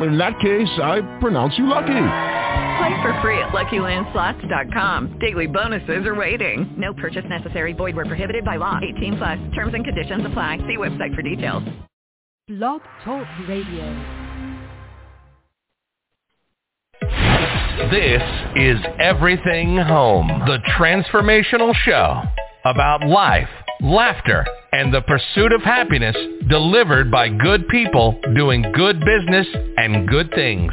In that case, I pronounce you lucky. Play for free at LuckyLandSlots.com. Daily bonuses are waiting. No purchase necessary. Void where prohibited by law. 18 plus. Terms and conditions apply. See website for details. Blog Talk Radio. This is Everything Home, the transformational show about life, laughter, and the pursuit of happiness delivered by good people doing good business and good things.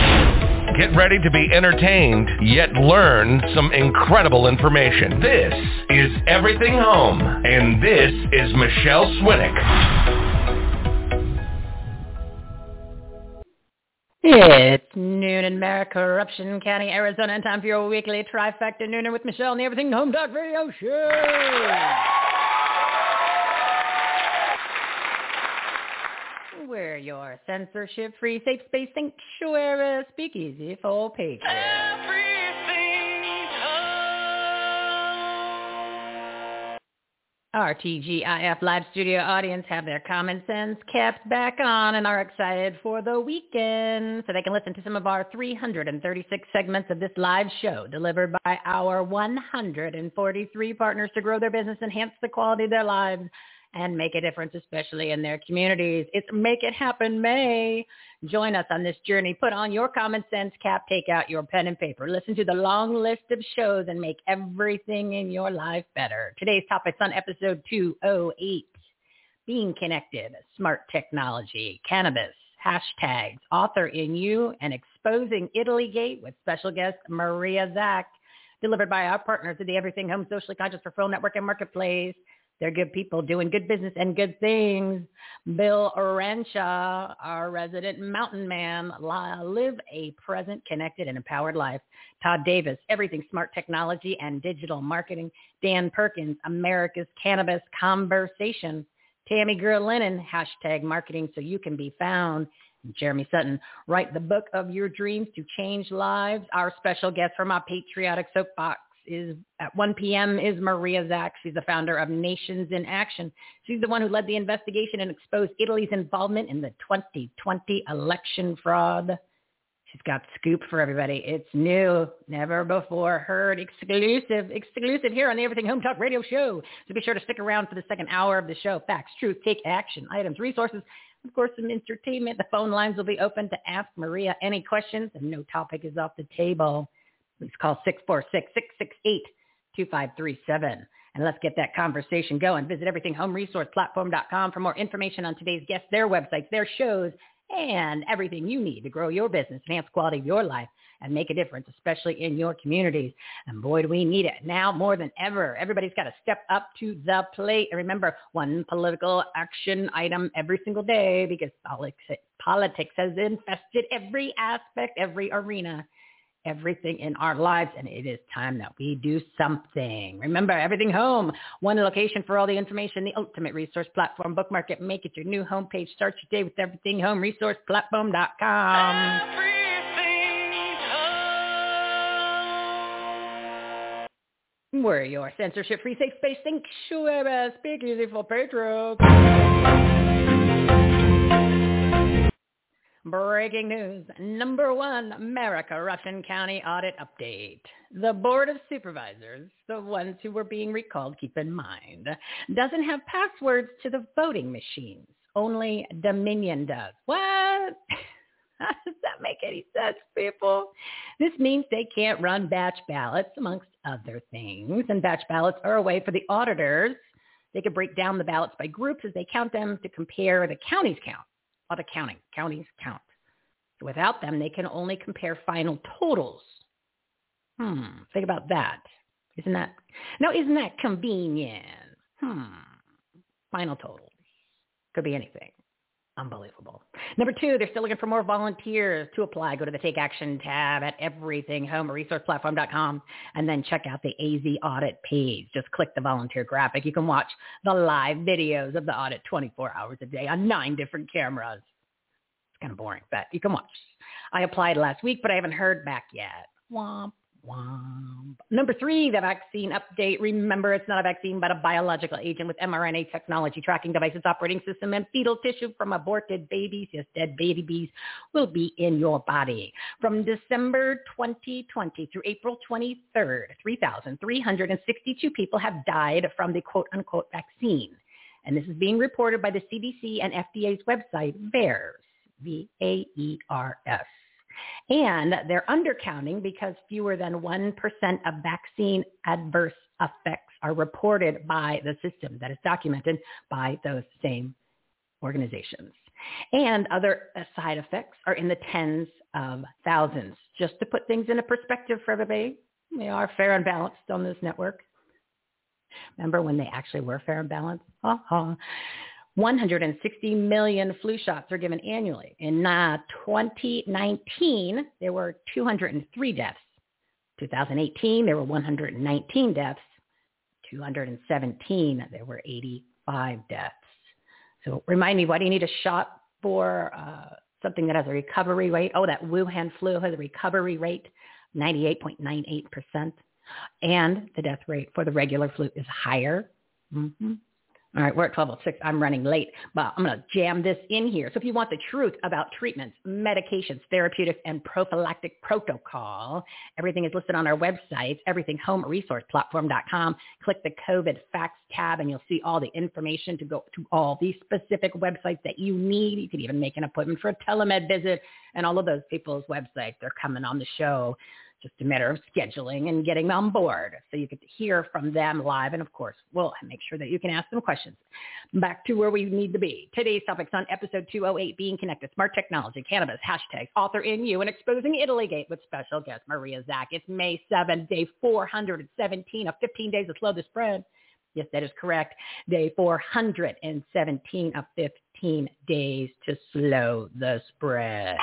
Get ready to be entertained, yet learn some incredible information. This is Everything Home, and this is Michele Swinick. It's noon in Merrick, Corruption County, Arizona, and time for your weekly trifecta nooner with Michele and the Everything Home Talk Radio Show. We're your censorship-free, safe space sanctuary speakeasy for patriots. Our TGIF live studio audience have their common sense kept back on and are excited for the weekend so they can listen to some of our 336 segments of this live show delivered by our 143 partners to grow their business, enhance the quality of their lives, and make a difference, especially in their communities. It's Make It Happen May. Join us on this journey. Put on your common sense cap, take out your pen and paper. Listen to the long list of shows and make everything in your life better. Today's topic's on episode 208. Being connected, smart technology, cannabis, hashtags, author in you, and exposing Italy Gate with special guest Maria Zack. Delivered by our partners at the Everything Home Socially Conscious Referral Network and Marketplace. They're good people doing good business and good things. Bill Ranshaw, our resident mountain man, live a present, connected, and empowered life. Todd Davis, everything smart technology and digital marketing. Dan Perkins, America's Cannabis Conversation. Tammy Lennon, hashtag marketing so you can be found. Jeremy Sutton, write the book of your dreams to change lives. Our special guest from our patriotic soapbox is at 1 p.m. is Maria Zack. She's the founder of Nations in Action. She's the one who led the investigation and exposed Italy's involvement in the 2020 election fraud. She's got scoop for everybody. It's new, never before heard, exclusive, exclusive here on the Everything Home Talk Radio Show. So be sure to stick around for the second hour of the show. Facts, truth, take action, items, resources, of course, some entertainment. The phone lines will be open to ask Maria any questions, and no topic is off the table. Please call 646-668-2537. And let's get that conversation going. Visit everythinghomeresourceplatform.com for more information on today's guests, their websites, their shows, and everything you need to grow your business, enhance quality of your life, and make a difference, especially in your communities. And boy, do we need it now more than ever. Everybody's got to step up to the plate. And remember, one political action item every single day because politics has infested every aspect, every arena everything in our lives and it is time that we do something. Remember, everything home, one location for all the information, the ultimate resource platform. Bookmark it, make it your new homepage. Start your day with everything home, resourceplatform.com. We're your censorship-free safe space sanctuary. Speak easy for patriots. Breaking news. Number one, America Russian County audit update. The Board of Supervisors, the ones who were being recalled, keep in mind, doesn't have passwords to the voting machines. Only Dominion does. What? Does that make any sense, people? This means they can't run batch ballots, amongst other things. And batch ballots are a way for the auditors. They could break down the ballots by groups as they count them to compare the county's count of counting. Counties count. Without them, they can only compare final totals. Hmm, think about that. Isn't that, no, isn't that convenient? Hmm, final totals. Could be anything. Unbelievable. Number two, they're still looking for more volunteers to apply. Go to the Take Action tab at everythinghomeresourceplatform.com and then check out the AZ audit page. Just click the volunteer graphic. You can watch the live videos of the audit 24 hours a day on nine different cameras. It's kind of boring, but you can watch. I applied last week, but I haven't heard back yet. Womp. Number three, the vaccine update. Remember, it's not a vaccine, but a biological agent with mRNA technology, tracking devices, operating system, and fetal tissue from aborted babies. Yes, dead babies will be in your body. From December 2020 through April 23rd, 3,362 people have died from the quote-unquote vaccine. And this is being reported by the CDC and FDA's website, VAERS, V-A-E-R-S. And they're undercounting because fewer than 1% of vaccine adverse effects are reported by the system that is documented by those same organizations. And other side effects are in the tens of thousands. Just to put things into perspective for everybody, they are fair and balanced on this network. Remember when they actually were fair and balanced? Uh-huh. 160 million flu shots are given annually. In uh, 2019, there were 203 deaths. 2018, there were 119 deaths. 217, there were 85 deaths. So remind me, why do you need a shot for uh, something that has a recovery rate? Oh, that Wuhan flu has a recovery rate, 98.98%. And the death rate for the regular flu is higher. Mm-hmm. All right, we're at 12.06. I'm running late, but I'm going to jam this in here. So if you want the truth about treatments, medications, therapeutics, and prophylactic protocol, everything is listed on our website, everythinghomeresourceplatform.com. Click the COVID facts tab and you'll see all the information to go to all these specific websites that you need. You can even make an appointment for a telemed visit and all of those people's websites. They're coming on the show just a matter of scheduling and getting them on board. So you get to hear from them live. And of course, we'll make sure that you can ask them questions. Back to where we need to be. Today's topics on episode 208, Being Connected, Smart Technology, Cannabis, Hashtags, Author in You, and Exposing Italygate with special guest Maria Zack. It's May 7th, day 417 of 15 days to slow the spread. Yes, that is correct. Day 417 of 15 days to slow the spread.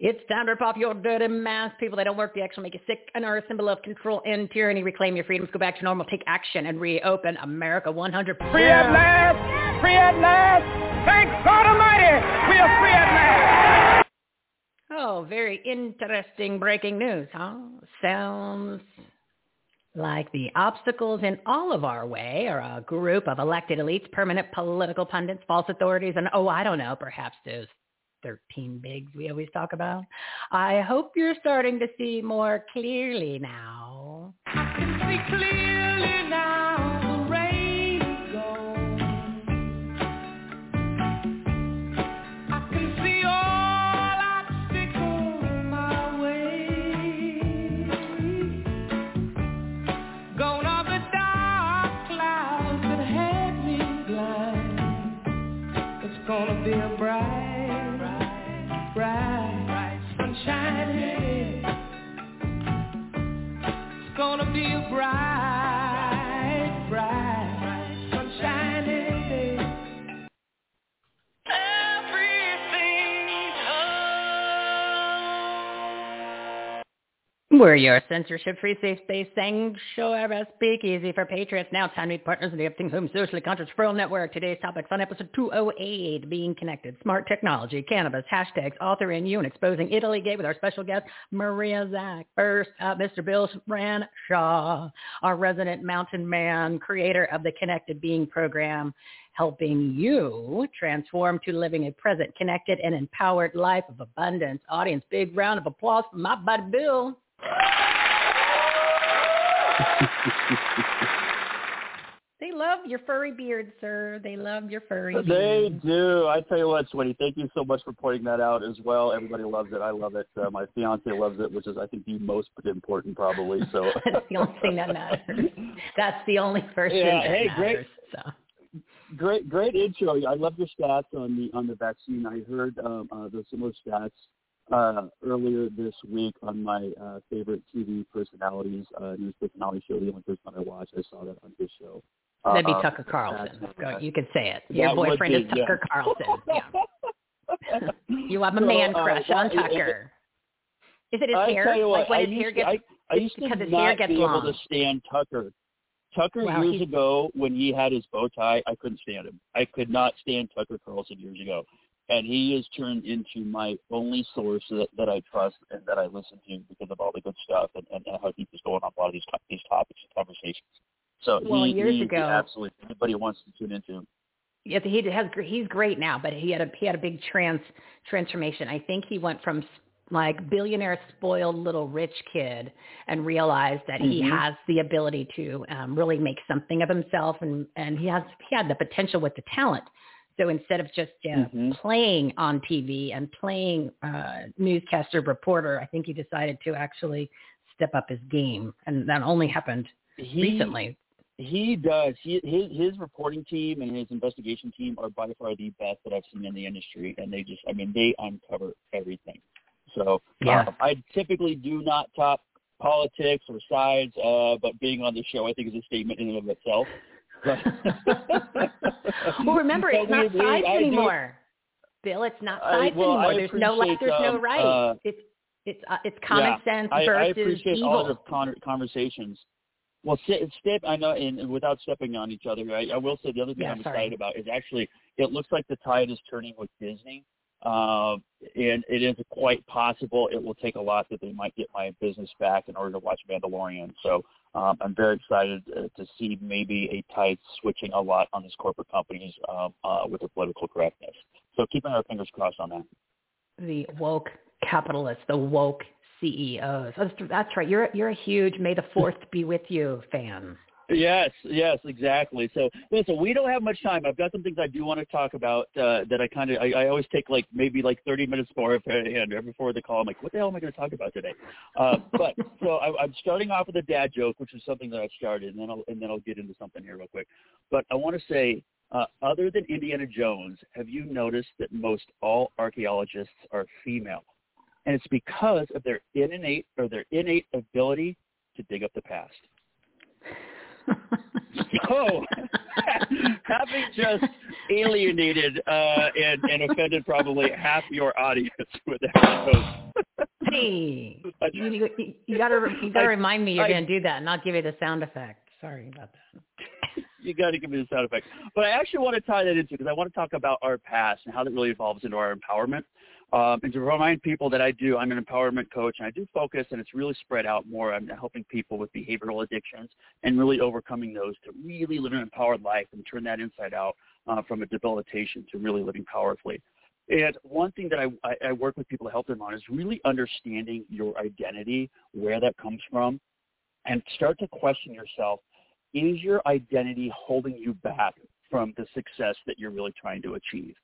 It's time to rip off your dirty mask. People that don't work the action make you sick and are a symbol of control and tyranny. Reclaim your freedoms. Go back to normal. Take action and reopen America 100%. Free at last. Free at last. Thank God Almighty. We are free at last. Oh, very interesting breaking news, huh? Sounds like the obstacles in all of our way are a group of elected elites, permanent political pundits, false authorities, and oh, I don't know, perhaps those 13 bigs we always talk about. I hope you're starting to see more clearly now. Bright, We're your censorship-free, safe-space sanctuary speakeasy for patriots. Now time to meet partners in the Everything Home Socially Conscious Referral Network. Today's topics on episode 208, Being Connected, Smart Technology, Cannabis, Hashtags, Author in You, and Exposing Italygate with our special guest, Maria Zack. First up, Mr. Bill Ranshaw, our resident mountain man, creator of the Connected Being program, helping you transform to living a present, connected, and empowered life of abundance. Audience, big round of applause for my buddy Bill. They love your furry beard, sir. They love your furry They do. I tell you what, Sweetie, thank you so much for pointing that out as well. Everybody loves it. I love it. Uh, my fiance loves it, which is, I think, the most important probably. So That's the only thing that matters. That's the only first Yeah, thing hey, matters. great. So. great, great intro. I love your stats on the on the vaccine. I heard um, uh, the similar stats uh, earlier this week on my uh, favorite TV personalities uh, news personality show. The only person I watch, I saw that on his show. That'd be Uh, Tucker Carlson. Go, you could say it. Your boyfriend be, is Tucker yeah. Carlson. Yeah. You have a So, man uh, crush on Tucker. Is it his I hair? tell you what, like when I his hair to, gets I, I used to because his not hair gets be long. able to stand Tucker. Tucker years ago when he had his bow tie, I couldn't stand him. I could not stand Tucker Carlson years ago, and he has turned into my only source that, that I trust and that I listen to because of all the good stuff and, and how deep he's going on a lot of these to- these topics and conversations. So Well, he, years he, ago- absolutely anybody wants to tune into him. Yes, he has. He's great now, but he had a he had a big trans transformation. I think he went from like billionaire spoiled little rich kid and realized that he Mhm. has the ability to um, really make something of himself and and he has he had the potential with the talent. So instead of just uh, Mhm. playing on TV and playing uh, newscaster reporter, I think he decided to actually step up his game, and that only happened He, recently. He does. He, his his reporting team and his investigation team are by far the best that I've seen in the industry, and they just, I mean, they uncover everything. So Yeah. um, I typically do not talk politics or sides, uh, but being on the show, I think is a statement in and of itself. But- Well, remember, it's not we- we- sides I do- anymore. Bill, it's not I- sides well, I anymore. There's no left. appreciate, There's no um, right. uh, it's it's uh, it's common yeah, sense I, I versus appreciate evil. all the con- conversations. Well, st- step. I know, and, and without stepping on each other, I, I will say the other thing Yeah, I'm sorry. excited about is actually it looks like the tide is turning with Disney, um, and it is quite possible it will take a lot that they might get my business back in order to watch Mandalorian. So um, I'm very excited uh, to see maybe a tide switching a lot on these corporate companies um, uh, with the political correctness. So keeping our fingers crossed on that. the woke capitalists, the woke CEOs. That's, that's right. You're you're a huge May the Fourth be with you fan. Yes, yes, exactly. So listen, we don't have much time. I've got some things I do want to talk about uh, that I kind of I, I always take like maybe like 30 minutes before and before the call. I'm like, what the hell am I going to talk about today? Uh, but so I, I'm starting off with a dad joke, which is something that I started, and then I'll and then I'll get into something here real quick. But I want to say, uh, other than Indiana Jones, have you noticed that most all archaeologists are female? And it's because of their innate or their innate ability to dig up the past. So, having just alienated uh, and, and offended probably half your audience with that joke. Hey, you, you, you gotta you gotta I- remind me you're I- gonna do that, and I'll give you the sound effect. Sorry about that. you got to give me the sound effect. But I actually want to tie that into because I want to talk about our past and how that really evolves into our empowerment. Um, and to remind people that I do, I'm an empowerment coach, and I do focus, and it's really spread out more. I'm helping people with behavioral addictions and really overcoming those to really live an empowered life and turn that inside out uh, from a debilitation to really living powerfully. And one thing that I, I, I work with people to help them on is really understanding your identity, where that comes from, and start to question yourself is your identity holding you back from the success that you're really trying to achieve?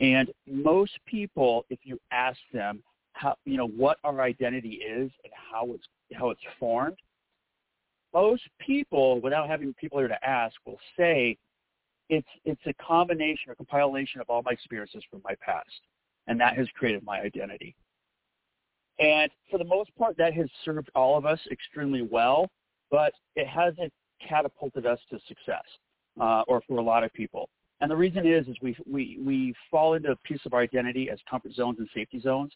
And most people, if you ask them how you know what our identity is and how it's how it's formed, most people, without having people here to ask, will say it's it's a combination or compilation of all my experiences from my past, and that has created my identity. And for the most part, that has served all of us extremely well, but it hasn't catapulted us to success, uh, or for a lot of people. And the reason is, is we we we fall into a piece of our identity as comfort zones and safety zones,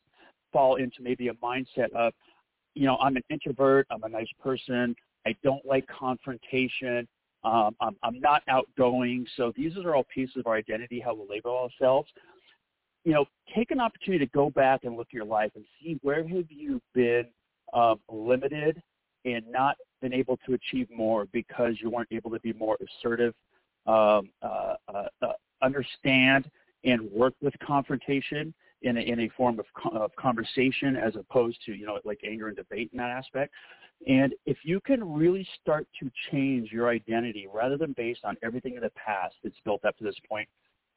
fall into maybe a mindset of, you know, I'm an introvert, I'm a nice person, I don't like confrontation, um, I'm I'm not outgoing. So these are all pieces of our identity, how we label ourselves. You know, take an opportunity to go back and look at your life and see where have you been um, limited and not been able to achieve more because you weren't able to be more assertive, um, uh, uh, uh, understand and work with confrontation in a, in a form of, co- of conversation as opposed to, you know, like anger and debate in that aspect. And if you can really start to change your identity rather than based on everything in the past that's built up to this point,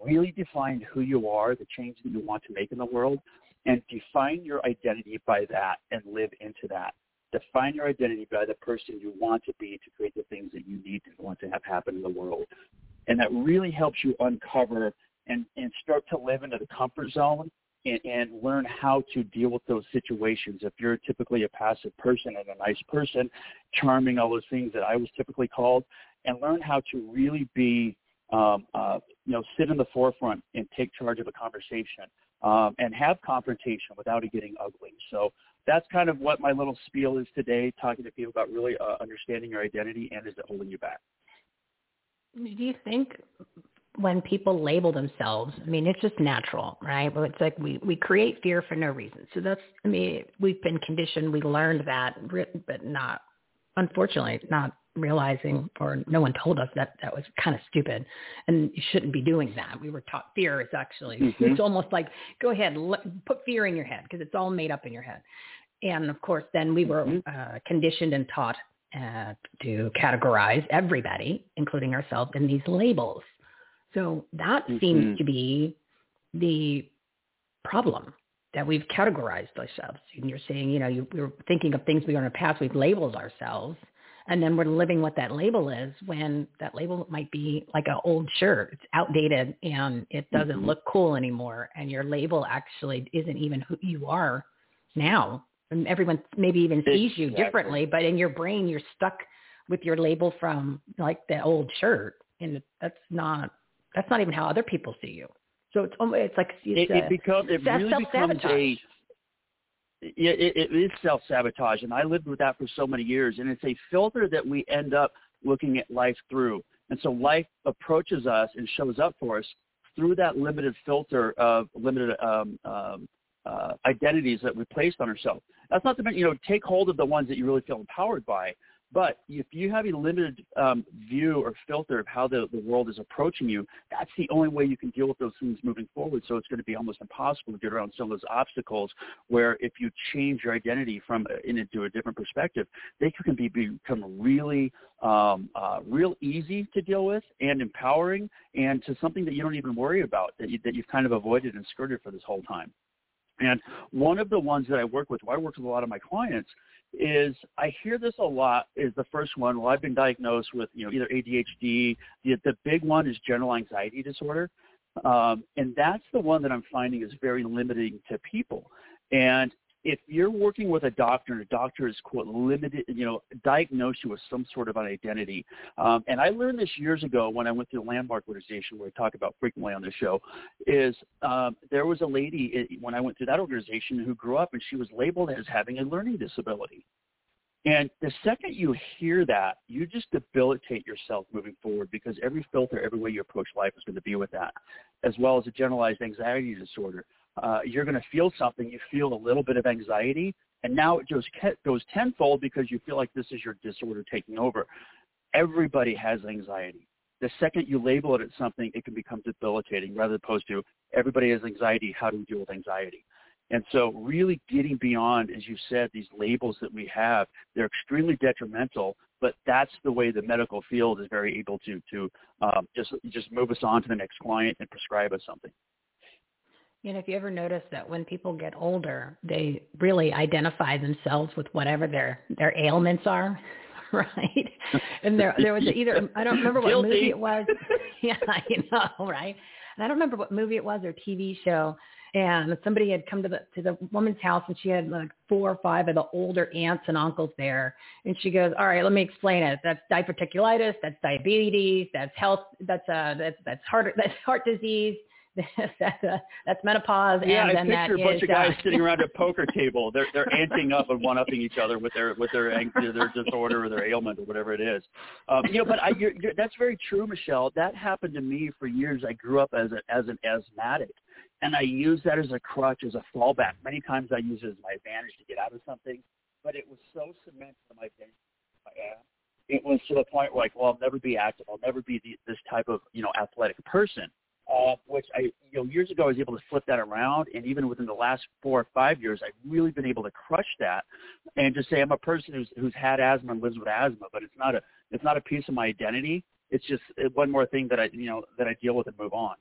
really define who you are, the change that you want to make in the world, and define your identity by that and live into that. Define your identity by the person you want to be to create the things that you need to want to have happen in the world. and that really helps you uncover and, and start to live into the comfort zone and, and learn how to deal with those situations. If you're typically a passive person and a nice person, charming, all those things that I was typically called, and learn how to really be, um, uh, you know, sit in the forefront and take charge of a conversation um, and have confrontation without it getting ugly. So that's kind of what my little spiel is today, talking to people about really uh, understanding your identity and is it holding you back. Do you think when people label themselves, I mean, it's just natural, right? But it's like we, we create fear for no reason. So that's, I mean, we've been conditioned, we learned that, but not, unfortunately, not realizing or no one told us that that was kind of stupid and you shouldn't be doing that. We were taught fear is actually, mm-hmm. it's almost like, go ahead, let, put fear in your head because it's all made up in your head. And of course, then we were mm-hmm. uh, conditioned and taught uh, to categorize everybody, including ourselves, in these labels. So that mm-hmm. seems to be the problem that we've categorized ourselves. And you're saying, you know, you, we're thinking of things we are in the past, we've labeled ourselves, and then we're living what that label is when that label might be like an old shirt. It's outdated and it doesn't mm-hmm. look cool anymore. And your label actually isn't even who you are now. And everyone maybe even sees you differently, but in your brain, you're stuck with your label from like the old shirt. And that's not that's not even how other people see you. So it's it's like it's it, it becomes it really becomes a it, it is self sabotage, and I lived with that for so many years, and it's a filter that we end up looking at life through. And so life approaches us and shows up for us through that limited filter of limited um, um, uh, identities that we placed on ourselves. That's not to mention, you know, take hold of the ones that you really feel empowered by, but if you have a limited um, view or filter of how the, the world is approaching you, that's the only way you can deal with those things moving forward. So it's going to be almost impossible to get around some of those obstacles where if you change your identity from uh, into a different perspective, they can be, become really um, uh, real easy to deal with and empowering and to something that you don't even worry about that, you, that you've kind of avoided and skirted for this whole time. And one of the ones that I work with, I work with a lot of my clients, is I hear this a lot is the first one. Well, I've been diagnosed with, you know, either ADHD. The, the big one is general anxiety disorder. Um, and that's the one that I'm finding is very limiting to people. And if you're working with a doctor and a doctor is quote limited, you know, diagnose you with some sort of an identity. Um, and I learned this years ago when I went through the landmark organization where I talk about frequently on this show, is um, there was a lady eh, when I went through that organization who grew up and she was labeled as having a learning disability. And the second you hear that, you just debilitate yourself moving forward because every filter, every way you approach life is going to be with that, as well as a generalized anxiety disorder uh, you're going to feel something. You feel a little bit of anxiety, and now it just goes tenfold because you feel like this is your disorder taking over. Everybody has anxiety. The second you label it as something, it can become debilitating rather opposed to everybody has anxiety. How do we deal with anxiety? And so really getting beyond, as you said, these labels that we have, they're extremely detrimental, but that's the way the medical field is very able to, to um, just, just move us on to the next client and prescribe us something. You know, if you ever notice that when people get older, they really identify themselves with whatever their their ailments are, right? And there there was either I don't remember what Guilty. movie it was. yeah, you know, right? And I don't remember what movie it was or TV show. And somebody had come to the to the woman's house and she had like four or five of the older aunts and uncles there. And she goes, "All right, let me explain it. That's diverticulitis. That's diabetes. That's health. That's uh that's that's heart that's heart disease." that's, menopause. Yeah, and I then picture that a bunch is, of guys uh, sitting around a poker table. They're they're anting up and one upping each other with their with their their disorder or their ailment or whatever it is. Um, you know, but I you're, you're, that's very true, Michele. That happened to me for years. I grew up as a, as an asthmatic, and I used that as a crutch, as a fallback. Many times I used it as my advantage to get out of something, but it was so cemented in my my it was to the point where like, well, I'll never be active. I'll never be the, this type of you know athletic person uh, which I, you know, years ago I was able to flip that around, and even within the last four or five years, I've really been able to crush that, and just say I'm a person who's who's had asthma and lives with asthma, but it's not a it's not a piece of my identity. It's just one more thing that I, you know, that I deal with and move on.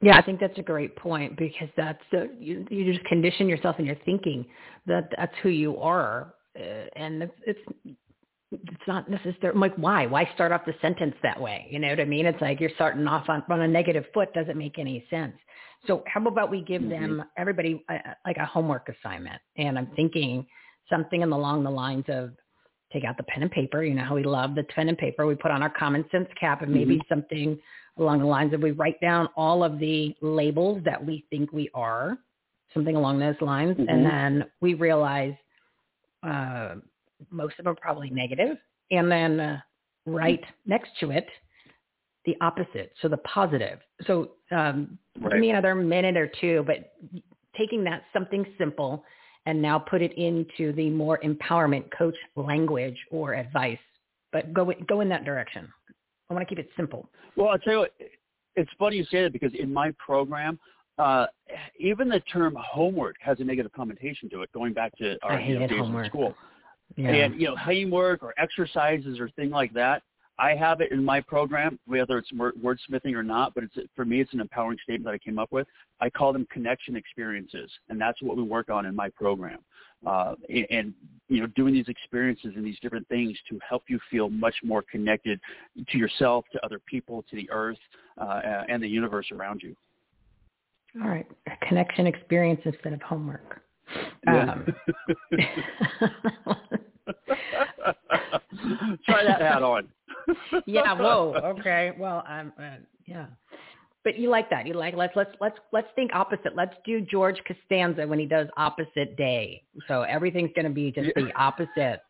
Yeah, I think that's a great point because that's uh, you, you just condition yourself in your thinking that that's who you are, uh, and it's, it's it's not necessary. I'm like, why? Why start off the sentence that way? You know what I mean? It's like you're starting off on, on a negative foot. Doesn't make any sense. So how about we give them everybody a, like a homework assignment? And I'm thinking something along the lines of take out the pen and paper. You know how we love the pen and paper. We put on our common sense cap and maybe something along the lines of we write down all of the labels that we think we are, something along those lines, Mhm. and then we realize uh, most of them are probably negative, and then uh, right next to it the opposite, so the positive. So um, give me another minute or two, but taking that something simple and now put it into the more empowerment coach language or advice, but go go in that direction. I want to keep it simple. Well, I'll tell you what, it's funny you say that because in my program, uh, even the term homework has a negative connotation to it, going back to our you know, days in school. Yeah. And, you know, homework or exercises or thing like that, I have it in my program, whether it's word, wordsmithing or not, but it's for me, it's an empowering statement that I came up with. I call them connection experiences, and that's what we work on in my program. Uh, and, and, you know, doing these experiences and these different things to help you feel much more connected to yourself, to other people, to the earth, uh, and the universe around you. All right, connection experience instead of homework. Yeah. Um, Try that hat on. yeah. Whoa. Okay. Well, um, uh, yeah. But you like that. You like let's let's let's let's think opposite. Let's do George Costanza when he does opposite day. So everything's going to be just the opposite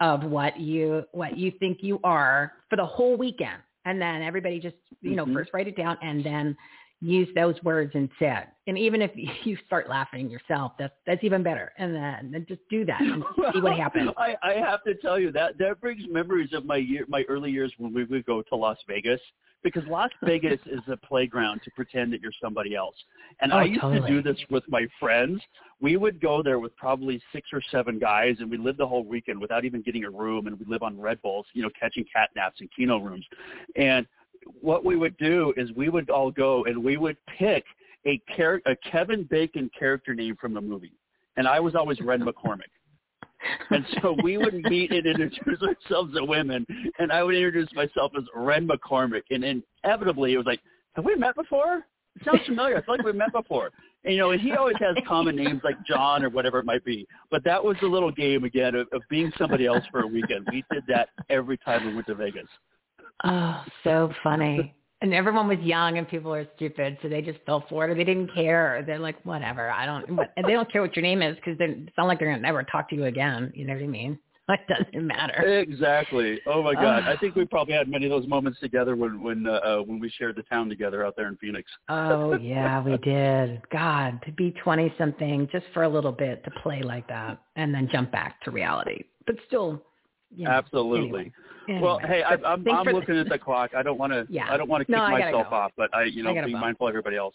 of what you what you think you are for the whole weekend, and then everybody just you know Mhm. first write it down and then use those words instead. And even if you start laughing yourself, that's that's even better. And then, then just do that and see what happens. I, I have to tell you that that brings memories of my year, my early years when we would go to Las Vegas because Las Vegas is a playground to pretend that you're somebody else. And Oh, I used to do this with my friends. We would go there with probably six or seven guys, and we lived the whole weekend without even getting a room, and we live on Red Bulls, you know, catching cat naps in Keno rooms. And what we would do is we would all go and we would pick a char- a Kevin Bacon character name from the movie, and I was always Red McCormick. And so we would meet and introduce ourselves to women, and I would introduce myself as Red McCormick, and inevitably it was like, "Have we met before? It sounds familiar. I feel like we've met before." And, you know, and he always has common names like John or whatever it might be. But that was the little game again of, of being somebody else for a weekend. We did that every time we went to Vegas. Oh, so funny. And everyone was young and people are stupid, so they just fell for it or they didn't care. Or they're like, whatever, I don't, but- and they don't care what your name is because it's not like they're going to never talk to you again. You know what I mean? It doesn't matter. Exactly. Oh my God! I think we probably had many of those moments together when when uh, uh, when we shared the town together out there in Phoenix. Oh yeah, we did. God, to be 20 something just for a little bit to play like that and then jump back to reality. But still, know, Absolutely. anyway. Well, hey, I, but I'm, I'm looking at the clock. I don't want to. Yeah. I don't want to kick I gotta myself go. off, but I, you know, being go. mindful of everybody else.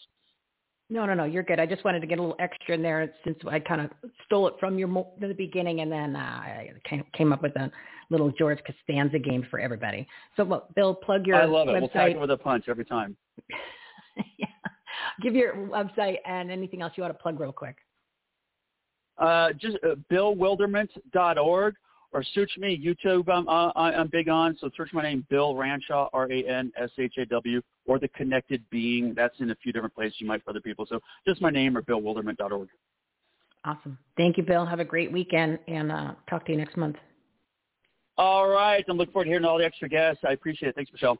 No, no, no. You're good. I just wanted to get a little extra in there since I kind of stole it from your mo- the beginning, and then uh, I came, came up with a little George Costanza game for everybody. So, look, Bill, plug your I love it. We'll tag website. it with a punch every time. yeah. Give your website and anything else you want to plug real quick. Uh, just uh, billwilderment.org or search me YouTube. I'm uh, I- I'm big on so search my name Bill Ranshaw R A N S H A W or the Connected Being. That's in a few different places you might for other people. So just my name or billwilderment.org. Awesome. Thank you, Bill. Have a great weekend, and uh, talk to you next month. All right. I'm looking forward to hearing all the extra guests. I appreciate it. Thanks, Michele.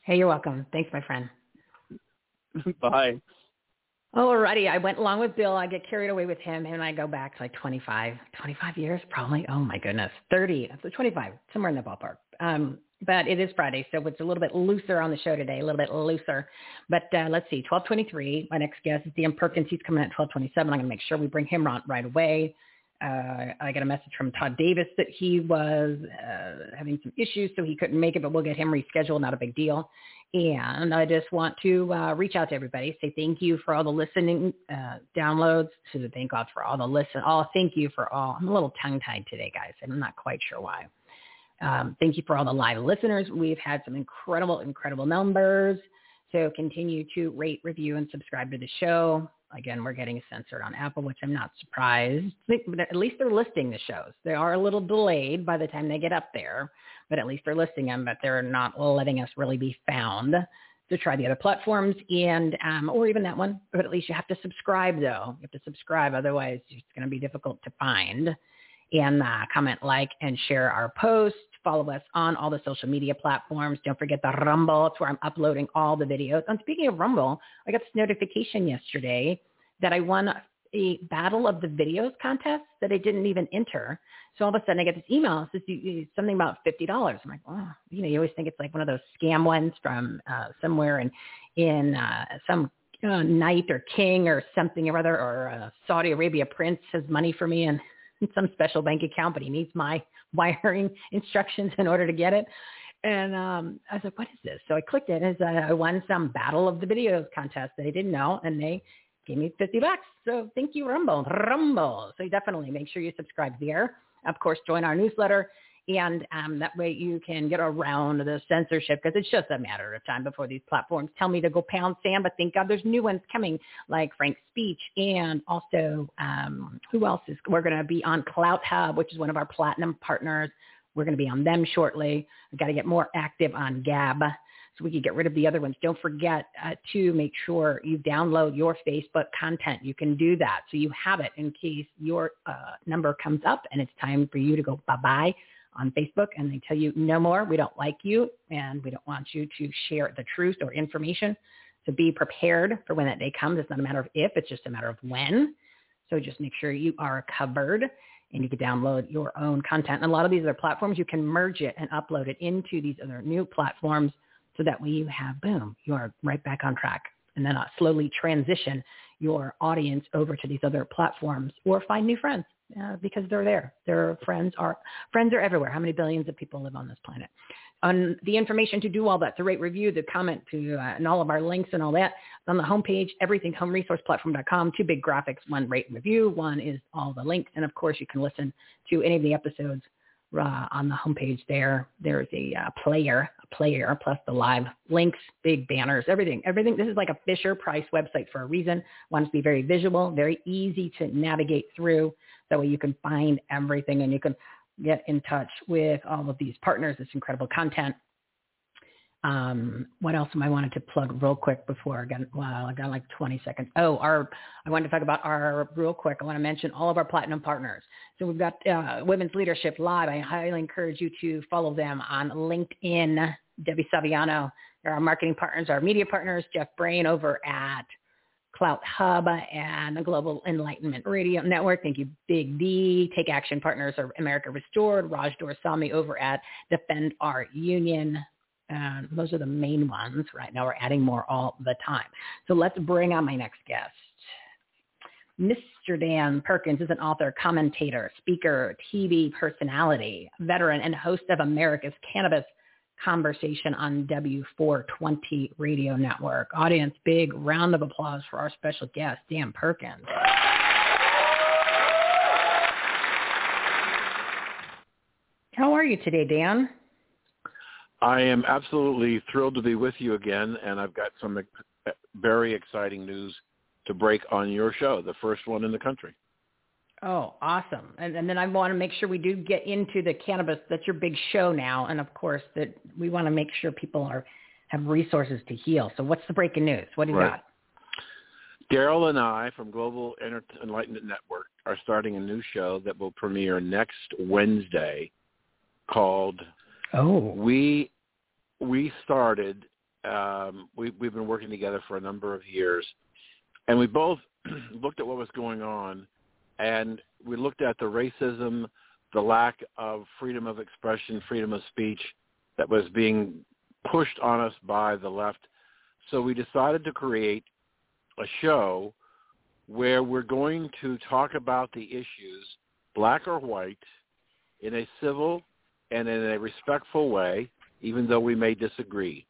Hey, you're welcome. Thanks, my friend. Bye. Alrighty, I went along with Bill. I get carried away with him, and I go back to like 25, 25 years probably. Oh my goodness, 30, so 25, somewhere in the ballpark. Um, but it is Friday, so it's a little bit looser on the show today, a little bit looser. But uh, let's see, 1223. My next guest is Dan Perkins. He's coming at 1227. I'm going to make sure we bring him on right away. Uh, I got a message from Todd Davis that he was uh, having some issues, so he couldn't make it, but we'll get him rescheduled. Not a big deal. And I just want to uh, reach out to everybody, say thank you for all the listening uh, downloads. So thank God for all the listen. All thank you for all. I'm a little tongue tied today, guys. And I'm not quite sure why. Um, thank you for all the live listeners. We've had some incredible, incredible numbers. So continue to rate, review, and subscribe to the show. Again, we're getting censored on Apple, which I'm not surprised. But at least they're listing the shows. They are a little delayed by the time they get up there, but at least they're listing them. But they're not letting us really be found to try the other platforms and um, or even that one. But at least you have to subscribe though. You have to subscribe, otherwise it's going to be difficult to find. And uh, comment, like, and share our post. Follow us on all the social media platforms. Don't forget the Rumble. It's where I'm uploading all the videos. And speaking of Rumble, I got this notification yesterday that I won a Battle of the Videos contest that I didn't even enter. So all of a sudden I get this email. It says something about fifty dollars. I'm like, oh, you know, you always think it's like one of those scam ones from uh, somewhere in in uh, some uh, knight or king or something or other, or uh, Saudi Arabia prince has money for me in some special bank account, but he needs my wiring instructions in order to get it. And um, I was like, what is this? So I clicked it as I won some Battle of the Videos contest that I didn't know, and they gave me 50 bucks. So thank you, Rumble. Rumble. So definitely make sure you subscribe there. Of course, join our newsletter. And um, that way you can get around the censorship because it's just a matter of time before these platforms tell me to go pound sand. But thank God there's new ones coming like Frank's Speech and also um, who else is, we're going to be on Clout Hub, which is one of our platinum partners. We're going to be on them shortly. We've got to get more active on Gab so we can get rid of the other ones. Don't forget uh, to make sure you download your Facebook content. You can do that so you have it in case your uh, number comes up and it's time for you to go bye-bye on Facebook and they tell you no more, we don't like you and we don't want you to share the truth or information. So be prepared for when that day comes. It's not a matter of if, it's just a matter of when. So just make sure you are covered and you can download your own content. And a lot of these other platforms, you can merge it and upload it into these other new platforms so that way you have, boom, you are right back on track. And then uh, slowly transition your audience over to these other platforms or find new friends uh, because they're there. Their friends are friends are everywhere. How many billions of people live on this planet? On the information to do all that, to rate, review, the comment, to uh, and all of our links and all that on the homepage, everything homeresourceplatform.com. Two big graphics: one rate review, one is all the links, and of course you can listen to any of the episodes uh, on the homepage there. There's a uh, player, a player plus the live links, big banners, everything, everything. This is like a Fisher Price website for a reason. Wants to be very visual, very easy to navigate through. That way you can find everything and you can get in touch with all of these partners. This incredible content um, what else am I wanted to plug real quick before I got, I got like 20 seconds. Oh, our, I wanted to talk about our, real quick, I want to mention all of our platinum partners. So we've got uh, Women's Leadership Live. I highly encourage you to follow them on LinkedIn. Debbie Saviano, they're our marketing partners, our media partners, Jeff Brain over at Clout Hub and the Global Enlightenment Radio Network. Thank you, Big D. Take Action Partners are America Restored. Raj Dorsami over at Defend Our Union. And those are the main ones right now. We're adding more all the time. So let's bring on my next guest. Mr. Dan Perkins is an author, commentator, speaker, TV personality, veteran, and host of America's Cannabis Conversation on W420 Radio Network. Audience, big round of applause for our special guest, Dan Perkins. How are you today, Dan? I am absolutely thrilled to be with you again, and I've got some very exciting news to break on your show, the first one in the country. Oh, awesome. And, and then I want to make sure we do get into the cannabis. That's your big show now. And of course that we want to make sure people are have resources to heal. So what's the breaking news? What do you right. got? Daryl and I from Global Enlightenment Network are starting a new show that will premiere next Wednesday called Oh. We we started um, we we've been working together for a number of years and we both looked at what was going on and we looked at the racism, the lack of freedom of expression, freedom of speech that was being pushed on us by the left. So we decided to create a show where we're going to talk about the issues, black or white, in a civil and in a respectful way, even though we may disagree.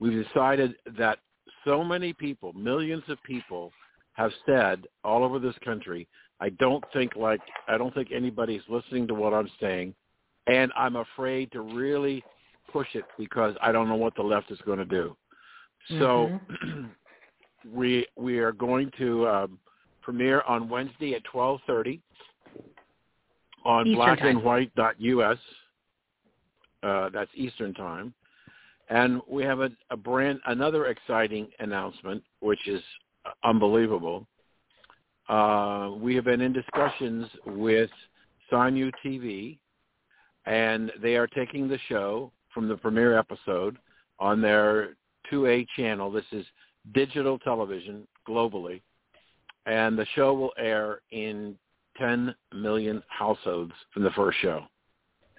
We've decided that so many people, millions of people, have said all over this country, I don't think like I don't think anybody's listening to what I'm saying, and I'm afraid to really push it because I don't know what the left is going to do. So mm-hmm. we we are going to um, premiere on Wednesday at twelve thirty on blackandwhite.us. Uh, that's Eastern time, and we have a, a brand another exciting announcement, which is unbelievable. Uh, we have been in discussions with Simu TV, and they are taking the show from the premiere episode on their 2A channel. This is digital television globally, and the show will air in 10 million households from the first show.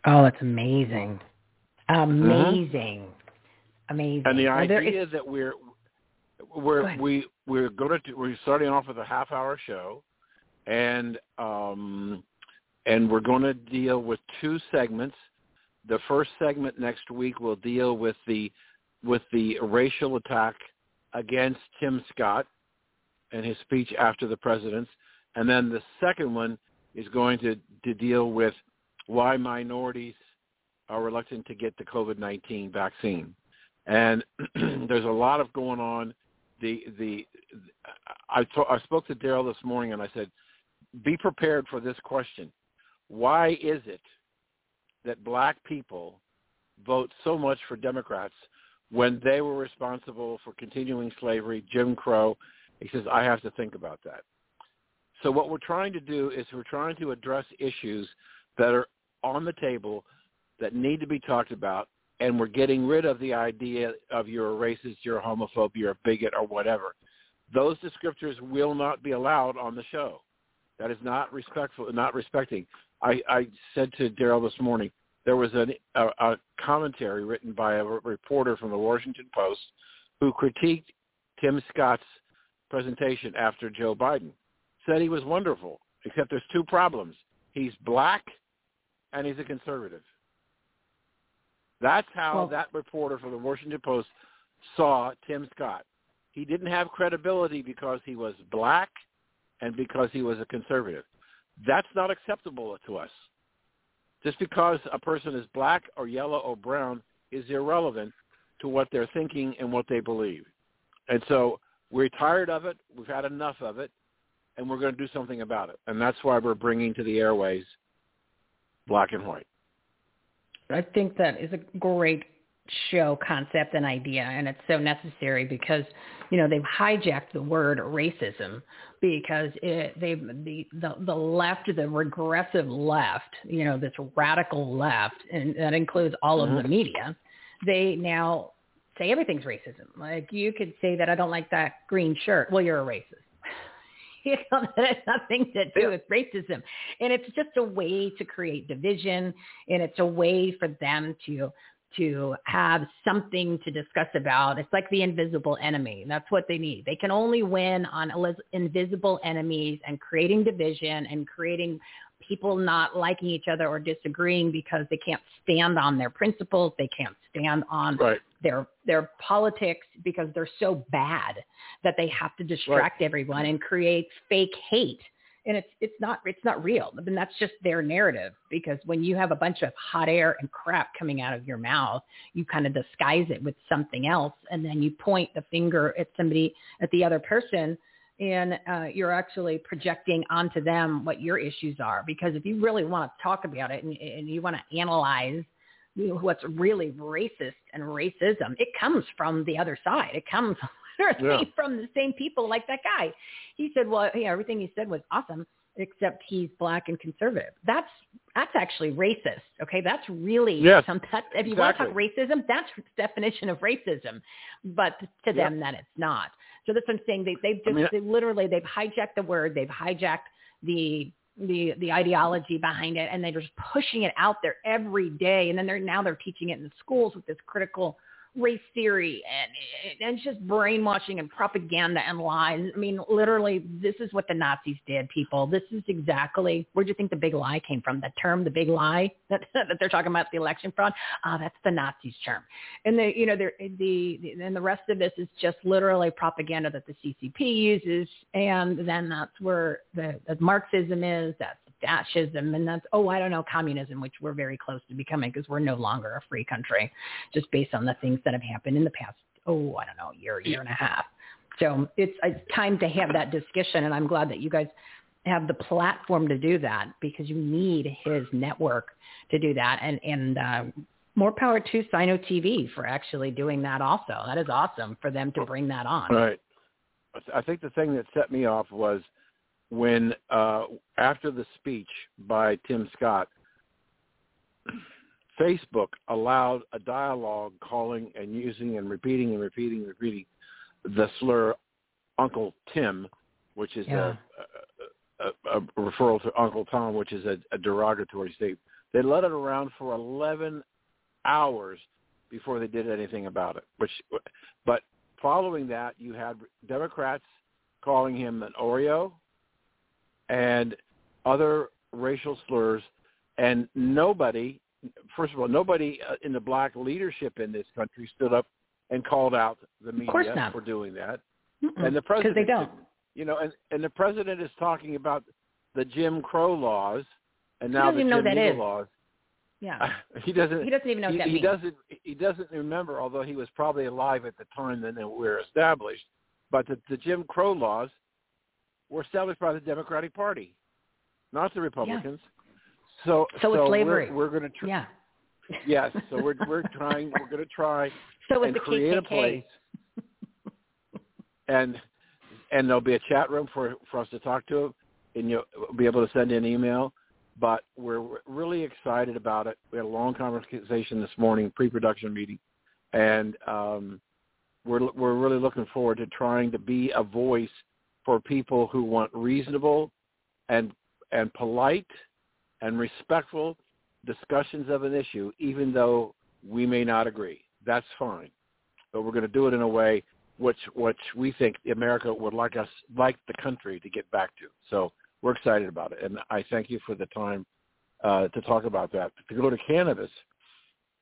Oh, that's amazing. Amazing. Mm-hmm. Amazing. And the idea is, that we're we're we we're going to we're starting off with a half hour show and um and we're going to deal with two segments. The first segment next week will deal with the with the racial attack against Tim Scott and his speech after the president's, and then the second one is going to to deal with why minorities are reluctant to get the COVID-19 vaccine. And there's a lot of going on. The the I, spoke to Daryl this morning and I said, be prepared for this question. Why is it that black people vote so much for Democrats when they were responsible for continuing slavery, Jim Crow? He says, I have to think about that. So what we're trying to do is we're trying to address issues that are on the table that need to be talked about, and we're getting rid of the idea of you're a racist, you're a homophobe, you're a bigot, or whatever. Those descriptors will not be allowed on the show. That is not respectful, not respecting. I, I said to Daryl this morning, there was an, a, a commentary written by a reporter from the Washington Post who critiqued Tim Scott's presentation after Joe Biden. Said he was wonderful, except there's two problems. He's black and he's a conservative. That's how well, that reporter from the Washington Post saw Tim Scott. He didn't have credibility because he was black and because he was a conservative. That's not acceptable to us. Just because a person is black or yellow or brown is irrelevant to what they're thinking and what they believe. And so we're tired of it. We've had enough of it, and we're going to do something about it. And that's why we're bringing to the airways black and white. I think that is a great show concept and idea and it's so necessary because you know they've hijacked the word racism because it, they the, the the left the regressive left you know this radical left and that includes all of mm-hmm. the media they now say everything's racism. Like you could say that i don't like that green shirt. Well you're a racist you know, that has nothing to do with racism. And it's just a way to create division and it's a way for them to to have something to discuss about. It's like the invisible enemy. That's what they need. They can only win on invisible enemies and creating division and creating people not liking each other or disagreeing because they can't stand on their principles. They can't stand on right. Their their politics because they're so bad that they have to distract right. everyone and create fake hate. And it's it's not it's not real. I mean that's just their narrative because when you have a bunch of hot air and crap coming out of your mouth, you kind of disguise it with something else and then you point the finger at somebody at the other person and uh, you're actually projecting onto them what your issues are. Because if you really want to talk about it and, and you want to analyze what's really racist and racism, it comes from the other side. It comes literally yeah. from the same people like that guy. He said, well, yeah, everything he said was awesome, except he's black and conservative. That's that's actually racist. Okay, that's really yes, some. That, if you exactly. want to talk racism, that's the definition of racism. But to them, that it's not. So that's what I'm saying. They they've just I mean, they literally they've hijacked the word. They've hijacked the the the ideology behind it, and they're just pushing it out there every day. And then they're now they're teaching it in the schools with this critical race theory and, and just brainwashing and propaganda and lies. I mean, literally, this is what the Nazis did, people. This is exactly, where do you think the big lie came from? The term, the big lie that, that they're talking about the election fraud? Ah, that's the Nazis term. And the, you know, the, the, and the rest of this is just literally propaganda that the CCP uses. And then that's where the, the Marxism is. That's fascism and that's oh I don't know communism which we're very close to becoming because we're no longer a free country just based on the things that have happened in the past oh I don't know year year and a half So it's it's time to have that discussion, and I'm glad that you guys have the platform to do that because you need his network to do that, and and uh, more power to Sino TV for actually doing that. Also, that is awesome for them to bring that on. Right. I think the thing that set me off was when uh, after the speech by Tim Scott, Facebook allowed a dialogue calling and using and repeating and repeating and repeating the slur Uncle Tim, which is Yeah. a, a, a referral to Uncle Tom, which is a, a derogatory statement. They let it around for 11 hours before they did anything about it. Which, but following that, you had Democrats calling him an Oreo and other racial slurs, and nobody, first of all, nobody uh, in the black leadership in this country stood up and called out the media for doing that. Mm-mm, And the president, they don't. you know, and, and the president is talking about the Jim Crow laws and now the Jim what that Eagle is. laws. Yeah. he doesn't. He doesn't even know he, that he means. doesn't. He doesn't remember, although he was probably alive at the time that they were established. But the, the Jim Crow laws were established by the Democratic Party, not the Republicans. So, So was slavery. We're, we're going to. Tr- Yeah. Yes. So we're we're trying. We're going to try So and create a place. And and there'll be a chat room for for us to talk to, and you'll be able to send in email. But we're really excited about it. We had a long conversation this morning, pre-production meeting, and um, we're we're really looking forward to trying to be a voice for people who want reasonable and and polite and respectful discussions of an issue, even though we may not agree. That's fine, but we're going to do it in a way which which we think America would like us like the country to get back to. So we're excited about it, and I thank you for the time uh, to talk about that. To go to cannabis,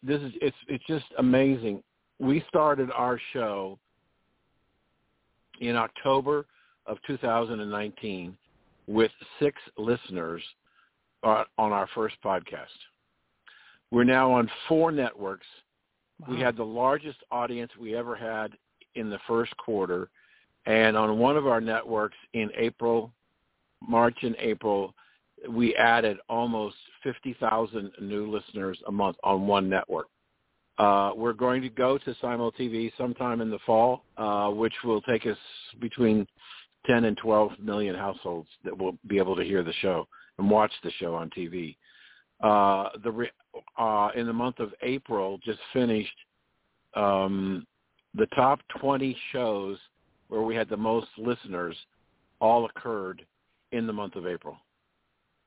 this is it's it's just amazing. We started our show in October of 2019 with six listeners on our first podcast. We're now on four networks. We had the largest audience we ever had in the first quarter, and on one of our networks in April, March and April, we added almost 50,000 new listeners a month on one network. Uh, we're going to go to Simul TV sometime in the fall, uh, which will take us between 10 and 12 million households that will be able to hear the show and watch the show on TV. Uh, the re- uh, in the month of April, just finished um, the top 20 shows where we had the most listeners all occurred in the month of April.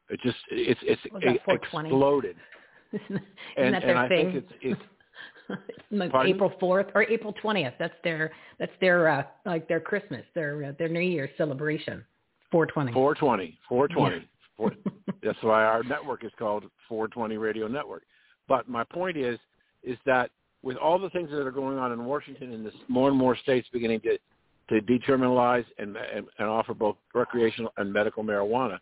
It just it's it's it exploded. Isn't and, that and their I thing? think it's it's It's like Pardon? April fourth or April twentieth. That's their that's their uh, like their Christmas, their uh, their New Year's celebration. Four twenty. 420, 420. Four, that's why our network is called 420 Radio Network. But my point is, is that with all the things that are going on in Washington and this more and more states beginning to to decriminalize and, and and offer both recreational and medical marijuana,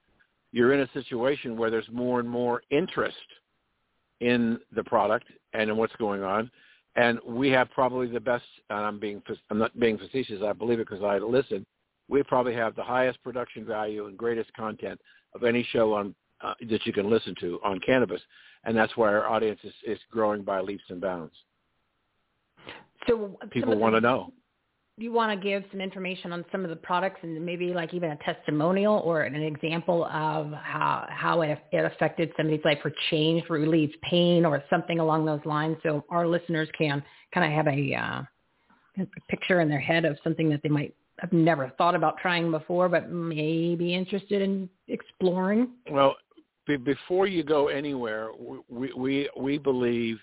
you're in a situation where there's more and more interest in the product and in what's going on. And we have probably the best, and I'm being, I'm not being facetious, I believe it because I listen, we probably have the highest production value and greatest content of any show on uh, that you can listen to on cannabis. And that's why our audience is, is growing by leaps and bounds. So People want to know. You want to give some information on some of the products and maybe like even a testimonial or an example of how how it, it affected somebody's life or changed, relieves pain or something along those lines, so our listeners can kind of have a, uh, a picture in their head of something that they might have never thought about trying before, but may be interested in exploring. Well, be, before you go anywhere, we, we we believe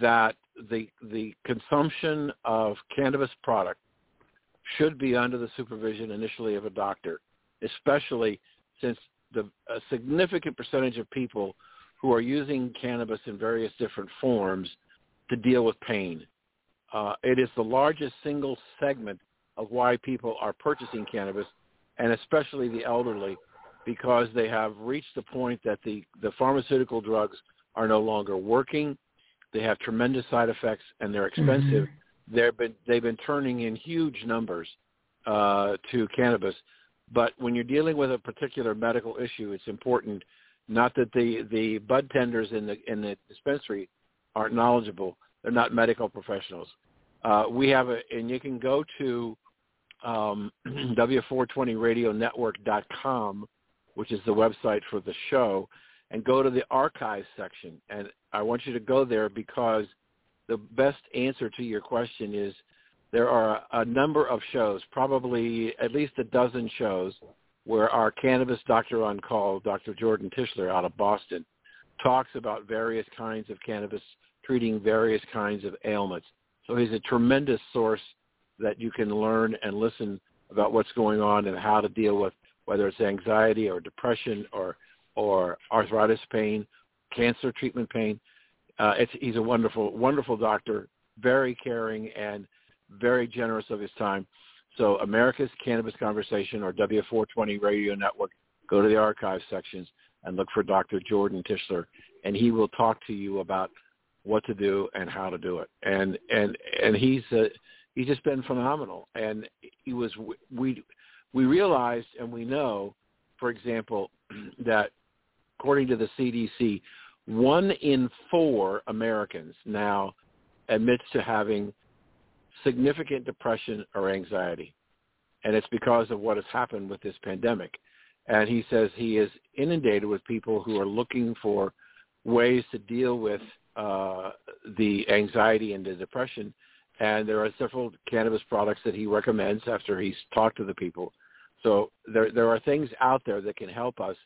that the the consumption of cannabis product should be under the supervision initially of a doctor, especially since the a significant percentage of people who are using cannabis in various different forms to deal with pain. Uh, it is the largest single segment of why people are purchasing cannabis, and especially the elderly, because they have reached the point that the, the pharmaceutical drugs are no longer working. They have tremendous side effects, and they're expensive. They've been they've been turning in huge numbers, uh, to cannabis. But when you're dealing with a particular medical issue, it's important not that the the bud tenders in the in the dispensary aren't knowledgeable. They're not medical professionals. Uh, we have a, and you can go to um, W420radionetwork.com, which is the website for the show, and go to the archives section. And I want you to go there because the best answer to your question is there are a number of shows, probably at least a dozen shows, where our cannabis doctor on call, Dr. Jordan Tishler out of Boston, talks about various kinds of cannabis treating various kinds of ailments. So he's a tremendous source that you can learn and listen about what's going on and how to deal with whether it's anxiety or depression or or arthritis pain, cancer treatment pain. Uh, it's, he's a wonderful, wonderful doctor, very caring and very generous of his time. So America's Cannabis Conversation or W420 Radio Network, go to the archive sections and look for Dr. Jordan Tishler, and he will talk to you about what to do and how to do it. And and and he's uh, he's just been phenomenal. And he was we we realized and we know, for example, that according to the CDC, one in four Americans now admits to having significant depression or anxiety. And it's because of what has happened with this pandemic. And he says he is inundated with people who are looking for ways to deal with uh, the anxiety and the depression. And there are several cannabis products that he recommends after he's talked to the people. So there there are things out there that can help us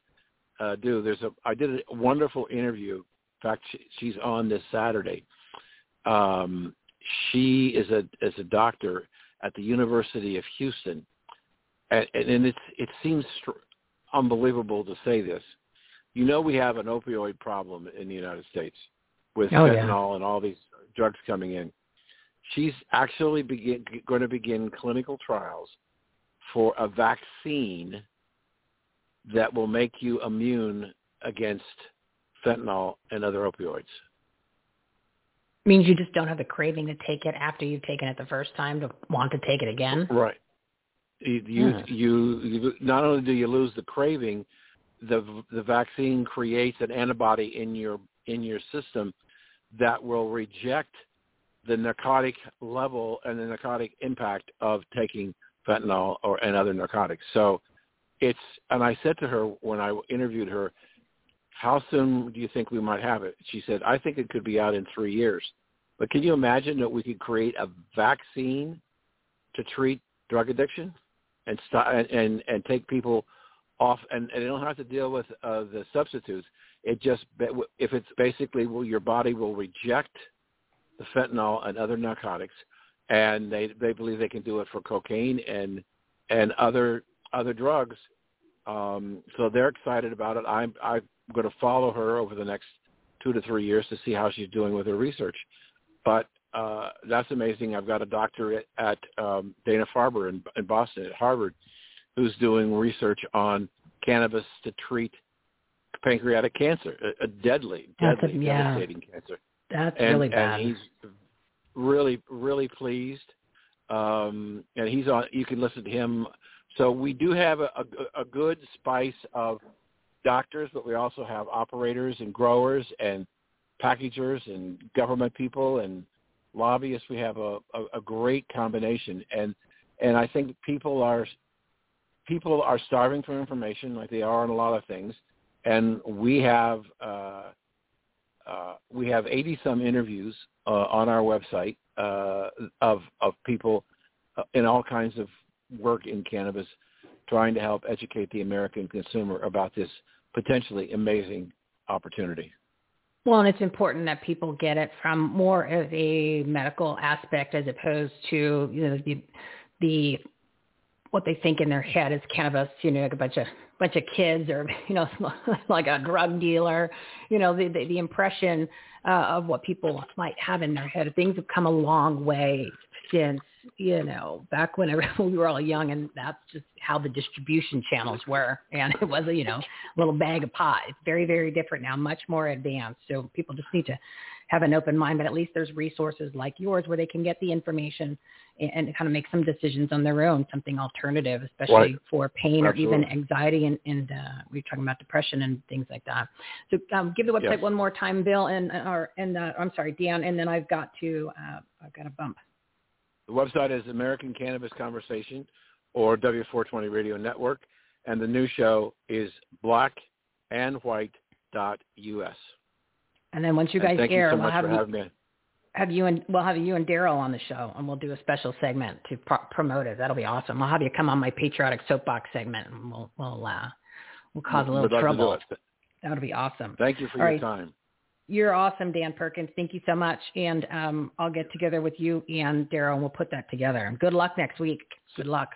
uh, do. There's a I did a wonderful interview. In fact, she, she's on this Saturday. Um, she is a is a doctor at the University of Houston, and, and it's it seems unbelievable to say this. You know, we have an opioid problem in the United States with oh, fentanyl yeah. and all these drugs coming in. She's actually begin, going to begin clinical trials for a vaccine that will make you immune against fentanyl and other opioids. Means you just don't have the craving to take it after you've taken it the first time to want to take it again. Right. You you, Hmm. you, you not only do you lose the craving, the the vaccine creates an antibody in your in your system that will reject the narcotic level and the narcotic impact of taking fentanyl or and other narcotics. So it's and I said to her when I interviewed her, how soon do you think we might have it? She said, I think it could be out in three years. But can you imagine that we could create a vaccine to treat drug addiction and stop and and, take people off and, and they don't have to deal with uh, the substitutes. It just if it's basically well, your body will reject the fentanyl and other narcotics, and they they believe they can do it for cocaine and and other other drugs. Um, so they're excited about it. I'm I'm going to follow her over the next two to three years to see how she's doing with her research. But uh, that's amazing. I've got a doctor at, um, Dana Farber in, in Boston at Harvard who's doing research on cannabis to treat pancreatic cancer, a, a deadly, That's a- deadly, yeah. devastating cancer. That's and, really bad. And he's really, really pleased. Um, and he's on. You can listen to him. So we do have a, a, a good spice of doctors, but we also have operators and growers and packagers and government people and lobbyists. We have a, a, a great combination, and and I think people are people are starving for information, like they are on a lot of things, and we have uh, uh, we have eighty some interviews uh, on our website uh, of of people uh, in all kinds of work in cannabis, trying to help educate the American consumer about this potentially amazing opportunity. Well, and it's important that people get it from more of a medical aspect as opposed to you know the the what they think in their head is cannabis, you know, like a bunch of bunch of kids or you know like a drug dealer, you know, the the, the impression uh, of what people might have in their head. Things have come a long way since you know back when we were all young, and that's just how the distribution channels were, and it was a you know little bag of pie. It's very very different now, much more advanced. So people just need to have an open mind, but at least there's resources like yours where they can get the information and, and kind of make some decisions on their own, something alternative, especially Right. for pain or even anxiety and, and uh, we are talking about depression and things like that. So um, give the website Yes. one more time, Bill, and or and uh, I'm sorry, Dan, and then I've got to uh, I've got a bump. The website is American Cannabis Conversation or W420 Radio Network, and the new show is blackandwhite.us. And then once you And guys thank air, you so we'll have you, have you and we'll have you and Daryl on the show, and we'll do a special segment to pro- promote it. That'll be awesome. I'll have you come on my patriotic soapbox segment, and we'll we'll uh, we'll cause a little love trouble. it. That would be awesome. Thank you for All your right. time. You're awesome, Dan Perkins. Thank you so much. And um, I'll get together with you and Daryl, and we'll put that together. Good luck next week. Good luck.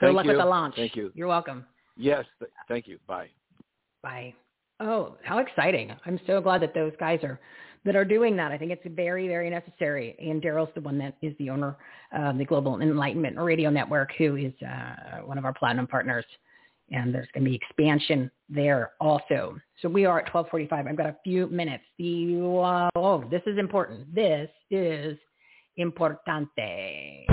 Good Thank luck you. with the launch. Thank you. You're welcome. Yes, th- thank you. Bye. Bye. Oh, how exciting! I'm so glad that those guys are that are doing that. I think it's very, very necessary. And Daryl's the one that is the owner of the Global Enlightenment Radio Network, who is uh, one of our platinum partners. And there's going to be expansion there also. So we are at 12:45. I've got a few minutes. The uh, oh, this is important. This is importante.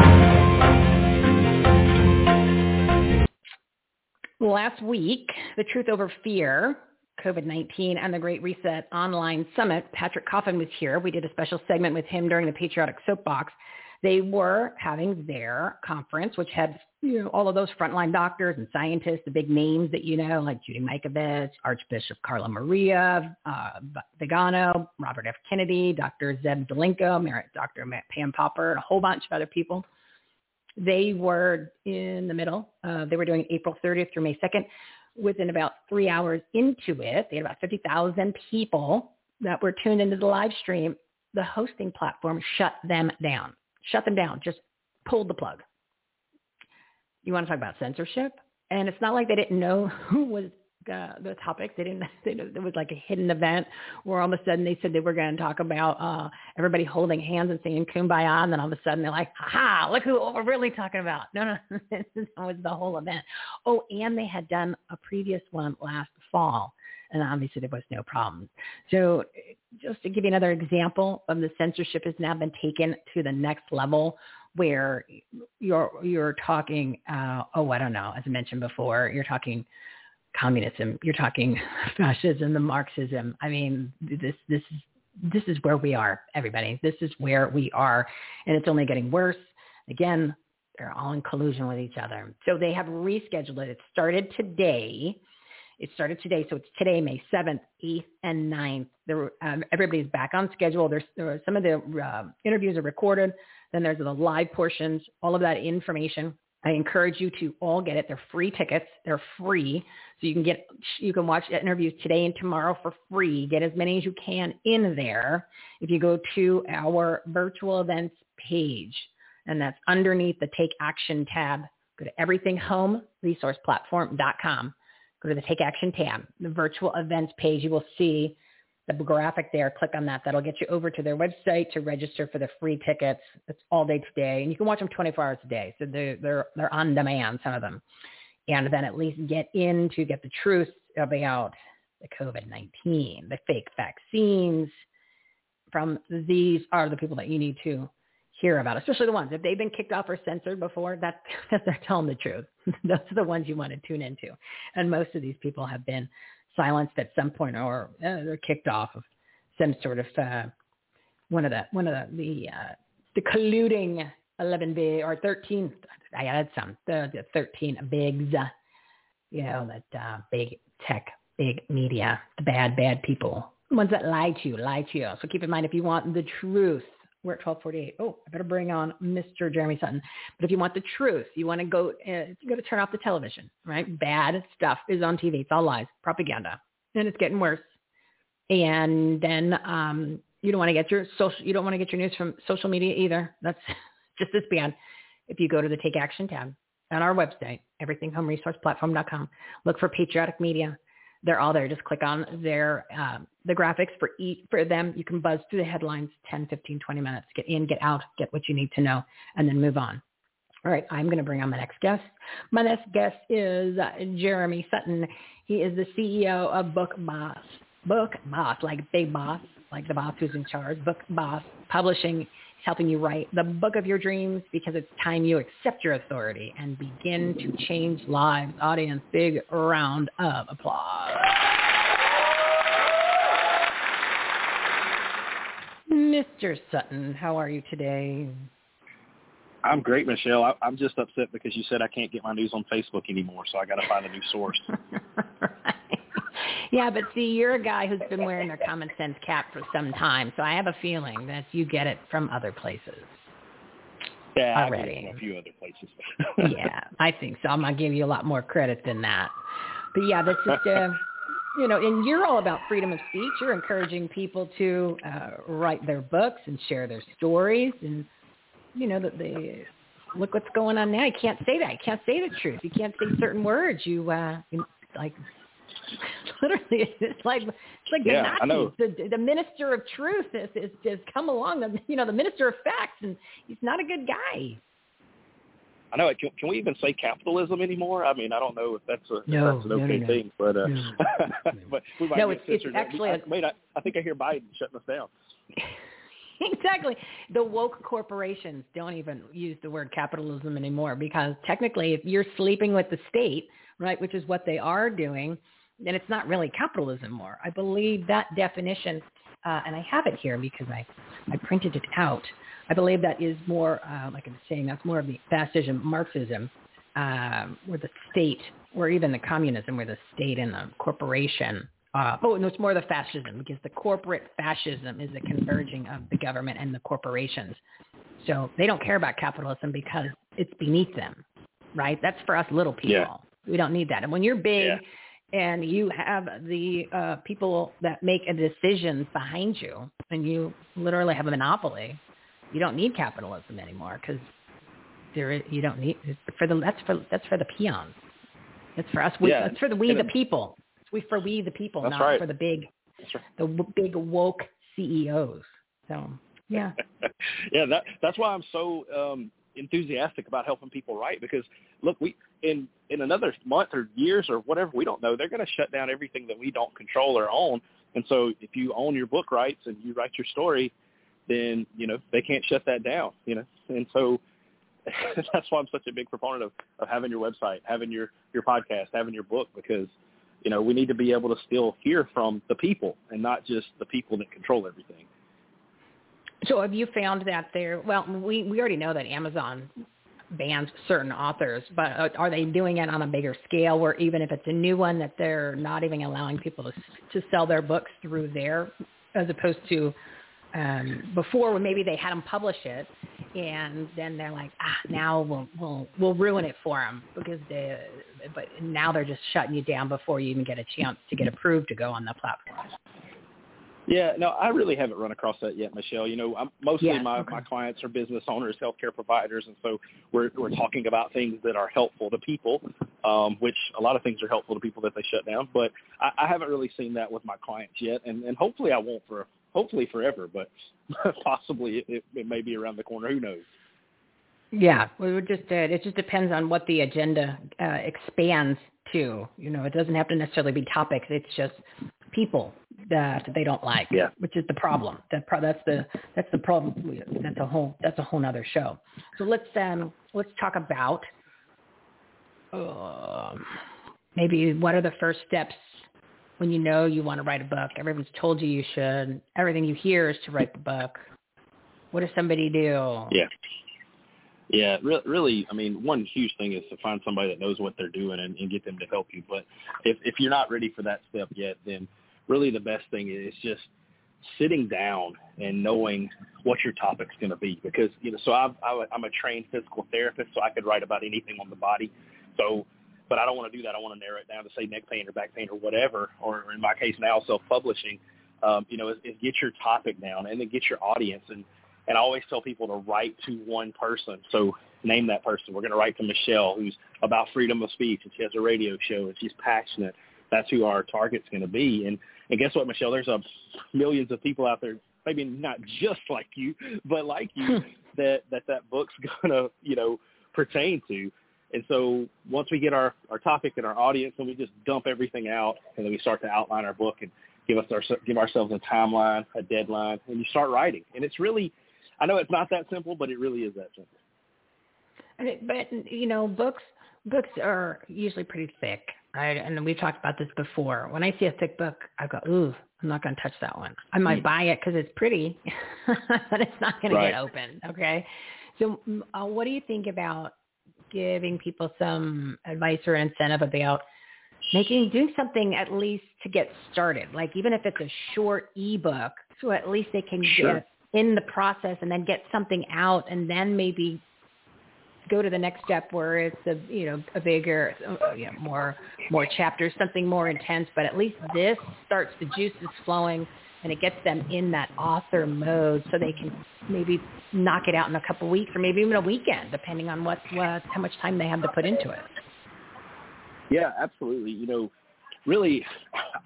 Last week, the Truth Over Fear, COVID-19, and the Great Reset Online Summit, Patrick Coffin was here. We did a special segment with him during the Patriotic Soapbox. They were having their conference, which had you know all of those frontline doctors and scientists, the big names that you know, like Judy Mikovits, Archbishop Carlo Maria uh, Vigano, Robert F. Kennedy, Dr. Zev Zelenko, Mer- Dr. Pam Popper, and a whole bunch of other people. They were in the middle. Uh, they were doing April 30th through May 2nd. Within about three hours into it, they had about 50,000 people that were tuned into the live stream. The hosting platform shut them down. Shut them down. Just pulled the plug. You want to talk about censorship? And it's not like they didn't know who was uh, the topic. They didn't. They, it was like a hidden event where all of a sudden they said they were going to talk about uh, everybody holding hands and singing "Kumbaya," and then all of a sudden they're like, "Ha! Look who we're really talking about." No, no, that was the whole event. Oh, and they had done a previous one last fall, and obviously there was no problem. So, just to give you another example of the censorship has now been taken to the next level where you're you're talking uh, oh I don't know as I mentioned before you're talking communism you're talking fascism the Marxism. I mean this this is this is where we are everybody. This is where we are and it's only getting worse. Again they're all in collusion with each other. So they have rescheduled it. It started today it started today, so it's today, May 7th, 8th, and 9th. There, um, everybody's back on schedule. There's there are, some of the uh, interviews are recorded. Then there's the live portions, all of that information. I encourage you to all get it. They're free tickets. They're free. So you can get, you can watch interviews today and tomorrow for free. Get as many as you can in there. If you go to our virtual events page, and that's underneath the Take Action tab, go to everythinghomeresourceplatform.com go to the Take Action tab, the virtual events page. You will see the graphic there. Click on that. That'll get you over to their website to register for the free tickets. It's all day today, and you can watch them 24 hours a day. So they're they're they're on demand, some of them, and then at least get in to get the truth about the COVID-19, the fake vaccines. From these are the people that you need to hear about, especially the ones if they've been kicked off or censored before. That they're telling the truth. Those are the ones you want to tune into, and most of these people have been silenced at some point or uh, they're kicked off of some sort of uh, one of the one of the the, uh, the colluding 11 big or 13. I added some the, the 13 bigs, uh, you know that uh, big tech, big media, the bad bad people, the ones that lie to you, lie to you. So keep in mind if you want the truth. We're at 1248. Oh, I better bring on Mr. Jeremy Sutton. But if you want the truth, you want to go, uh, you got to turn off the television, right? Bad stuff is on TV. It's all lies, propaganda, and it's getting worse. And then um, you don't want to get your social, you don't want to get your news from social media either. That's just as bad. If you go to the Take Action tab on our website, everythinghomeresourceplatform.com, look for Patriotic Media. They're all there. Just click on their um, the graphics for each for them. You can buzz through the headlines 10, 15, 20 minutes. Get in, get out, get what you need to know, and then move on. All right, I'm going to bring on my next guest. My next guest is uh, Jeremy Sutton. He is the CEO of Book Boss. Book Boss, like big boss, like the boss who's in charge. Book Boss Publishing is helping you write the book of your dreams because it's time you accept your authority and begin to change lives. Audience, big round of applause. Mr. Sutton, how are you today? I'm great, Michele. I, I'm just upset because you said I can't get my news on Facebook anymore, so I got to find a new source. Yeah, but see, you're a guy who's been wearing a common sense cap for some time, so I have a feeling that you get it from other places. Yeah, already. a few other places. yeah, I think so. I'm gonna give you a lot more credit than that. But yeah, that's just uh, you know, and you're all about freedom of speech. You're encouraging people to uh, write their books and share their stories, and you know that they look what's going on now. You can't say that. You can't say the truth. You can't say certain words. You uh, like literally it's like it's like yeah, the Nazis. I know. The, the minister of truth is, is is come along. The, you know, the minister of facts, and he's not a good guy. I know. Can, can we even say capitalism anymore? I mean, I don't know if that's a no, if that's an okay no, no, thing, but uh, no. but we might No, get it's- it's actually I, a- wait. I, I think I hear Biden shutting us down. exactly. The woke corporations don't even use the word capitalism anymore because technically, if you're sleeping with the state, right, which is what they are doing, then it's not really capitalism more. I believe that definition, uh, and I have it here because I, I printed it out. I believe that is more, uh, like I'm saying, that's more of the fascism, Marxism, um, where the state, or even the communism, where the state and the corporation. Uh, oh, no, it's more the fascism because the corporate fascism is the converging of the government and the corporations. So they don't care about capitalism because it's beneath them, right? That's for us little people. Yeah. We don't need that. And when you're big Yeah. And you have the uh, people that make a decision behind you and you literally have a monopoly, you don't need capitalism anymore because there is, you don't need for the that's for that's for the peons. It's for us. We, Yeah, It's for the we the people. It's we for we the people, not right. for the big right. the w- big woke CEOs. So yeah, yeah, that that's why I'm so um enthusiastic about helping people write because look, we in in another month or years or whatever, we don't know, they're going to shut down everything that we don't control or own. And so if you own your book rights and you write your story, then, you know, they can't shut that down, you know. And so that's why I'm such a big proponent of, of having your website, having your, your podcast, having your book because, you know, we need to be able to still hear from the people and not just the people that control everything. So have you found that there? Well, we we already know that Amazon bans certain authors, but uh, are they doing it on a bigger scale? Where even if it's a new one, that they're not even allowing people to to sell their books through there, as opposed to um, before when maybe they had them publish it, and then they're like, ah, now we'll we'll we'll ruin it for them because they. But now they're just shutting you down before you even get a chance to get approved to go on the platform. Yeah, no, I really haven't run across that yet, Michele. You know, I'm, mostly Yeah, my, okay. my clients are business owners, healthcare providers, and so we're we're talking about things that are helpful to people, um, which a lot of things are helpful to people that they shut down. But I, I haven't really seen that with my clients yet, and, and hopefully I won't for hopefully forever, but possibly it, it, may be around the corner. Who knows? Yeah, we would just uh, it just depends on what the agenda uh, expands to. You know, it doesn't have to necessarily be topics. It's just people that they don't like. Yeah. which is the problem. That pro- that's the that's the problem. That's a whole that's a whole nother show. So let's um let's talk about um maybe what are the first steps when you know you want to write a book. Everyone's told you you should. Everything you hear is to write the book. What does somebody do? Yeah. Yeah, re- really, I mean, one huge thing is to find somebody that knows what they're doing and, and get them to help you. But if, if you're not ready for that step yet, then really the best thing is just sitting down and knowing what your topic's going to be. Because, you know, so I've, I, I'm a trained physical therapist, so I could write about anything on the body. So, but I don't want to do that. I want to narrow it down to say neck pain or back pain or whatever, or in my case now, self-publishing. Um, you know, is, is get your topic down and then get your audience and and I always tell people to write to one person. So name that person. We're going to write to Michele, who's about freedom of speech, and she has a radio show, and she's passionate that's who our target's going to be. And and guess what, Michele? There's a millions of people out there, maybe not just like you, but like you, hmm. that that that book's going to you know pertain to. And so once we get our, our topic and our audience, and we just dump everything out, and then we start to outline our book and give us our give ourselves a timeline, a deadline, and you start writing. And it's really, I know it's not that simple, but it really is that simple. But you know, books books are usually pretty thick, right? And we've talked about this before. When I see a thick book, I go, ooh, I'm not going to touch that one. I might mm. buy it because it's pretty, but it's not going right. to get open. Okay. So, uh, what do you think about giving people some advice or incentive about making doing something at least to get started like even if it's a short ebook so at least they can sure. get in the process and then get something out and then maybe go to the next step where it's a you know a bigger uh, you know, more more chapters something more intense but at least this starts the juices flowing and it gets them in that author mode so they can maybe knock it out in a couple of weeks or maybe even a weekend, depending on what, what how much time they have to put into it. Yeah, absolutely. You know, really,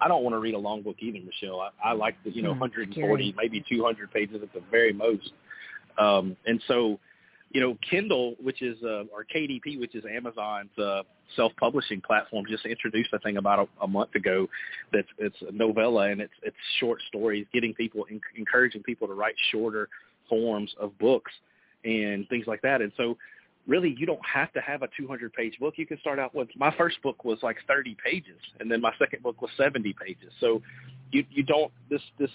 I don't want to read a long book either, Michele. I, I like the you know mm, 140, scary. maybe 200 pages at the very most. Um, and so you know, Kindle, which is uh, or KDP, which is Amazon's uh, self-publishing platform, just introduced a thing about a, a month ago. That's it's a novella and it's it's short stories, getting people in, encouraging people to write shorter forms of books and things like that. And so, really, you don't have to have a 200-page book. You can start out with my first book was like 30 pages, and then my second book was 70 pages. So, you you don't this this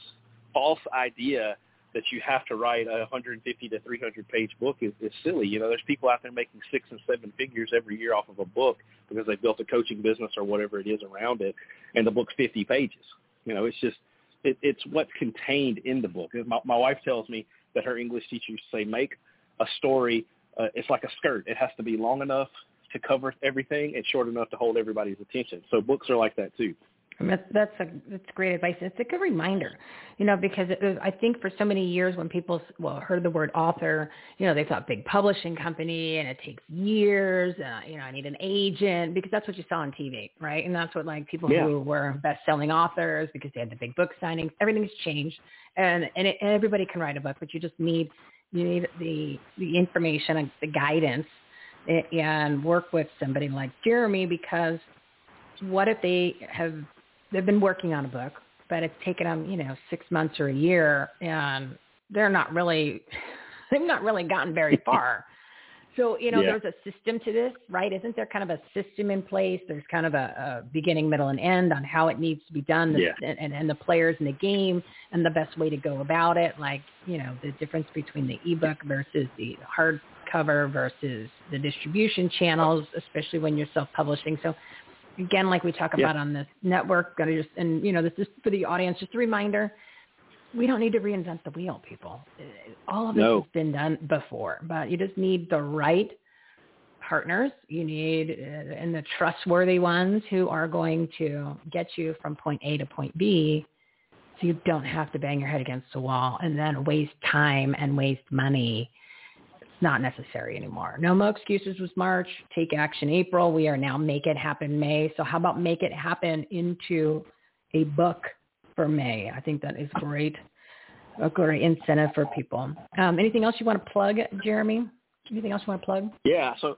false idea that you have to write a 150 to 300 page book is, is silly. You know, there's people out there making six and seven figures every year off of a book because they built a coaching business or whatever it is around it, and the book's 50 pages. You know, it's just it, it's what's contained in the book. My, my wife tells me that her English teacher used to say, make a story. Uh, it's like a skirt. It has to be long enough to cover everything and short enough to hold everybody's attention. So books are like that too. That's a that's great advice. It's a good reminder, you know, because it was, I think for so many years when people well heard the word author, you know, they thought big publishing company and it takes years. Uh, you know, I need an agent because that's what you saw on TV, right? And that's what like people yeah. who were best-selling authors because they had the big book signings. Everything's changed, and and, it, and everybody can write a book, but you just need you need the the information and the guidance and work with somebody like Jeremy because what if they have they've been working on a book, but it's taken them, you know, six months or a year, and they're not really, they've not really gotten very far. So, you know, yeah. there's a system to this, right? Isn't there kind of a system in place? There's kind of a, a beginning, middle, and end on how it needs to be done yeah. and, and, and the players in the game and the best way to go about it. Like, you know, the difference between the ebook versus the hardcover versus the distribution channels, especially when you're self-publishing. So again, like we talk about on this network, gotta just, and you know, this is for the audience, just a reminder, we don't need to reinvent the wheel, people. All of this no. has been done before, but you just need the right partners. You need, uh, and the trustworthy ones who are going to get you from point A to point B so you don't have to bang your head against the wall and then waste time and waste money not necessary anymore. No more excuses was March. Take action April. We are now make it happen May. So how about make it happen into a book for May? I think that is great. A great incentive for people. Um, anything else you want to plug, Jeremy? Anything else you want to plug? Yeah. So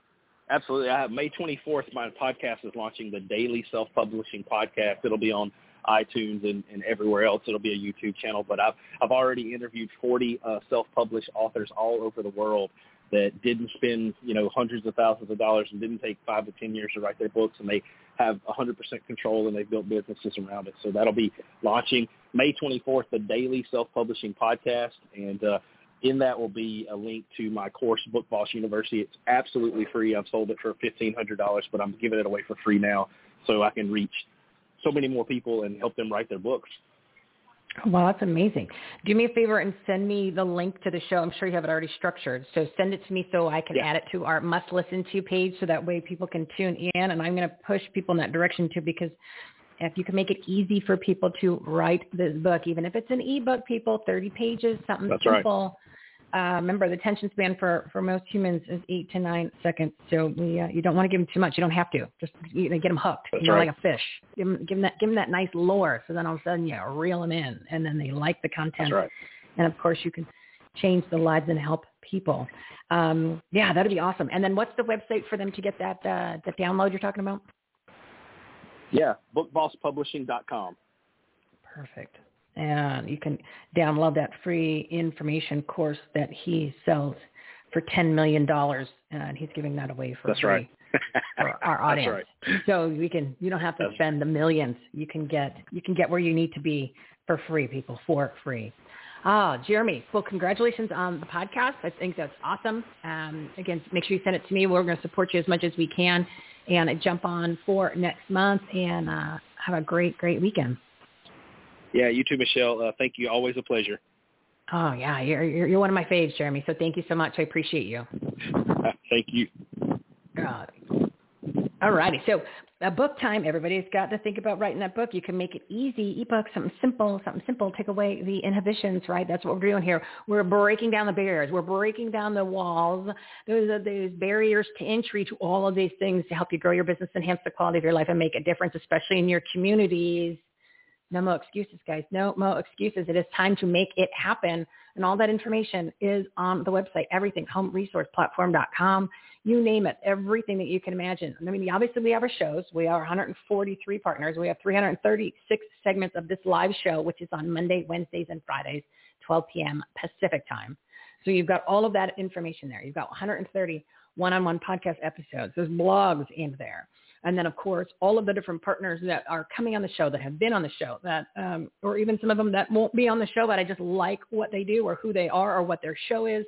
absolutely. I have May 24th. My podcast is launching the Daily Self Publishing Podcast. It'll be on iTunes and, and everywhere else. It'll be a YouTube channel. But I've I've already interviewed 40 uh, self-published authors all over the world that didn't spend, you know, hundreds of thousands of dollars and didn't take five to 10 years to write their books and they have 100% control and they've built businesses around it. So that'll be launching May 24th, the daily self-publishing podcast. And uh, in that will be a link to my course, Book Boss University. It's absolutely free. I've sold it for $1,500, but I'm giving it away for free now so I can reach so many more people and help them write their books. Well, that's amazing. Do me a favor and send me the link to the show. I'm sure you have it already structured. So send it to me so I can yeah. add it to our must listen to page so that way people can tune in. And I'm going to push people in that direction too because if you can make it easy for people to write this book, even if it's an ebook, people, 30 pages, something That's simple. Uh, remember, the attention span for, for most humans is eight to nine seconds. So we, uh, you don't want to give them too much. You don't have to. Just you know, get them hooked. That's you know, right. like a fish. Give them, give them that give them that nice lure. So then all of a sudden you reel them in, and then they like the content. Right. And of course, you can change the lives and help people. Um, yeah, that'd be awesome. And then what's the website for them to get that uh, that download you're talking about? Yeah, bookbosspublishing.com. Perfect. And you can download that free information course that he sells for $10 million. And he's giving that away for That's free right. for our audience. Right. So we can, you don't have to That's- spend the millions. You can get, you can get where you need to be for free, people, for free. Ah, Jeremy. Well, congratulations on the podcast. I think that's awesome. Um, again, make sure you send it to me. We're going to support you as much as we can and jump on for next month and uh, have a great, great weekend. Yeah, you too, Michele. Uh, thank you. Always a pleasure. Oh yeah, you're, you're you're one of my faves, Jeremy. So thank you so much. I appreciate you. thank you. God. All righty. So a book time. Everybody's got to think about writing that book. You can make it easy. Ebook, something simple, something simple. Take away the inhibitions, right? That's what we're doing here. We're breaking down the barriers. We're breaking down the walls. Those are those barriers to entry to all of these things to help you grow your business, enhance the quality of your life, and make a difference, especially in your communities. No more excuses, guys. No more excuses. It is time to make it happen. And all that information is on the website, everything, homeresourceplatform.com, you name it, everything that you can imagine. I mean, obviously we have our shows. We are 143 partners. We have 336 segments of this live show, which is on Monday, Wednesdays, and Fridays, 12 p.m. Pacific time. So you've got all of that information there. You've got 130 one-on-one podcast episodes. There's blogs in there. And then, of course, all of the different partners that are coming on the show, that have been on the show, that um, or even some of them that won't be on the show, but I just like what they do or who they are or what their show is,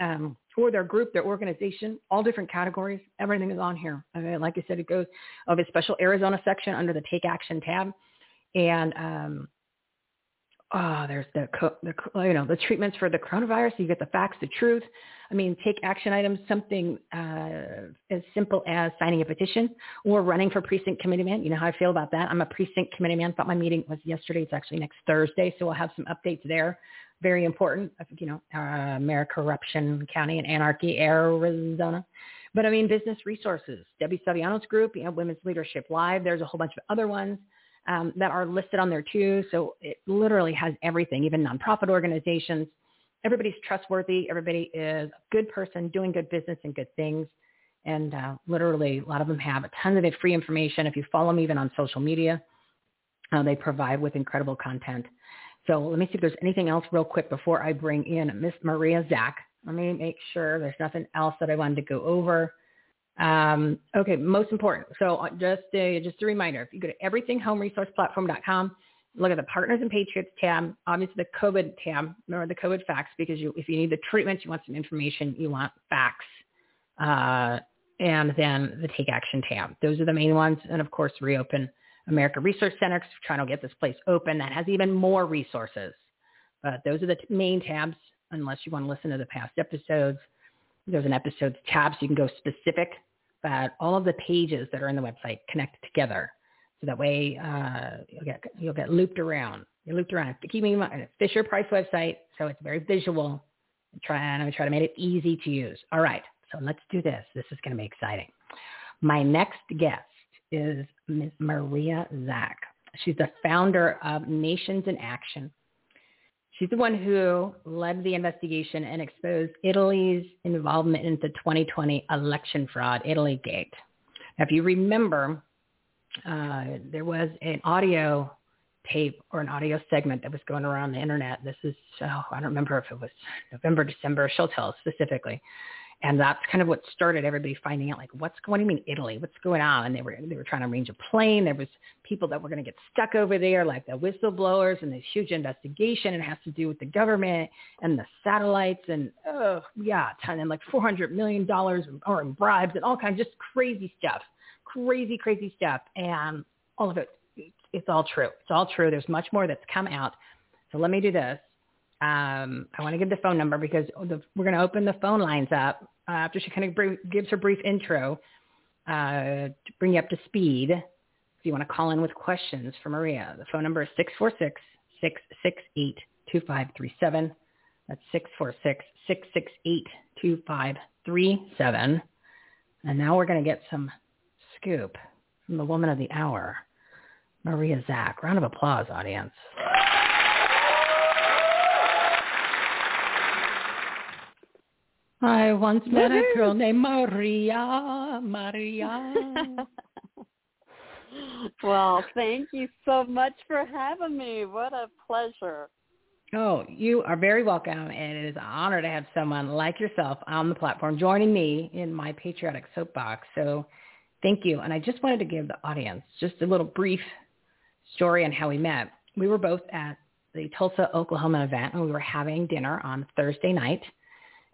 um, or their group, their organization, all different categories. Everything is on here. Okay, like I said, it goes of a special Arizona section under the Take Action tab, and um, oh, there's the, the you know the treatments for the coronavirus. You get the facts, the truth. I mean, take action items, something uh, as simple as signing a petition or running for precinct committee man. You know how I feel about that. I'm a precinct committee man. Thought my meeting was yesterday. It's actually next Thursday, so we'll have some updates there. Very important. I think, you know, uh, Mayor Corruption County and Anarchy, Arizona. But I mean, business resources. Debbie Saviano's group, you know, Women's Leadership Live. There's a whole bunch of other ones um, that are listed on there too. So it literally has everything, even nonprofit organizations. Everybody's trustworthy. Everybody is a good person doing good business and good things. And uh, literally, a lot of them have a ton of free information. If you follow them even on social media, uh, they provide with incredible content. So let me see if there's anything else real quick before I bring in Miss Maria Zack. Let me make sure there's nothing else that I wanted to go over. Um, okay, most important. So uh, just a, just a reminder, if you go to everythinghomeresourceplatform.com, look at the Partners and Patriots tab, obviously the COVID tab, remember the COVID facts, because you, if you need the treatments, you want some information, you want facts, uh, and then the Take Action tab. Those are the main ones. And of course, Reopen America Research Center, 'cause we're trying to get this place open. That has even more resources. But those are the t- main tabs, unless you want to listen to the past episodes. There's an episodes tab, so you can go specific, but all of the pages that are in the website connect together. So that way uh, you'll get you'll get looped around. You're looped around. Keeping in mind, Fisher Price website, so it's very visual. I'm trying to try to make it easy to use. All right, so let's do this. This is going to be exciting. My next guest is Ms. Maria Zack. She's the founder of Nations in Action. She's the one who led the investigation and exposed Italy's involvement in the 2020 election fraud, Italy Gate. Now, if you remember, uh, there was an audio tape or an audio segment that was going around the internet. This is, oh, I don't remember if it was November, December, she'll tell us specifically. And that's kind of what started everybody finding out, like, what's going? You mean Italy? What's going on? And they were they were trying to arrange a plane. There was people that were going to get stuck over there, like the whistleblowers, and this huge investigation. And It has to do with the government and the satellites, and oh yeah, ton and like four hundred million dollars or in bribes and all kinds of just crazy stuff, crazy crazy stuff, and all of it, it's all true. It's all true. There's much more that's come out. So let me do this. Um, I want to give the phone number because the, we're going to open the phone lines up uh, after she kind of br- gives her brief intro uh, to bring you up to speed. If you want to call in with questions for Maria, the phone number is 646-668-2537. That's 646-668-2537. And now we're going to get some scoop from the woman of the hour, Maria Zack. Round of applause, audience. I once met a girl named Maria. Maria. well, thank you so much for having me. What a pleasure. Oh, you are very welcome, and it is an honor to have someone like yourself on the platform joining me in my patriotic soapbox. So thank you. And I just wanted to give the audience just a little brief story on how we met. We were both at the Tulsa, Oklahoma event, and we were having dinner on Thursday night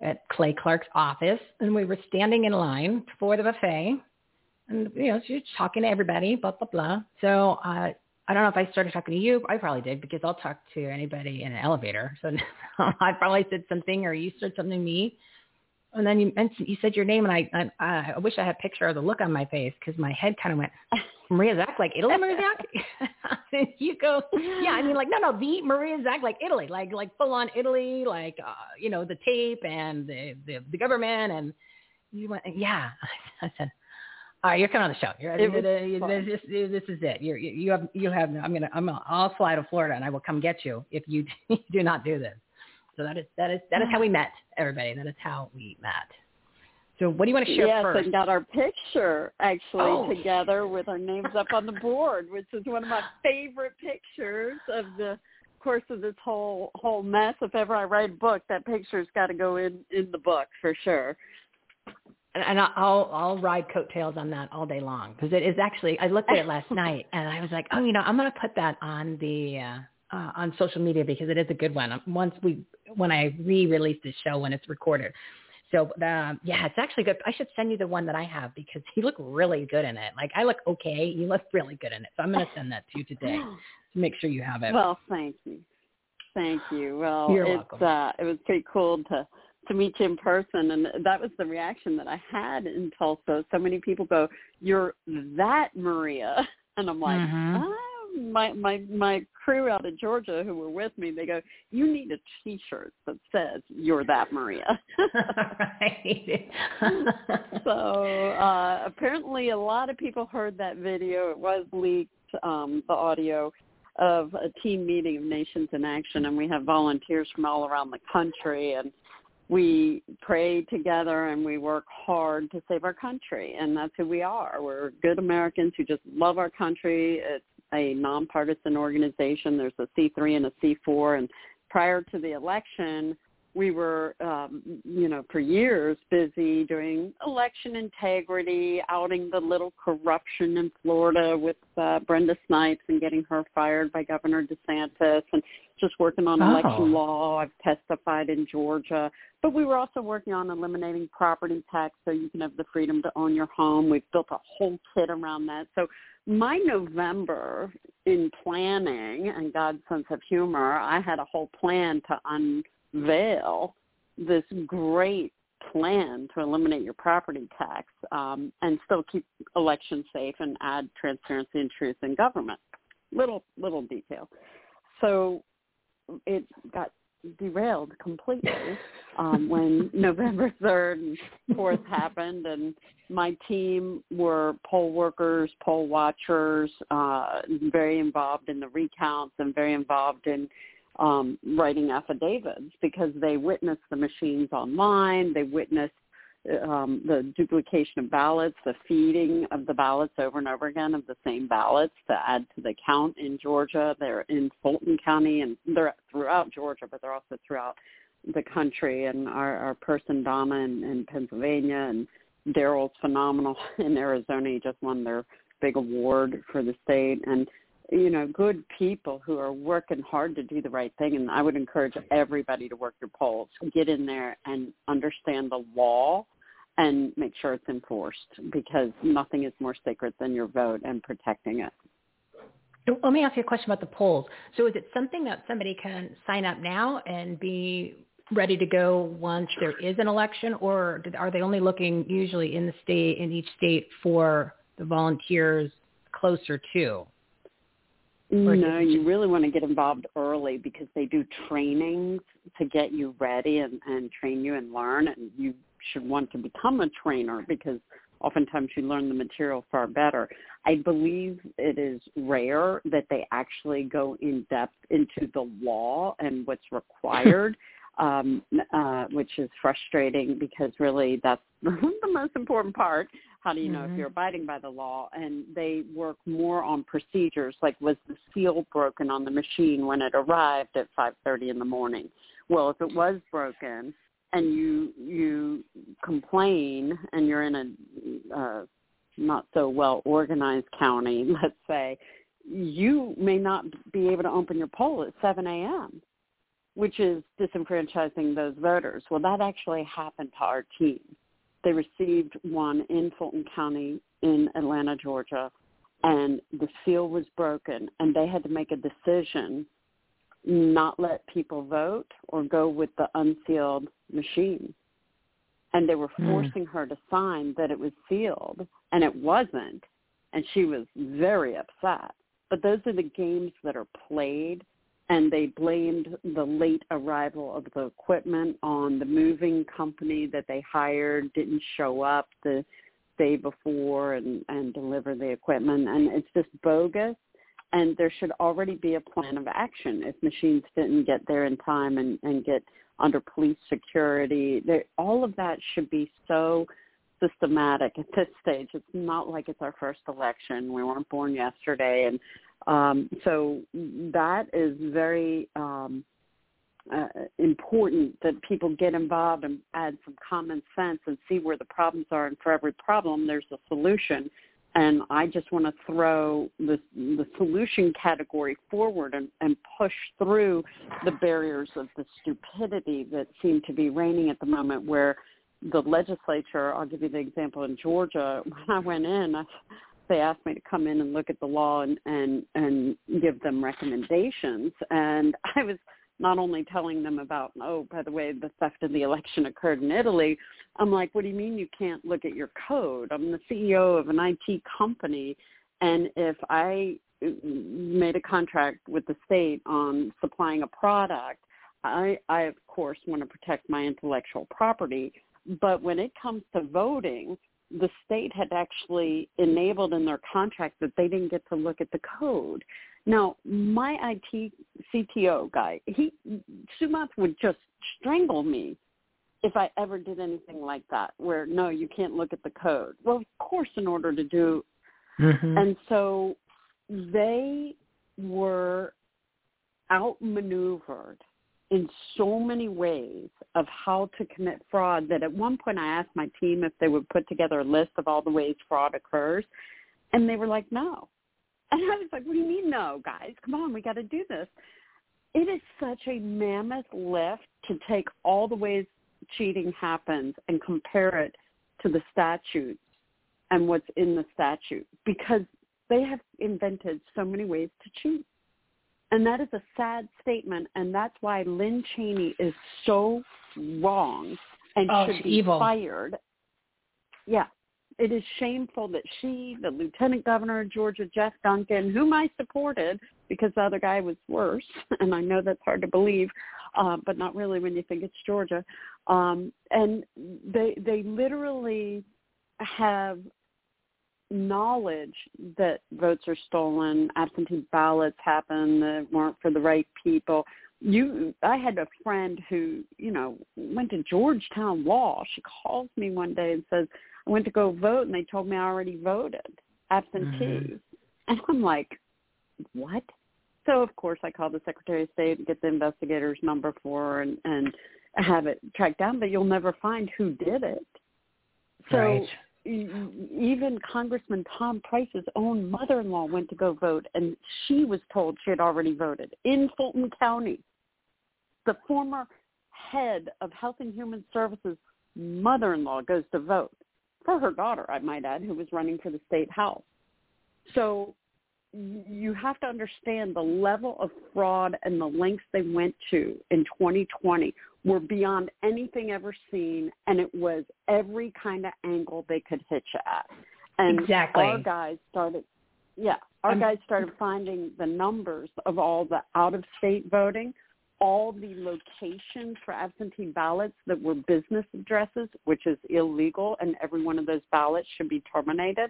at Clay Clark's office, and we were standing in line for the buffet, and you know, she was talking to everybody, blah blah blah. So uh, I don't know if I started talking to you. I probably did because I'll talk to anybody in an elevator. So I probably said something, or you said something to me, and then you mentioned you said your name, and I I, I wish I had a picture of the look on my face because my head kind of went. Maria Zack, like Italy, Maria Zack. you go, yeah. I mean, like no, no, the Maria Zack, like Italy, like like full on Italy, like uh, you know the tape and the, the the government, and you went, yeah. I said, all right, you're coming on the show. You're, this, this, this is it. You're, you have you have. I'm gonna I'm gonna, I'll fly to Florida and I will come get you if you do not do this. So that is that is that is how we met, everybody. That is how we met. So what do you want to share yes, first? Yes, and got our picture actually Oh. together with our names up on the board, which is one of my favorite pictures of the course of this whole whole mess. If ever I write a book, that picture's got to go in in the book for sure. and, and I'll I'll ride coattails on that all day long because it is actually I looked at it last night and I was like, oh, you know, I'm going to put that on the uh, uh, on social media because it is a good one. Once we when I re-release the show when it's recorded. So uh, yeah, it's actually good. I should send you the one that I have because you look really good in it. Like I look okay, you look really good in it. So I'm going to send that to you today to make sure you have it. Well, thank you, thank you. Well, You're it's welcome. uh, it was pretty cool to to meet you in person, and that was the reaction that I had in Tulsa. So many people go, "You're that Maria," and I'm like, Mhm. "Ah." My my my crew out of Georgia who were with me, they go, "You need a T-shirt that says you're that Maria." right. so uh, apparently, a lot of people heard that video. It was leaked, um, the audio of a team meeting of Nations in Action, and we have volunteers from all around the country, and we pray together and we work hard to save our country, and that's who we are. We're good Americans who just love our country. It's a nonpartisan organization. There's a C3 and a C4, and prior to the election, we were, um, you know, for years busy doing election integrity, outing the little corruption in Florida with uh, Brenda Snipes and getting her fired by Governor DeSantis, and just working on Oh. election law. I've testified in Georgia, but we were also working on eliminating property tax so you can have the freedom to own your home. We've built a whole kit around that. So my November in planning and God's sense of humor, I had a whole plan to unveil this great plan to eliminate your property tax um, and still keep elections safe and add transparency and truth in government. Little little detail. So it got derailed completely um, when November 3rd and 4th happened and my team were poll workers, poll watchers, uh, very involved in the recounts and very involved in um, writing affidavits because they witnessed the machines online. They witnessed um, the duplication of ballots, the feeding of the ballots over and over again of the same ballots to add to the count in Georgia. They're in Fulton County and they're throughout Georgia, but they're also throughout the country. And our, our person Donna in, in Pennsylvania and Daryl's phenomenal in Arizona. He just won their big award for the state. And you know, good people who are working hard to do the right thing. And I would encourage everybody to work your polls, get in there and understand the law and make sure it's enforced because nothing is more sacred than your vote and protecting it. Let me ask you a question about the polls. So is it something that somebody can sign up now and be ready to go once there is an election, or are they only looking usually in the state, in each state, for the volunteers closer to? No, you really want to get involved early because they do trainings to get you ready and, and train you and learn. And you should want to become a trainer because oftentimes you learn the material far better. I believe it is rare that they actually go in depth into the law and what's required, um, uh, which is frustrating because really that's the most important part. How do you know Mm-hmm. if you're abiding by the law? And they work more on procedures, like was the seal broken on the machine when it arrived at 5:30 in the morning? Well, if it was broken, and you you complain and you're in a uh, not so well organized county, let's say, you may not be able to open your poll at 7 a.m., which is disenfranchising those voters. Well, that actually happened to our team. They received one in Fulton County in Atlanta, Georgia, and the seal was broken, and they had to make a decision not let people vote or go with the unsealed machine. And they were Hmm. forcing her to sign that it was sealed, and it wasn't. And she was very upset. But those are the games that are played, and they blamed the late arrival of the equipment on the moving company that they hired didn't show up the day before and, and deliver the equipment. And it's just bogus and there should already be a plan of action if machines didn't get there in time and, and get under police security. There, all of that should be so systematic at this stage. It's not like it's our first election. We weren't born yesterday, and um, so that is very um, uh, important that people get involved and add some common sense and see where the problems are. And for every problem, there's a solution and I just want to throw the the solution category forward and, and push through the barriers of the stupidity that seem to be reigning at the moment. Where the legislature, I'll give you the example in Georgia. When I went in, I, they asked me to come in and look at the law and and and give them recommendations, and I was not only telling them about, oh, by the way, the theft of the election occurred in Italy, I'm like, what do you mean you can't look at your code? I'm the CEO of an IT company, and if I uh, made a contract with the state on supplying a product, I, I of course want to protect my intellectual property. But when it comes to voting, the state had actually enabled in their contract that they didn't get to look at the code. Now, my IT CTO guy, he Sumat would just strangle me if I ever did anything like that, where no, you can't look at the code. Well, of course, in order to do, Mm-hmm. and so they were outmaneuvered in so many ways of how to commit fraud that at one point I asked my team if they would put together a list of all the ways fraud occurs, and they were like, no. And I was like, what do you mean no, guys? Come on, we got to do this. It is such a mammoth lift to take all the ways cheating happens and compare it to the statute and what's in the statute because they have invented so many ways to cheat. And that is a sad statement, and that's why Lynn Cheney is so wrong and Oh, should be evil. fired. Yeah, it is shameful that she, the lieutenant governor of Georgia, Jeff Duncan, whom I supported because the other guy was worse, and I know that's hard to believe, uh, but not really when you think it's Georgia. Um, and they they literally have knowledge that votes are stolen, absentee ballots happen that weren't for the right people. You, I had a friend who, you know, went to Georgetown Law. She calls me one day and says, "I went to go vote, and they told me I already voted absentee." Mm-hmm. And I'm like, "What?" So of course I call the Secretary of State and get the investigator's number for her and and have it tracked down, but you'll never find who did it. So Right. Even Congressman Tom Price's own mother-in-law went to go vote, and she was told she had already voted in Fulton County. The former head of Health and Human Services mother-in-law goes to vote for her daughter, I might add, who was running for the state house. So you have to understand the level of fraud and the lengths they went to in 2020 were beyond anything ever seen, and it was every kind of angle they could hit you at. And Exactly. our guys started, yeah, our I'm- guys started finding the numbers of all the out-of-state voting. all the locations for absentee ballots that were business addresses, which is illegal, and every one of those ballots should be terminated.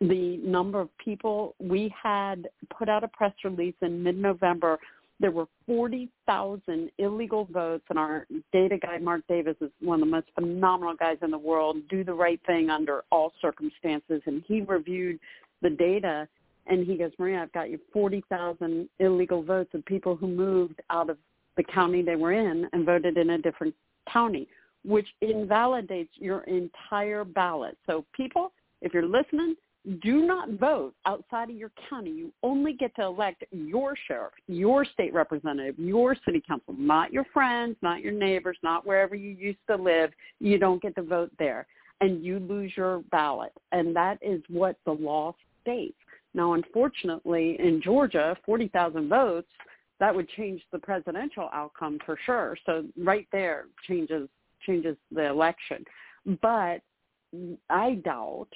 The number of people we had put out a press release in mid-November. There were 40,000 illegal votes, and our data guy, Mark Davis, is one of the most phenomenal guys in the world, do the right thing under all circumstances, and he reviewed the data and he goes, Maria, I've got you 40,000 illegal votes of people who moved out of the county they were in and voted in a different county, which invalidates your entire ballot. So people, if you're listening, do not vote outside of your county. You only get to elect your sheriff, your state representative, your city council, not your friends, not your neighbors, not wherever you used to live. You don't get to vote there. And you lose your ballot. And that is what the law states. Now, unfortunately, in Georgia, 40,000 votes, that would change the presidential outcome for sure. So right there changes changes the election. But I doubt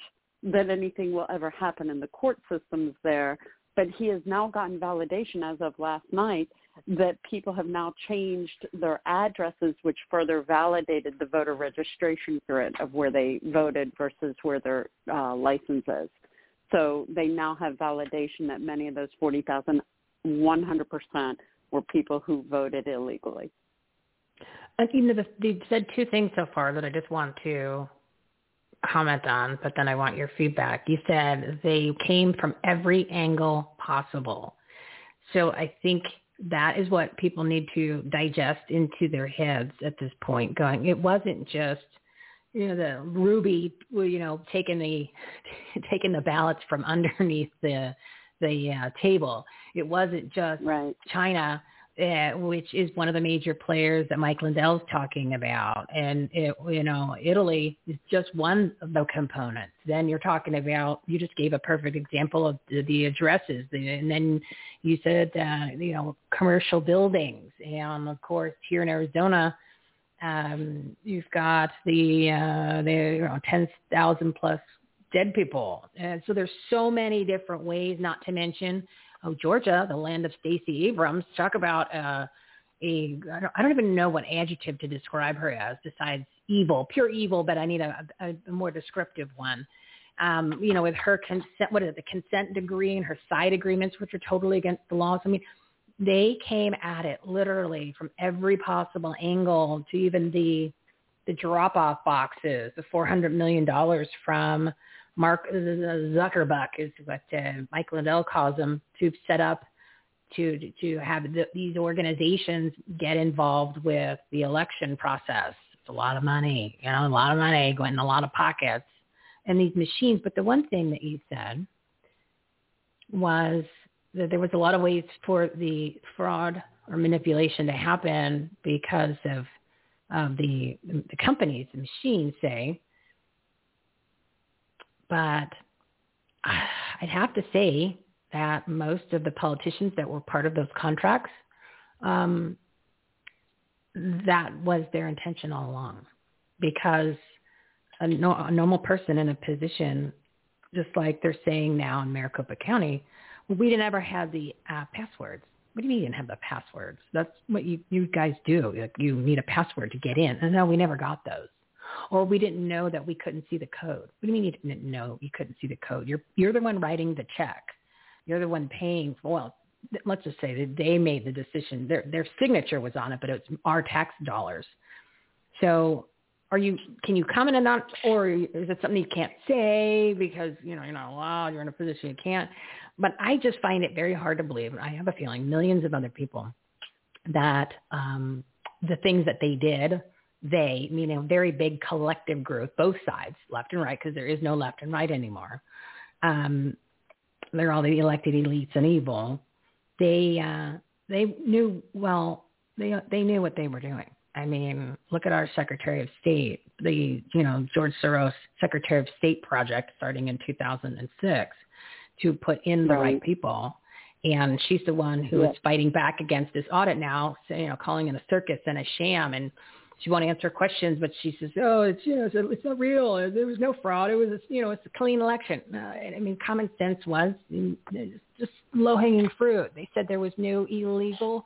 that anything will ever happen in the court systems there. But he has now gotten validation as of last night that people have now changed their addresses, which further validated the voter registration grid of where they voted versus where their uh, license is. So they now have validation that many of those 40,000, 100% were people who voted illegally. And you know, they've said two things so far that I just want to comment on, but then I want your feedback. You said they came from every angle possible. So I think that is what people need to digest into their heads at this point going, it wasn't just – you know the Ruby, you know, taking the taking the ballots from underneath the the uh, table. It wasn't just right. China, uh, which is one of the major players that Mike Lindell's talking about, and it, you know, Italy is just one of the components. Then you're talking about you just gave a perfect example of the, the addresses, and then you said uh, you know commercial buildings, and of course here in Arizona um, you've got the uh, the you know, ten thousand plus dead people, and so there's so many different ways. Not to mention, oh Georgia, the land of Stacey Abrams. Talk about uh, a I don't, I don't even know what adjective to describe her as besides evil, pure evil. But I need a, a, a more descriptive one. Um, you know, with her consent, what is it, the consent decree and her side agreements, which are totally against the laws. I mean, they came at it literally from every possible angle to even the the drop off boxes, the four hundred million dollars from Mark Zuckerbuck is what uh, Mike Lindell calls them to set up to to have the, these organizations get involved with the election process. It's a lot of money, you know, a lot of money going in a lot of pockets, and these machines. But the one thing that you said was that there was a lot of ways for the fraud or manipulation to happen because of um, the the companies, the machines, say. But I'd have to say that most of the politicians that were part of those contracts, um, that was their intention all along, because a, no, a normal person in a position, just like they're saying now in Maricopa County, we didn't ever have the uh, passwords. What do you mean you didn't have the passwords? That's what you, you guys do. Like you need a password to get in. And no, we never got those. Or we didn't know that we couldn't see the code. What do you mean you didn't know you couldn't see the code? You're, you're the one writing the check. You're the one paying. Well, let's just say that they made the decision. Their, their signature was on it, but it's our tax dollars. So are you can you comment on that or is it something you can't say because you know you're not allowed you're in a position you can't but I just find it very hard to believe. I have a feeling millions of other people that um, the things that they did, they, meaning a very big collective group, both sides, left and right, because there is no left and right anymore. Um, they're all the elected elites and evil. They uh, they knew well. They they knew what they were doing. I mean, look at our Secretary of State, the you know George Soros Secretary of State project starting in 2006 to put in the right, right people. And she's the one who is fighting back against this audit now, you know, calling it a circus and a sham. And she won't answer questions, but she says, "Oh, it's you know, it's not real. There was no fraud. It was, a, you know, it's a clean election." Uh, I mean, common sense was just low hanging fruit. They said there was no illegal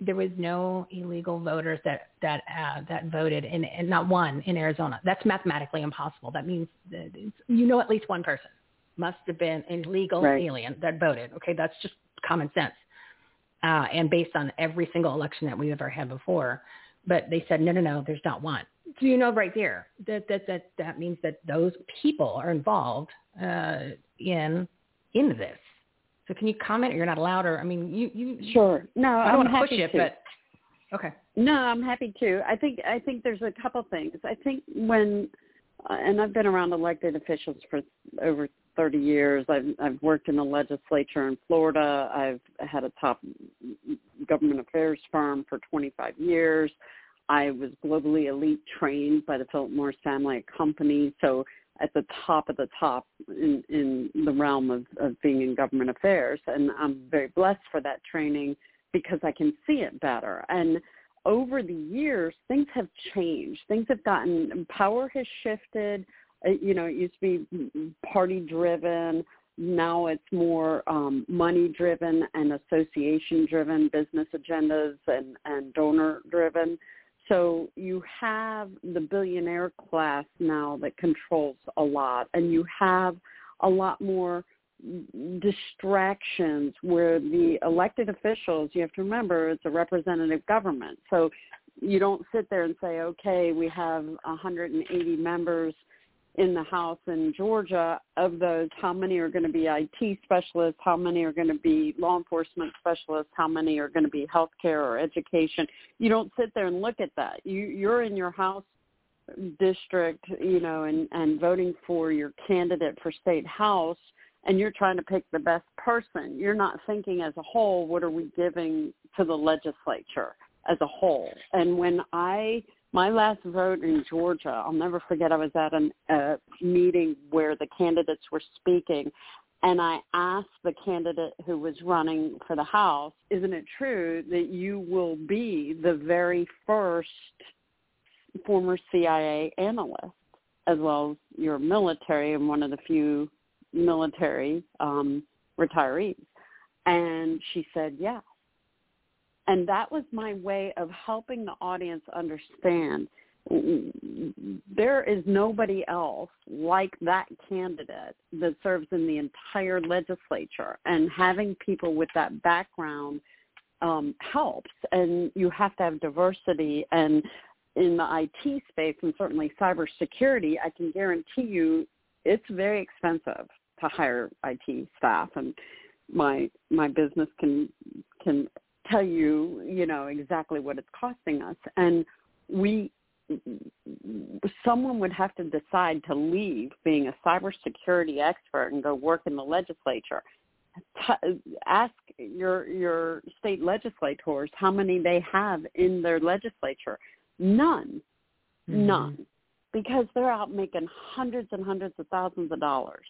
there was no illegal voters that that uh, that voted, and, and not one in Arizona. That's mathematically impossible. That means that you know at least one person must have been an illegal Right. alien that voted. Okay, that's just common sense, uh, and based on every single election that we've ever had before. But they said no, no, no. There's not one. So you know right there that that that that means that those people are involved uh, in in this. So can you comment? Or you're not allowed, or I mean, you you Sure. No, I I'm don't want to push it, to. but okay. No, I'm happy to. I think I think there's a couple things. I think when uh, and I've been around elected officials for over 30 years. I've I've worked in the legislature in Florida. I've had a top government affairs firm for 25 years. I was globally elite trained by the Philip Morris family company, so at the top of the top in, in the realm of, of being in government affairs. And I'm very blessed for that training because I can see it better. And over the years, things have changed. Things have gotten, power has shifted. You know, it used to be party driven. Now it's more um, money driven and association driven, business agendas and, and donor driven. So you have the billionaire class now that controls a lot, and you have a lot more distractions where the elected officials, you have to remember, it's a representative government. So you don't sit there and say, okay, we have 180 members in the House in Georgia. Of those, how many are going to be IT specialists? How many are going to be law enforcement specialists? How many are going to be healthcare or education? You don't sit there and look at that. You, you're in your House district, you know, and, and voting for your candidate for state house and you're trying to pick the best person. You're not thinking as a whole, what are we giving to the legislature as a whole? And when I, my last vote in Georgia, I'll never forget, I was at a meeting where the candidates were speaking and I asked the candidate who was running for the House, isn't it true that you will be the very first former CIA analyst as well as your military and one of the few military um, retirees? And she said, yes. And that was my way of helping the audience understand there is nobody else like that candidate that serves in the entire legislature. And having people with that background um, helps. And you have to have diversity. And in the IT space and certainly cybersecurity, I can guarantee you it's very expensive to hire IT staff and my my business can can tell you you know exactly what it's costing us. And we someone would have to decide to leave being a cybersecurity expert and go work in the legislature. T- ask your your state legislators how many they have in their legislature. None. Mm-hmm. none. Because they're out making hundreds and hundreds of thousands of dollars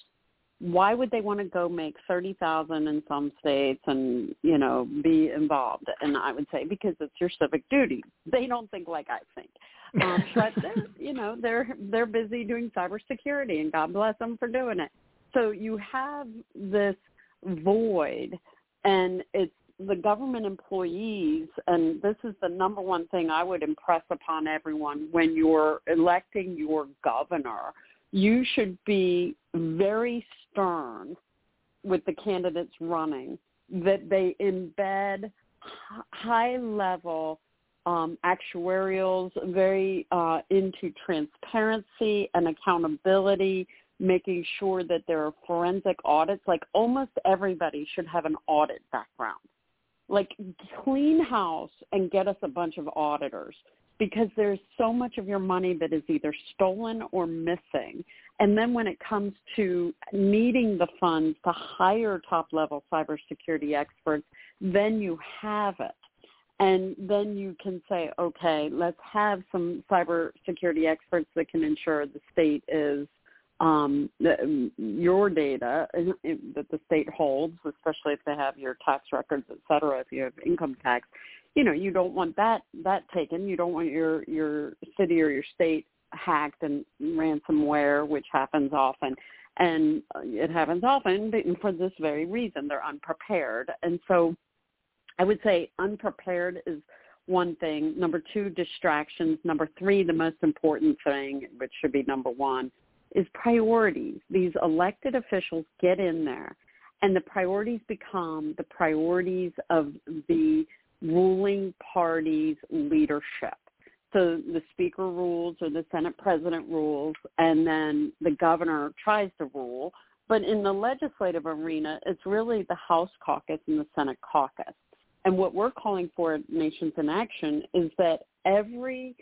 why would they want to go make thirty thousand in some states and you know be involved? And i would say because it's your civic duty. They don't think like i think. Um but they're you know they're they're busy doing cybersecurity and god bless them for doing it. So you have this void and it's the government employees and this is the number one thing i would impress upon everyone when you're electing your governor you should be very stern with the candidates running that they embed high level um, actuarials very uh, into transparency and accountability making sure that there are forensic audits. Like almost everybody should have an audit background. Like clean house and get us a bunch of auditors because there's so much of your money that is either stolen or missing. And then when it comes to needing the funds to hire top level cybersecurity experts, then you have it. And then you can say, okay, let's have some cybersecurity experts that can ensure the state is um, your data that the state holds, especially if they have your tax records, et cetera, if you have income tax, you know, you don't want that that taken. You don't want your your city or your state hacked and ransomware, which happens often, and it happens often for this very reason. They're unprepared, and so I would say unprepared is one thing. Number two, distractions. Number three, the most important thing, which should be number one, is priorities. These elected officials get in there and the priorities become the priorities of the ruling party's leadership. So the speaker rules or the Senate president rules and then the governor tries to rule. But in the legislative arena, it's really the House caucus and the Senate caucus. And what we're calling for at Nations in Action is that every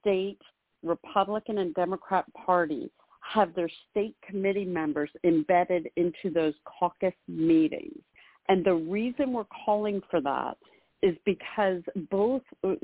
state Republican and Democrat party have their state committee members embedded into those caucus meetings. And the reason we're calling for that is because both uh,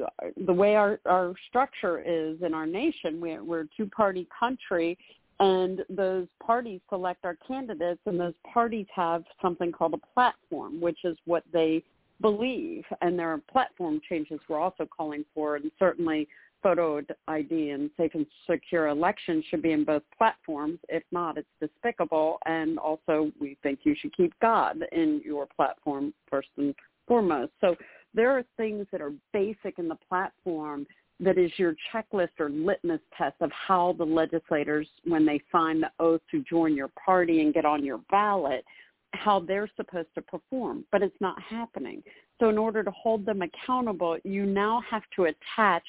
the way our, our structure is in our nation, we're, we're a two-party country, and those parties select our candidates, and those parties have something called a platform, which is what they believe. And there are platform changes we're also calling for, and certainly photo ID and safe and secure elections should be in both platforms. If not, it's despicable. And also, we think you should keep God in your platform first and foremost. So there are things that are basic in the platform that is your checklist or litmus test of how the legislators, when they sign the oath to join your party and get on your ballot, how they're supposed to perform, but it's not happening. So in order to hold them accountable, you now have to attach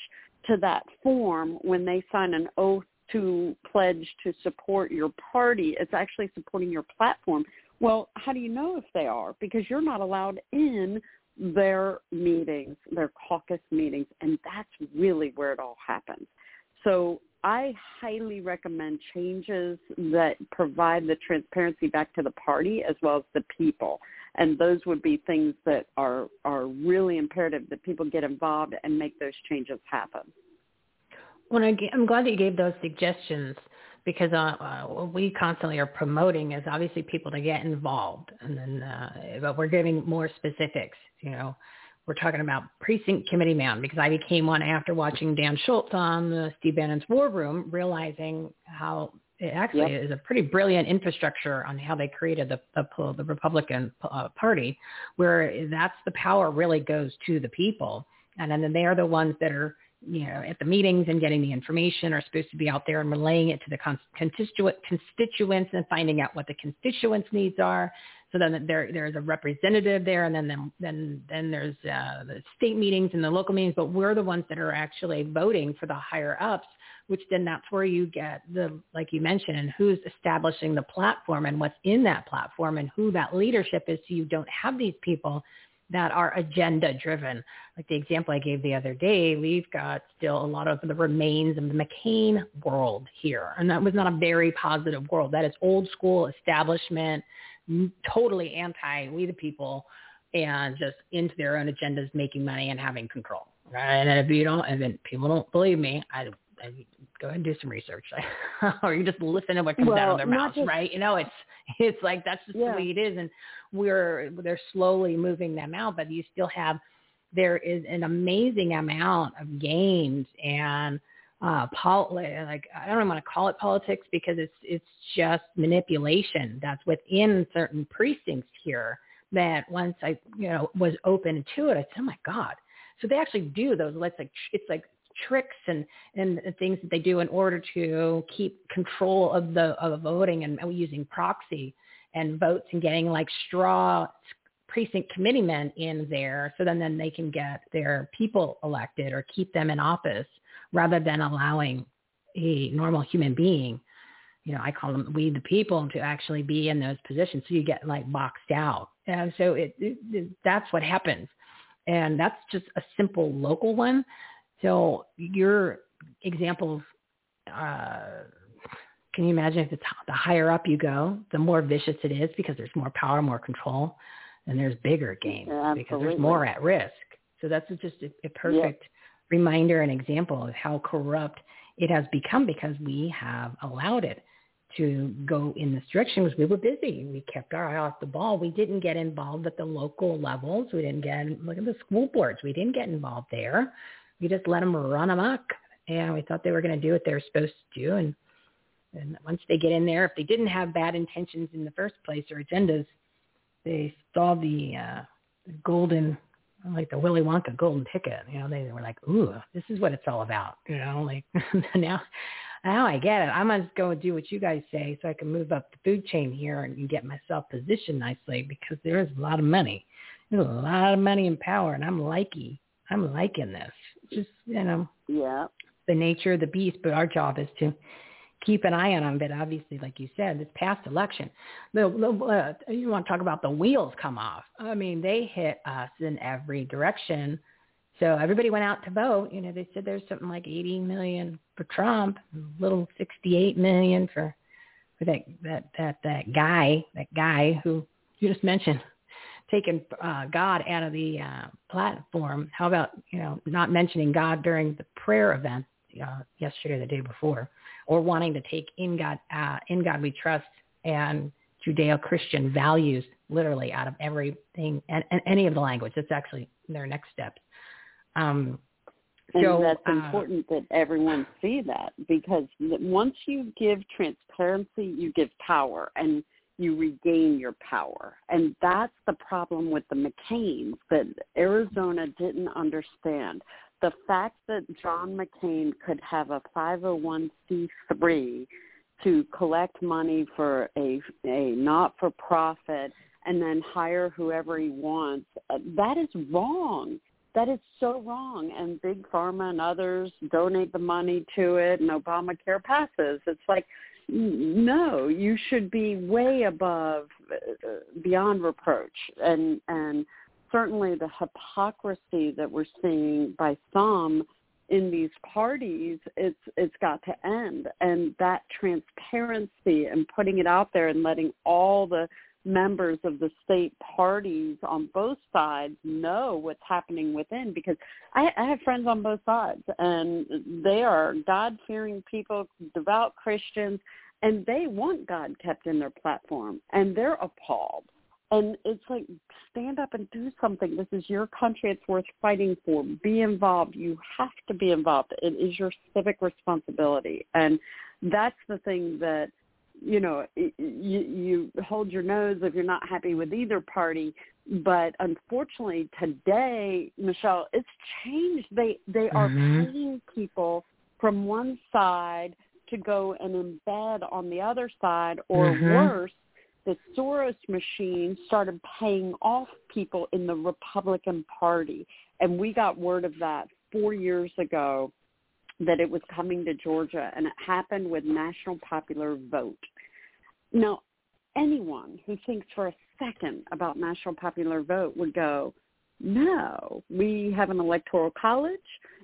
to that form when they sign an oath to pledge to support your party, it's actually supporting your platform. Well, how do you know if they are? Because you're not allowed in their meetings, their caucus meetings, and that's really where it all happens. So I highly recommend changes that provide the transparency back to the party as well as the people. And those would be things that are, are really imperative that people get involved and make those changes happen. Well, I'm glad that you gave those suggestions because uh, uh, what we constantly are promoting is obviously people to get involved, and then uh, but we're giving more specifics. You know, we're talking about precinct committee man because I became one after watching Dan Schultz on the Steve Bannon's War Room, realizing how it actually yep. is a pretty brilliant infrastructure on how they created the the, the Republican uh, Party, where that's the power really goes to the people, and then they are the ones that are you know, at the meetings and getting the information are supposed to be out there and relaying it to the constituent constituents and finding out what the constituents' needs are. So then there there's a representative there, and then then then, there's uh, the state meetings and the local meetings. But we're the ones that are actually voting for the higher ups, which then that's where you get the like you mentioned, and who's establishing the platform and what's in that platform and who that leadership is. So you don't have these people that are agenda driven. Like the example I gave the other day, we've got still a lot of the remains of the McCain world here. And that was not a very positive world. That is old school establishment, totally anti we the people and just into their own agendas, making money and having control. Right. And if you don't, and then people don't believe me, I, I go ahead and do some research, or you just listen to what comes well, out of their mouths, just, right? You know, it's it's like that's just yeah. the way it is, and we're they're slowly moving them out, but you still have there is an amazing amount of games and uh pol- like I don't want to call it politics because it's it's just manipulation that's within certain precincts here that once I you know was open to it I said oh my god. So they actually do those let's like it's like tricks and, and things that they do in order to keep control of the of voting and using proxy and votes and getting like straw precinct committeemen in there so then, then they can get their people elected or keep them in office rather than allowing a normal human being you know i call them we the people to actually be in those positions. So you get like boxed out. And so it, it, it that's what happens. And that's just a simple local one. So your examples, uh, can you imagine if it's the higher up you go, the more vicious it is because there's more power, more control, and there's bigger games yeah, because there's more at risk. So that's just a, a perfect. Reminder and example of how corrupt it has become because we have allowed it to go in this direction because we were busy. We kept our eye off the ball. We didn't get involved at the local levels. We didn't get, look at the school boards. We didn't get involved there we just let them run amok. And we thought they were going to do what they were supposed to do. And, and once they get in there, if they didn't have bad intentions in the first place or agendas, they saw the uh, golden like the Willy Wonka golden ticket. You know, they were like, ooh, this is what it's all about. You know, like now, now I get it. I'm gonna go and do what you guys say so I can move up the food chain here and get myself positioned nicely because there is a lot of money. There's a lot of money and power, and I'm liking, I'm liking this. Just you know, yeah, the nature of the beast. But our job is to keep an eye on them. But obviously, like you said, this past election, the, the uh, you want to talk about the wheels come off. I mean, they hit us in every direction. So everybody went out to vote. You know, they said there's something like 80 million for Trump, little 68 million for for that that that that guy, that guy who you just mentioned, taking uh, God out of the uh, platform. How about you know not mentioning God during the prayer event uh, yesterday, or the day before? or wanting to take in God, uh, in God we trust and Judeo-Christian values literally out of everything and, and any of the language. That's actually their next step. Um, so and that's uh, important that everyone see that because once you give transparency, you give power and you regain your power. And that's the problem with the McCains that Arizona didn't understand the fact that John McCain could have a 501c3 to collect money for a a not-for-profit and then hire whoever he wants, uh, that is wrong. That is so wrong. And Big Pharma and others donate the money to it, and Obamacare passes. It's like, no, you should be way above, uh, beyond reproach. And and certainly the hypocrisy that we're seeing by some in these parties it's it's got to end. And that transparency and putting it out there and letting all the members of the state parties on both sides know what's happening within because I, I have friends on both sides and they are God fearing people, devout Christians, and they want God kept in their platform and they're appalled and it's like stand up and do something. This is your country. It's worth fighting for. Be involved. You have to be involved. It is your civic responsibility. And that's the thing that you know you, you hold your nose if you're not happy with either party but unfortunately today Michele it's changed they they are mm-hmm. paying people from one side to go and embed on the other side or mm-hmm. worse the Soros machine started paying off people in the Republican Party. And we got word of that four years ago that it was coming to Georgia, and it happened with National Popular Vote. Now, anyone who thinks for a second about National Popular Vote would go, no, we have an electoral college.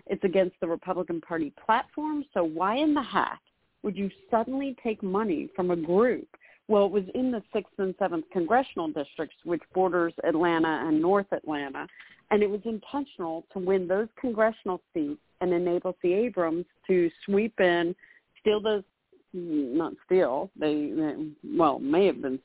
It's against the Republican Party platform. So why in the heck would you suddenly take money from a group well, it was in the 6th and 7th congressional districts, which borders Atlanta and North Atlanta, and it was intentional to win those congressional seats and enable C. Abrams to sweep in, steal those, not steal, they, well, may have been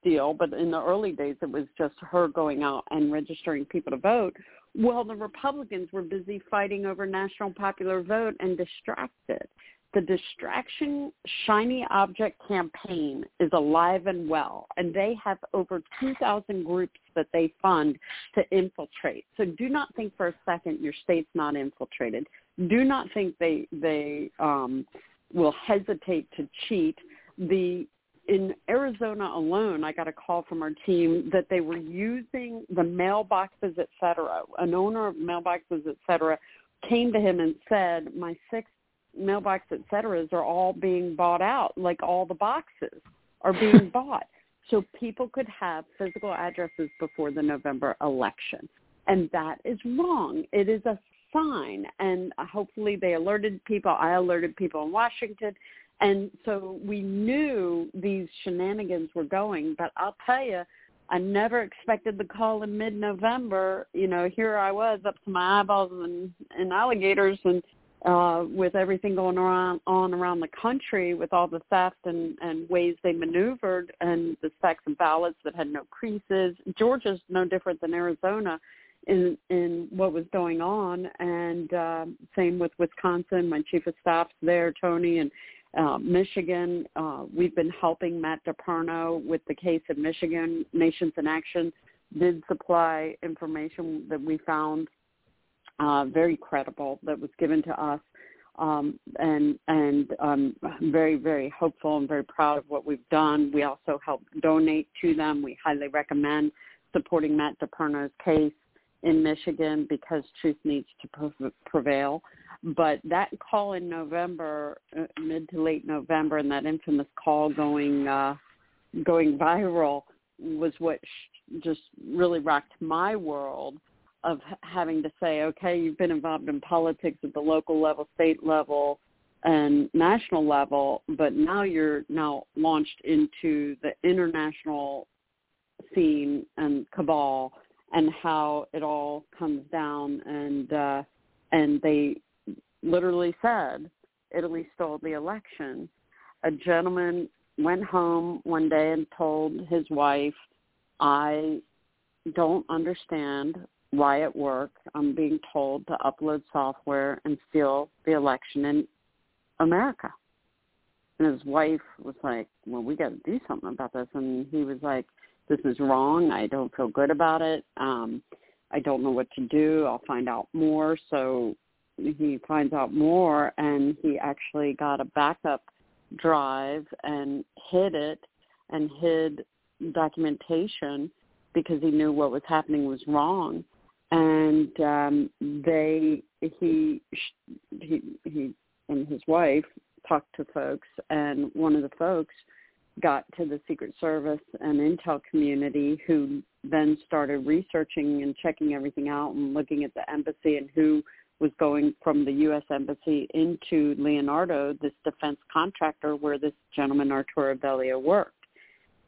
steal, but in the early days it was just her going out and registering people to vote. Well, the Republicans were busy fighting over national popular vote and distracted the distraction shiny object campaign is alive and well and they have over 2000 groups that they fund to infiltrate. So do not think for a second your state's not infiltrated. Do not think they they um will hesitate to cheat. The in Arizona alone, I got a call from our team that they were using the mailboxes, et cetera. An owner of mailboxes, et cetera, came to him and said, my six mailbox et ceteras are all being bought out, like all the boxes are being bought. So people could have physical addresses before the November election. And that is wrong. It is a sign. And hopefully they alerted people. I alerted people in Washington. And so we knew these shenanigans were going. But I'll tell you, I never expected the call in mid-November. You know, here I was up to my eyeballs in, in alligators and uh, with everything going on, on around the country with all the theft and, and ways they maneuvered and the stacks of ballots that had no creases. Georgia's no different than Arizona in in what was going on and uh, same with Wisconsin. My chief of staff's there, Tony, and uh, Michigan. Uh, we've been helping Matt DePerno with the case of Michigan Nations in Action did supply information that we found uh, very credible that was given to us. Um, and and um, I'm very very hopeful and very proud of what we've done. We also help donate to them. We highly recommend supporting Matt DePerno's case in Michigan because truth needs to prevail. But that call in November, uh, mid to late November, and that infamous call going uh, going viral was what sh- just really rocked my world of having to say, okay, you've been involved in politics at the local level, state level, and national level, but now you're now launched into the international scene and cabal and how it all comes down and uh and they literally said Italy stole the election. A gentleman went home one day and told his wife, I don't understand why at work I'm being told to upload software and steal the election in America. And his wife was like, well, we got to do something about this. And he was like, this is wrong. I don't feel good about it. Um, I don't know what to do. I'll find out more. So he finds out more and he actually got a backup drive and hid it and hid documentation because he knew what was happening was wrong and um they he he he and his wife talked to folks and one of the folks got to the secret service and intel community who then started researching and checking everything out and looking at the embassy and who was going from the U.S. Embassy into Leonardo, this defense contractor where this gentleman Arturo D'Elia worked.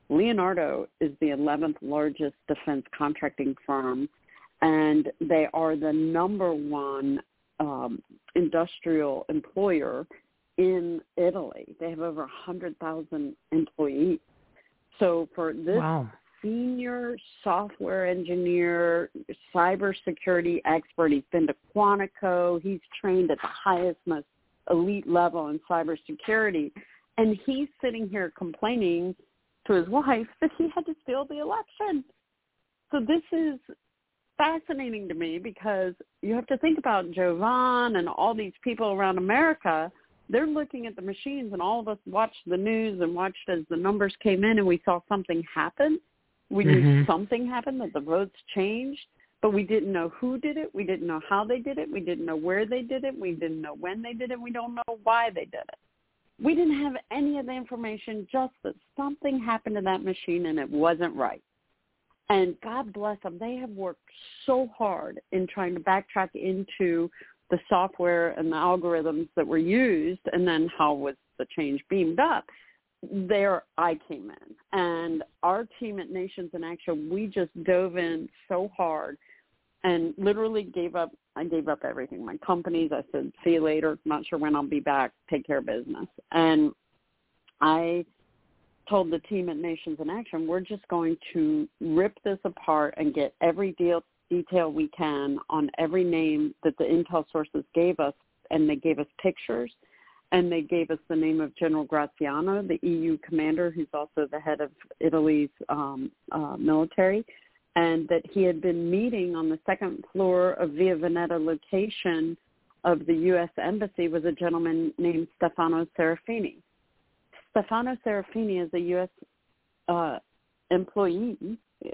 Leonardo is the 11th largest defense contracting firm, and they are the number one um, industrial employer in Italy. They have over 100,000 employees. So for this wow senior software engineer, cybersecurity expert. He's been to Quantico. He's trained at the highest, most elite level in cybersecurity. And he's sitting here complaining to his wife that he had to steal the election. So this is fascinating to me because you have to think about Jovan and all these people around America. They're looking at the machines and all of us watched the news and watched as the numbers came in and we saw something happen we knew mm-hmm. something happened, that the votes changed, but we didn't know who did it. We didn't know how they did it. We didn't know where they did it. We didn't know when they did it. We don't know why they did it. We didn't have any of the information, just that something happened to that machine and it wasn't right. And God bless them. They have worked so hard in trying to backtrack into the software and the algorithms that were used and then how was the change beamed up there I came in. And our team at Nations in Action, we just dove in so hard and literally gave up I gave up everything. My companies, I said, see you later, not sure when I'll be back, take care of business. And I told the team at Nations in Action, we're just going to rip this apart and get every deal detail we can on every name that the intel sources gave us and they gave us pictures and they gave us the name of General Graziano, the EU commander, who's also the head of Italy's um, uh, military, and that he had been meeting on the second floor of Via Veneto location of the U.S. Embassy was a gentleman named Stefano Serafini. Stefano Serafini is a U.S. Uh, employee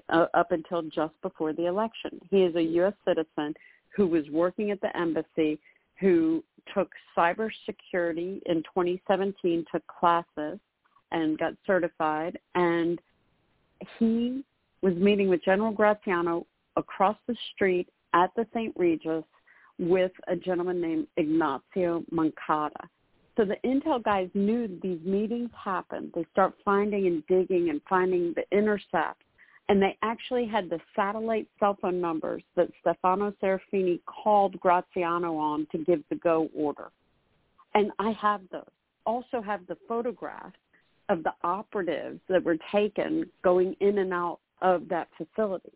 uh, up until just before the election. He is a U.S. citizen who was working at the embassy who took cybersecurity in 2017, took classes and got certified. And he was meeting with General Graziano across the street at the St. Regis with a gentleman named Ignazio Moncada. So the intel guys knew these meetings happened. They start finding and digging and finding the intercepts. and they actually had the satellite cell phone numbers that Stefano Serafini called Graziano on to give the go order. And I have those. Also have the photographs of the operatives that were taken going in and out of that facility.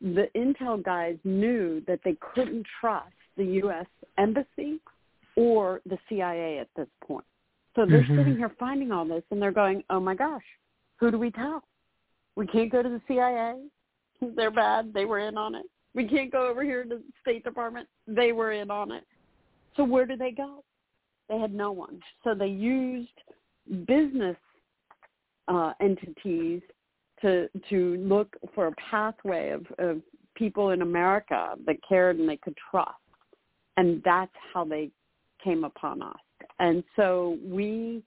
The intel guys knew that they couldn't trust the U.S. embassy or the CIA at this point. So they're mm-hmm. sitting here finding all this and they're going, oh my gosh, who do we tell? We can't go to the CIA. They're bad. They were in on it. We can't go over here to the State Department. They were in on it. So where do they go? They had no one. So they used business uh, entities to to look for a pathway of, of people in America that cared and they could trust, and that's how they came upon us. And so we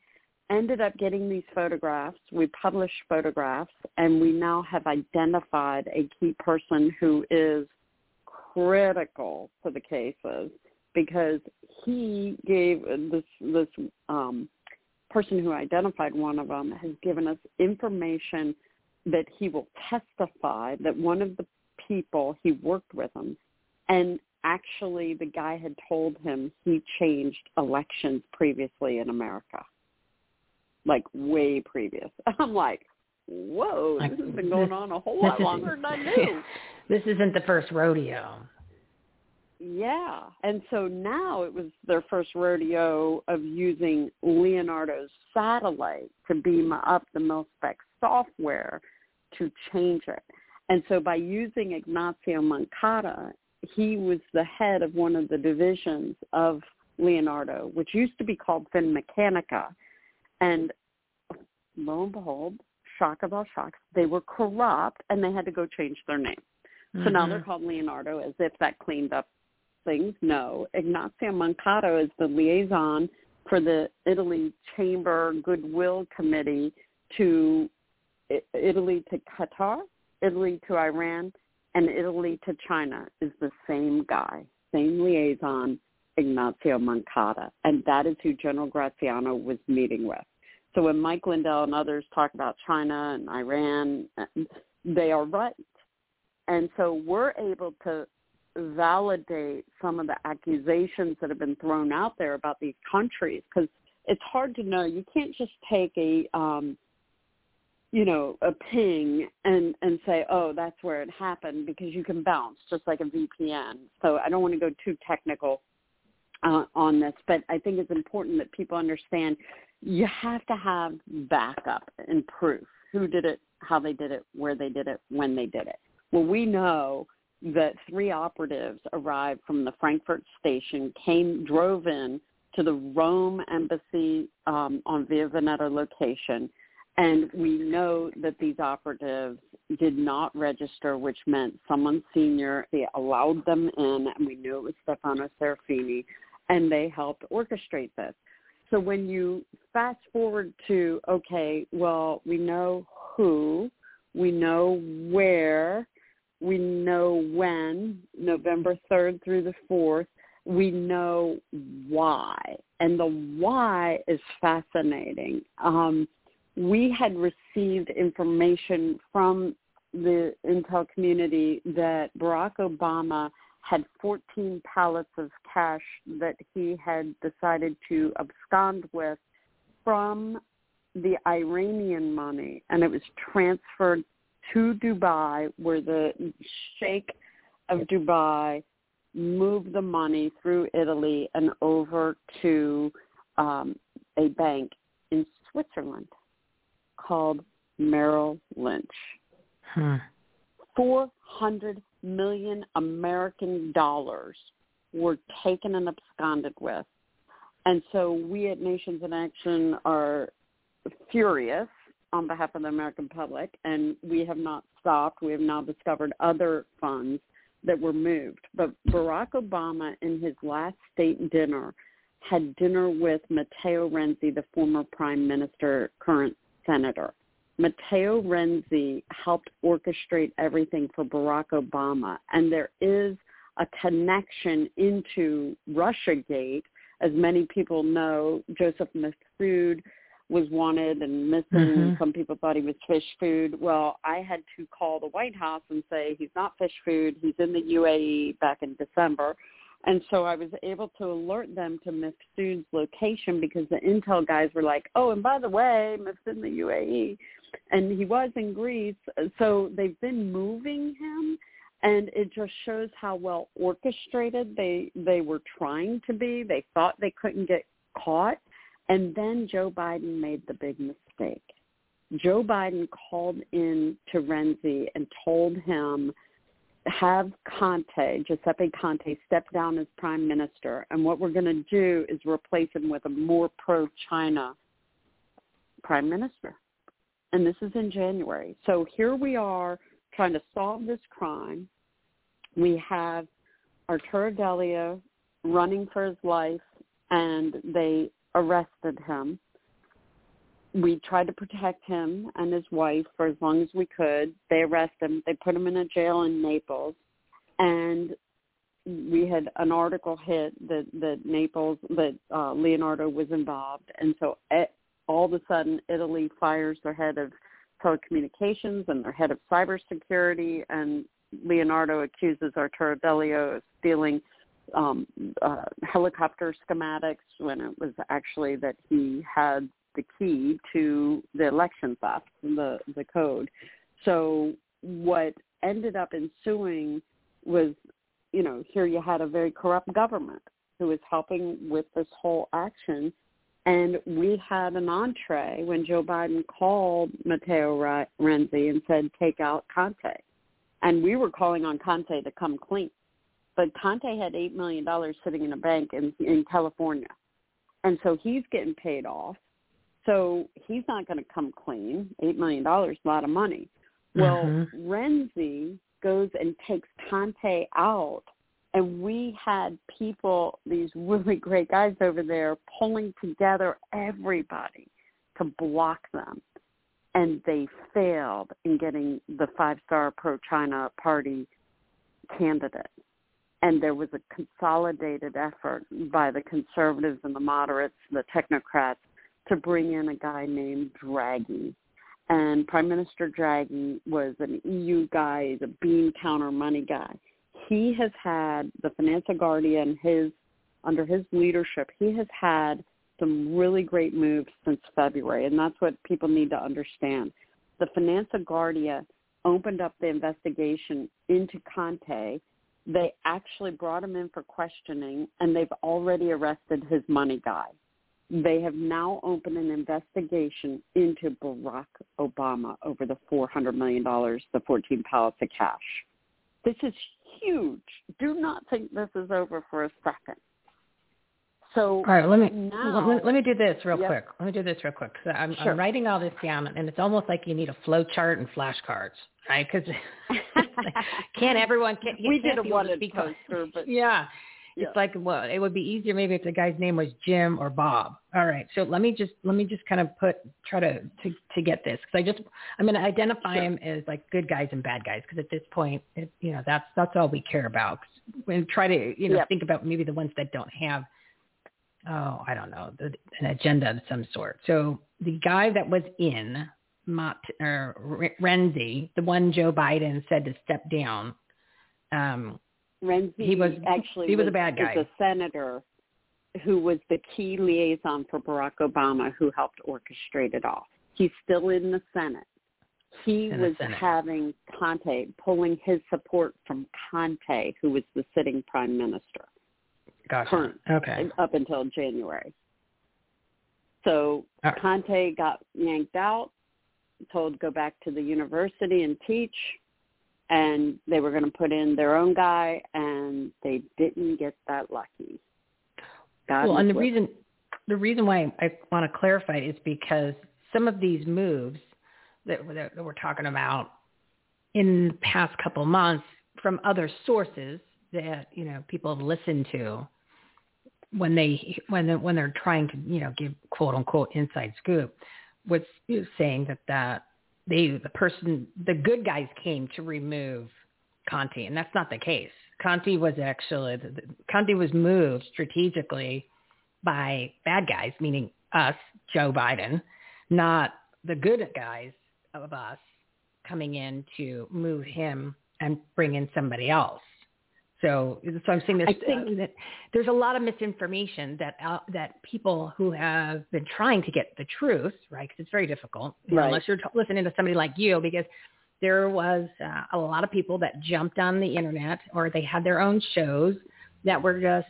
ended up getting these photographs. We published photographs, and we now have identified a key person who is critical to the cases because he gave this this um, person who identified one of them has given us information that he will testify that one of the people he worked with him and actually the guy had told him he changed elections previously in America. Like way previous. I'm like, whoa, this has been going on a whole lot longer than I knew. This isn't the first rodeo. Yeah. And so now it was their first rodeo of using Leonardo's satellite to beam up the MilSpec software to change it. And so by using Ignazio Moncada, he was the head of one of the divisions of Leonardo, which used to be called Finmeccanica. And lo and behold, shock of all shocks, they were corrupt and they had to go change their name. So mm-hmm. now they're called Leonardo as if that cleaned up things. No. Ignazio Moncada is the liaison for the Italy Chamber Goodwill Committee to Italy to Qatar, Italy to Iran, and Italy to China is the same guy, same liaison, Ignazio Moncada. And that is who General Graziano was meeting with. So when Mike Lindell and others talk about China and Iran, they are right. And so we're able to validate some of the accusations that have been thrown out there about these countries because it's hard to know. You can't just take a um, you know, a ping and and say, "Oh, that's where it happened," because you can bounce just like a VPN. So I don't want to go too technical uh, on this, but I think it's important that people understand you have to have backup and proof. Who did it? How they did it? Where they did it? When they did it? Well, we know that three operatives arrived from the Frankfurt station, came, drove in to the Rome embassy um, on Via Veneto location and we know that these operatives did not register, which meant someone senior, they allowed them in, and we knew it was Stefano Serafini, and they helped orchestrate this. So when you fast forward to, okay, well, we know who, we know where, we know when, November 3rd through the 4th, we know why. And the why is fascinating. Um, we had received information from the intel community that Barack Obama had 14 pallets of cash that he had decided to abscond with from the Iranian money, and it was transferred to Dubai, where the Sheikh of Dubai moved the money through Italy and over to um, a bank in Switzerland called Merrill Lynch. Hmm. 400 million American dollars were taken and absconded with. And so we at Nations in Action are furious on behalf of the American public, and we have not stopped. We have now discovered other funds that were moved. But Barack Obama, in his last state dinner, had dinner with Matteo Renzi, the former prime minister, current senator. Matteo Renzi helped orchestrate everything for Barack Obama, and there is a connection into Russiagate. As many people know, Joseph Mifsud was wanted and missing. Mm-hmm. Some people thought he was fish food. Well, I had to call the White House and say he's not fish food. He's in the UAE back in December. And so I was able to alert them to Mifsud's location because the intel guys were like, oh, and by the way, Mifsud in the UAE. And he was in Greece. So they've been moving him. And it just shows how well orchestrated they, they were trying to be. They thought they couldn't get caught. And then Joe Biden made the big mistake. Joe Biden called in to Renzi and told him have Conte, Giuseppe Conte, step down as prime minister, and what we're going to do is replace him with a more pro-China prime minister. And this is in January. So here we are trying to solve this crime. We have Arturo D'Elia running for his life, and they arrested him. We tried to protect him and his wife for as long as we could. They arrested him. They put him in a jail in Naples, and we had an article hit that that Naples that uh, Leonardo was involved, and so it, all of a sudden Italy fires their head of telecommunications and their head of cybersecurity, and Leonardo accuses Arturo D'Elia of stealing um, uh, helicopter schematics when it was actually that he had the key to the election theft, the the code. So what ended up ensuing was, you know, here you had a very corrupt government who was helping with this whole action. And we had an entree when Joe Biden called Matteo Renzi and said, take out Conte. And we were calling on Conte to come clean. But Conte had $8 million sitting in a bank in, in California. And so he's getting paid off. So he's not going to come clean. $8 million is a lot of money. Well, mm-hmm. Renzi goes and takes Conte out and we had people, these really great guys over there, pulling together everybody to block them. And they failed in getting the five-star pro-China party candidate. And there was a consolidated effort by the conservatives and the moderates, the technocrats, to bring in a guy named Draghi. And Prime Minister Draghi was an EU guy, he's a bean counter money guy he has had the Finanza Guardian his under his leadership, he has had some really great moves since February, and that's what people need to understand. The Finanza Guardia opened up the investigation into Conte. They actually brought him in for questioning, and they've already arrested his money guy. They have now opened an investigation into Barack Obama over the $400 million, the 14 pallets of cash. This is huge. Do not think this is over for a second. So all right, let me now, let, let me do this real yep. quick. Let me do this real quick. So I'm, sure. I'm writing all this down, and it's almost like you need a flow chart and flashcards, right? Because can't everyone? Can't, we did a wanted poster, but yeah, it's like well, it would be easier maybe if the guy's name was Jim or Bob. All right, so let me just let me just kind of put try to to, to get this because I just I'm going to identify sure. him as like good guys and bad guys because at this point, it, you know, that's that's all we care about. And try to you know yep. think about maybe the ones that don't have oh I don't know the, an agenda of some sort. So the guy that was in Mott or Renzi, the one Joe Biden said to step down. Um, Renzi he was actually he was, was a bad guy. A senator who was the key liaison for Barack Obama, who helped orchestrate it all. He's still in the Senate. He in was Senate. having Conte pulling his support from Conte, who was the sitting prime minister. Gotcha. Current, okay. Up until January. So uh, Conte got yanked out, told go back to the university and teach and they were going to put in their own guy, and they didn't get that lucky. God well, and the with. reason the reason why I want to clarify is because some of these moves that, that we're talking about in the past couple of months from other sources that you know people have listened to when they when they, when they're trying to you know give quote unquote inside scoop was saying that that they the person the good guys came to remove Conte, and that's not the case. Conte was actually Conte was moved strategically by bad guys, meaning us, Joe Biden, not the good guys of us coming in to move him and bring in somebody else. So, so I'm saying this, think, uh, that there's a lot of misinformation that uh, that people who have been trying to get the truth, right? Because it's very difficult, right. unless you're t- listening to somebody like you, because there was uh, a lot of people that jumped on the internet or they had their own shows that were just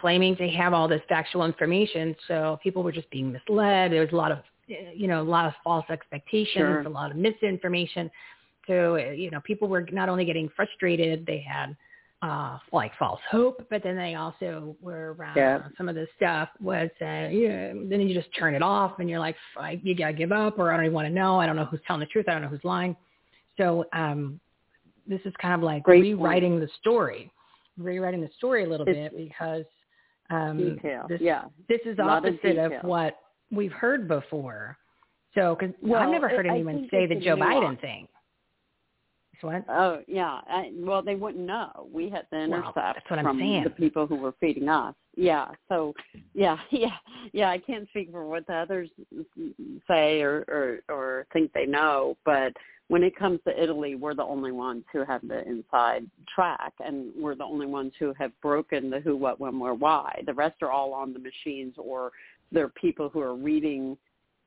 claiming to have all this factual information. So people were just being misled. There was a lot of you know, a lot of false expectations, Sure. a lot of misinformation. So, uh, you know, people were not only getting frustrated, they had uh, like false hope, but then they also were around Yeah. some of the stuff was, uh, yeah, then you just turn it off and you're like, I, you got to give up or I don't even want to know. I don't know who's telling the truth. I don't know who's lying. So um, this is kind of like Great rewriting the story, rewriting the story a little It's- bit because um, Detail, this, yeah. this is lot of opposite of, what we've heard before. So, because I've never heard I- I anyone say the Joe Biden thing. What? Oh yeah. I, well, they wouldn't know. We had the Well, intercept that's what I'm from saying. the people who were feeding us. Yeah. So yeah, yeah, yeah. I can't speak for what the others say or or, or think they know, but when it comes to Italy, we're the only ones who have the inside track, and we're the only ones who have broken the who, what, when, where, why. The rest are all on the machines, or they're people who are reading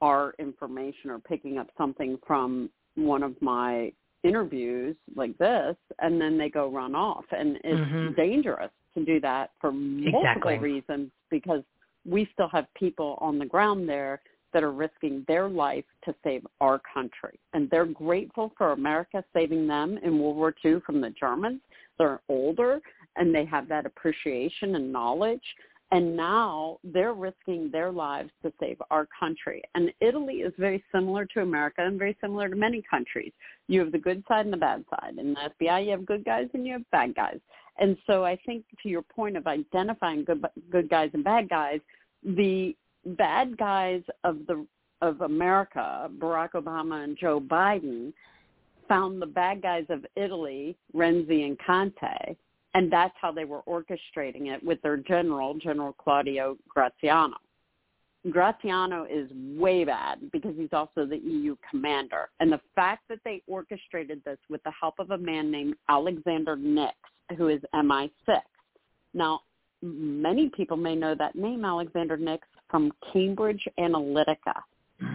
our information or picking up something from one of my interviews like this and then they go run off and it's Mhm. dangerous to do that for multiple Exactly. reasons because we still have people on the ground there that are risking their life to save our country and they're grateful for America saving them in World War II from the Germans they're older and they have that appreciation and knowledge and now they're risking their lives to save our country. And Italy is very similar to America and very similar to many countries. You have the good side and the bad side. In the FBI, you have good guys and you have bad guys. And so I think to your point of identifying good, good guys and bad guys, the bad guys of the of America, Barack Obama and Joe Biden, found the bad guys of Italy, Renzi and Conte, and that's how they were orchestrating it with their general, General Claudio Graziano. Graziano is way bad because he's also the EU commander. And the fact that they orchestrated this with the help of a man named Alexander Nix, who is MI6. Now, many people may know that name, Alexander Nix, from Cambridge Analytica.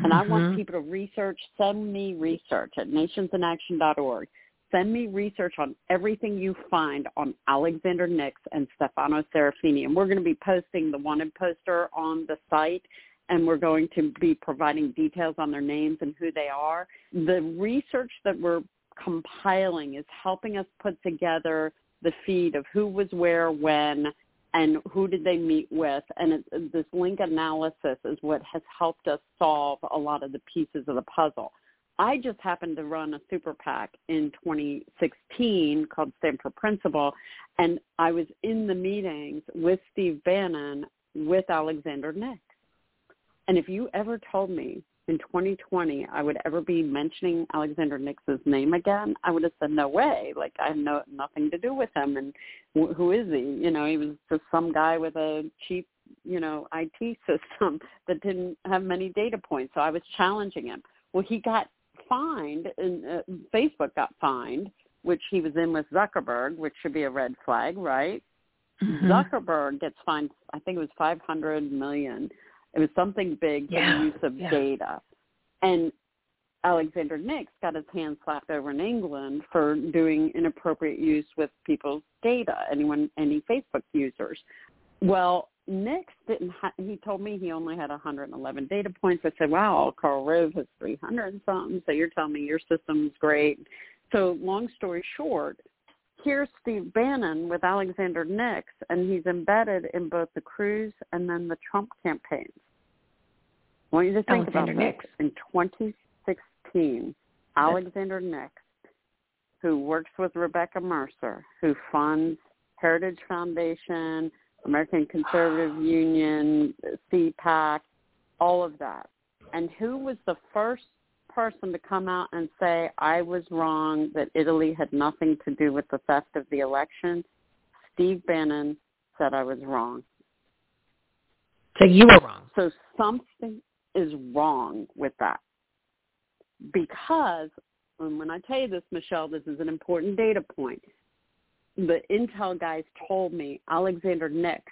And I want Mhm. people to research, send me research at nationsinaction.org. Send me research on everything you find on Alexander Nix and Stefano Serafini. And we're going to be posting the wanted poster on the site and we're going to be providing details on their names and who they are. The research that we're compiling is helping us put together the feed of who was where, when, and who did they meet with. And it, this link analysis is what has helped us solve a lot of the pieces of the puzzle. I just happened to run a super PAC in 2016 called Stand for Principle, and I was in the meetings with Steve Bannon with Alexander Nix. And if you ever told me in 2020 I would ever be mentioning Alexander Nix's name again, I would have said no way. Like I have no nothing to do with him, and wh- who is he? You know, he was just some guy with a cheap, you know, IT system that didn't have many data points. So I was challenging him. Well, he got fined, and uh, Facebook got fined, which he was in with Zuckerberg, which should be a red flag, right? Mm-hmm. Zuckerberg gets fined. I think it was 500 million. It was something big for Yeah, the use of yeah. data, and Alexander Nix got his hand slapped over in England for doing inappropriate use with people's data. Anyone, any Facebook users. Well, Nix didn't. Ha- he told me he only had 111 data points. I said, "Wow, Karl Rove has 300 and something." So you're telling me your system's great. So long story short, here's Steve Bannon with Alexander Nix, and he's embedded in both the Cruz and then the Trump campaigns. I want you to think Alexander about Nix. this. In 2016, Alexander Nix, who works with Rebecca Mercer, who funds Heritage Foundation, American Conservative Union, CPAC, all of that. And who was the first person to come out and say, I was wrong, that Italy had nothing to do with the theft of the election? Steve Bannon said I was wrong. So you were wrong. So something is wrong with that. Because, and when I tell you this, Michele, this is an important data point. The Intel guys told me Alexander Nix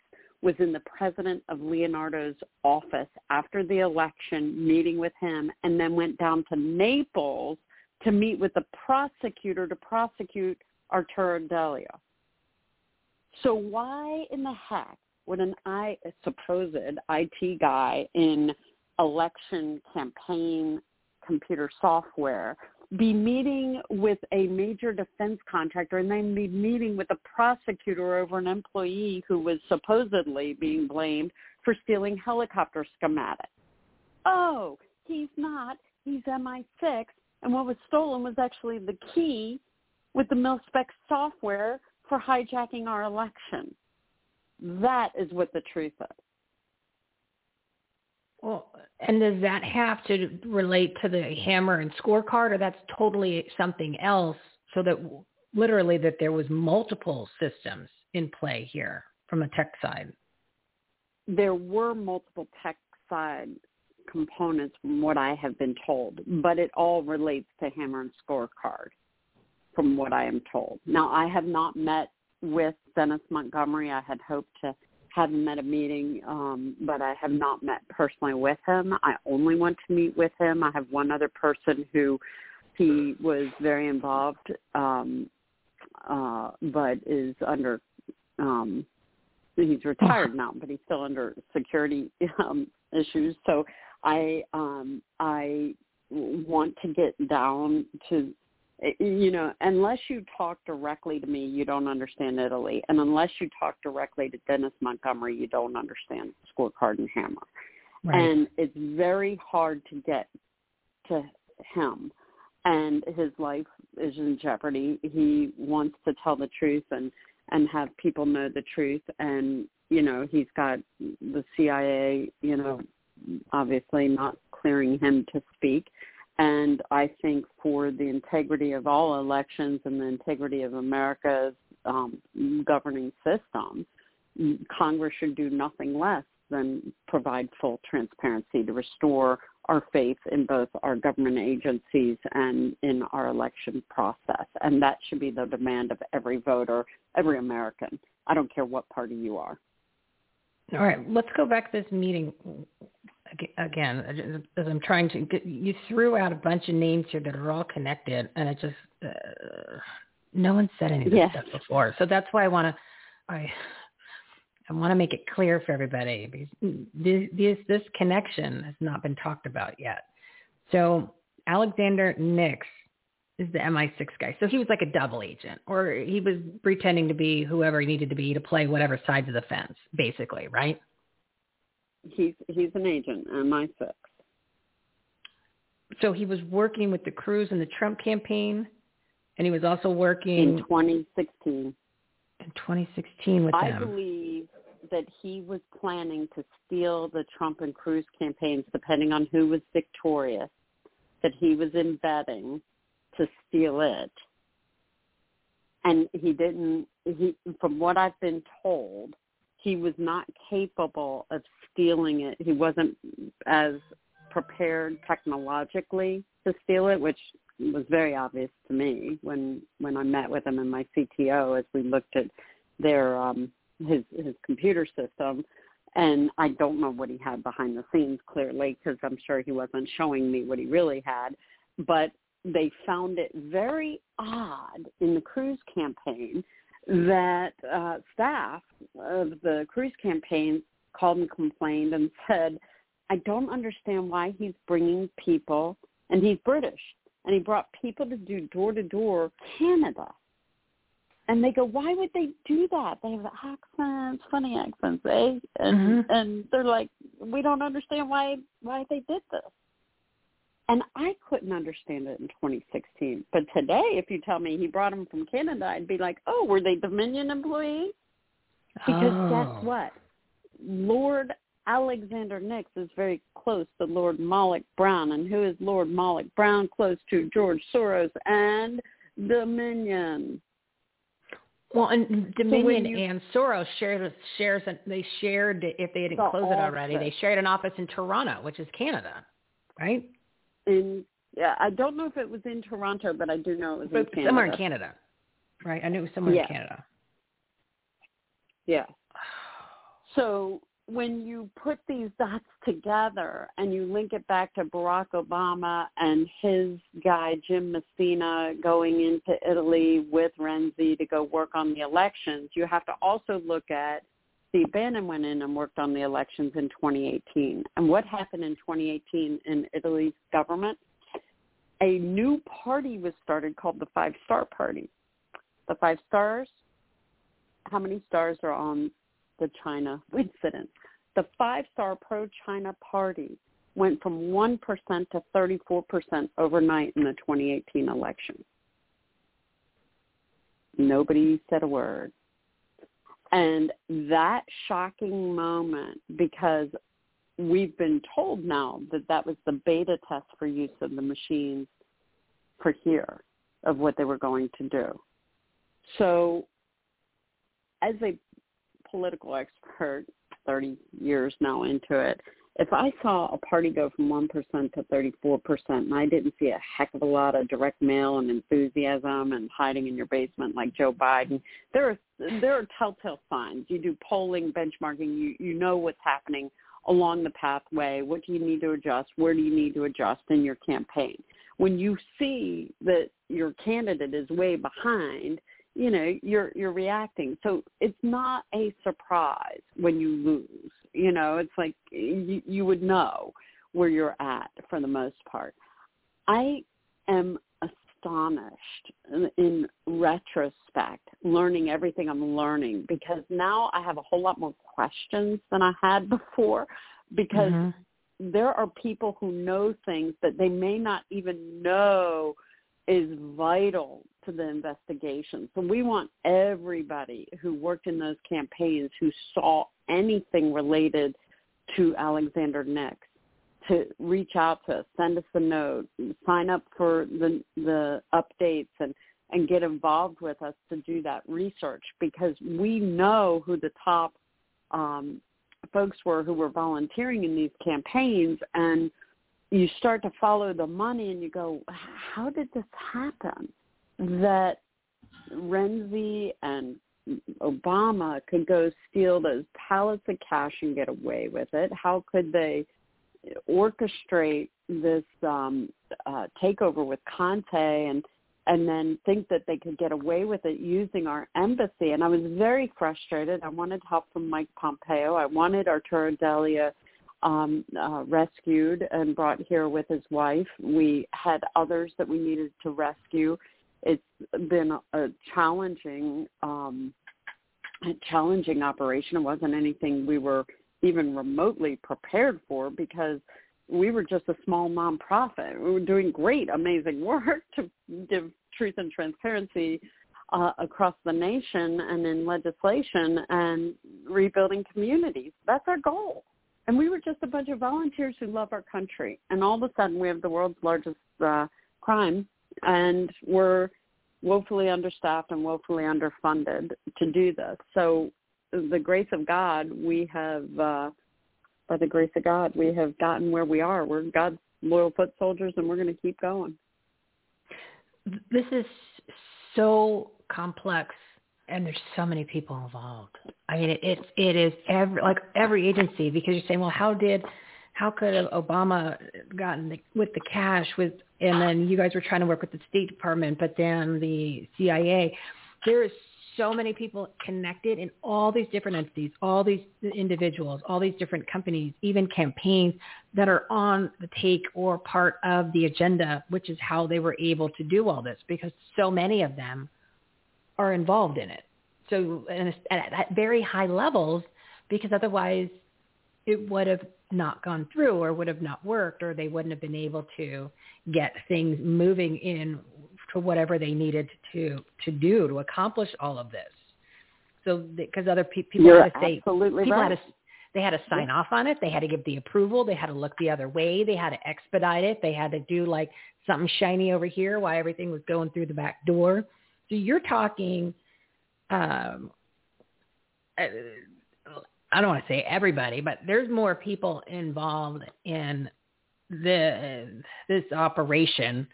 was in the president of Leonardo's office after the election, meeting with him, and then went down to Naples to meet with the prosecutor to prosecute Arturo D'Elia. So why in the heck would an I a supposed IT guy in election campaign computer software be meeting with a major defense contractor and then be meeting with a prosecutor over an employee who was supposedly being blamed for stealing helicopter schematics. Oh, he's not. He's MI6. And what was stolen was actually the key with the mil-spec software for hijacking our election. That is what the truth is. Well, and does that have to relate to the hammer and scorecard, or that's totally something else? So that literally that there was multiple systems in play here from a tech side. There were multiple tech side components from what I have been told, but it all relates to hammer and scorecard from what I am told. Now, I have not met with Dennis Montgomery. I had hoped to have him at a meeting, um, but I have not met personally with him. I only want to meet with him. I have one other person who he was very involved, um, uh, but is under. Um, he's retired now, but he's still under security um, issues. So I um, I want to get down to Eh, you know, unless you talk directly to me, you don't understand Italy, and unless you talk directly to Dennis Montgomery, you don't understand scorecard and hammer. Right. And it's very hard to get to him, and his life is in jeopardy. He wants to tell the truth and and have people know the truth, and you know, he's got the CIA, you know, obviously not clearing him to speak and I think for the integrity of all elections and the integrity of America's um, governing system, Congress should do nothing less than provide full transparency to restore our faith in both our government agencies and in our election process. And that should be the demand of every voter, every American. I don't care what party you are. All right, let's go back to this meeting again, as I'm trying to get, you threw out a bunch of names here that are all connected, and it just uh, no one said any of this stuff before. So that's why I want to I I want to make it clear for everybody because this, this this connection has not been talked about yet. So Alexander Nix is the MI6 guy. So he was like a double agent, or he was pretending to be whoever he needed to be to play whatever sides of the fence, basically, right? He's he's an agent, uh, MI6. So he was working with the Cruz in the Trump campaign, and he was also working in 2016. In 2016 with I them. I believe that he was planning to steal the Trump and Cruz campaigns, depending on who was victorious. That he was embedding to steal it, and he didn't. He, from what I've been told, he was not capable of stealing it. He wasn't as prepared technologically to steal it, which was very obvious to me when when I met with him and my CTO as we looked at their um his his computer system and I don't know what he had behind the scenes clearly because I'm sure he wasn't showing me what he really had but they found it very odd in the Cruz campaign that uh, staff of the Cruz campaign called and complained and said, I don't understand why he's bringing people, and he's British, and he brought people to do door-to-door Canada. And they go, why would they do that? They have accents, funny accents, eh? And mm-hmm. and they're like, we don't understand why why they did this. And I couldn't understand it in 2016. But today, if you tell me he brought them from Canada, I'd be like, oh, were they Dominion employees? Because oh. guess what? Lord Alexander Nix is very close to Lord Malloch Brown. And who is Lord Malloch Brown close to? George Soros and Dominion. Well, and Dominion so you, and Soros shared shares. They shared if they didn't close it already. They shared an office in Toronto, which is Canada, right? In yeah, I don't know if it was in Toronto, but I do know it was but in Canada. Somewhere in Canada, right? I knew it was somewhere yeah. in Canada. Yeah. So when you put these dots together and you link it back to Barack Obama and his guy Jim Messina going into Italy with Renzi to go work on the elections, you have to also look at Steve Bannon went in and worked on the elections in 2018. And what happened in 2018 in Italy's government? A new party was started called the Five Star Party. The Five Stars, how many stars are on the China incident? The Five Star Pro-China Party went from 1% to 34% overnight in the 2018 election. Nobody said a word. And that shocking moment, because we've been told now that that was the beta test for use of the machines for here of what they were going to do. So as a political expert, 30 years now into it, if I saw a party go from 1% to 34% and I didn't see a heck of a lot of direct mail and enthusiasm and hiding in your basement like Joe Biden, there are there are telltale signs. You do polling, benchmarking, you you know what's happening along the pathway. What do you need to adjust? Where do you need to adjust in your campaign? When you see that your candidate is way behind, you know you're you're reacting so it's not a surprise when you lose you know it's like you, you would know where you're at for the most part i am astonished in retrospect learning everything i'm learning because now i have a whole lot more questions than i had before because mm-hmm. there are people who know things that they may not even know is vital the investigation. So we want everybody who worked in those campaigns who saw anything related to Alexander Nix to reach out to us, send us a note, sign up for the the updates and and get involved with us to do that research because we know who the top um, folks were who were volunteering in these campaigns and you start to follow the money and you go, how did this happen? That Renzi and Obama could go steal those pallets of cash and get away with it? How could they orchestrate this um, uh, takeover with Conte and and then think that they could get away with it using our embassy? And I was very frustrated. I wanted help from Mike Pompeo. I wanted Arturo D'Elia um, uh, rescued and brought here with his wife. We had others that we needed to rescue. It's been a challenging, um, a challenging operation. It wasn't anything we were even remotely prepared for because we were just a small nonprofit. We were doing great, amazing work to give truth and transparency uh, across the nation and in legislation and rebuilding communities. That's our goal. And we were just a bunch of volunteers who love our country. And all of a sudden, we have the world's largest uh, crime, and we're woefully understaffed and woefully underfunded to do this. So, the grace of God, we have, uh, by the grace of God, we have gotten where we are. We're God's loyal foot soldiers, and we're going to keep going. This is so complex and there's so many people involved. I mean, it it, it is every like every agency because you're saying, well, how did how could Obama gotten the, with the cash with, and then you guys were trying to work with the State Department, but then the CIA. There is so many people connected in all these different entities, all these individuals, all these different companies, even campaigns that are on the take or part of the agenda, which is how they were able to do all this because so many of them are involved in it. So and at very high levels, because otherwise it would have not gone through or would have not worked or they wouldn't have been able to get things moving in to whatever they needed to to do to accomplish all of this. So because other pe- people You're had to say absolutely people right. had to they had to sign off on it. They had to give the approval. They had to look the other way. They had to expedite it. They had to do like something shiny over here while everything was going through the back door. So you're talking um, uh, I don't want to say everybody, but there's more people involved in the this operation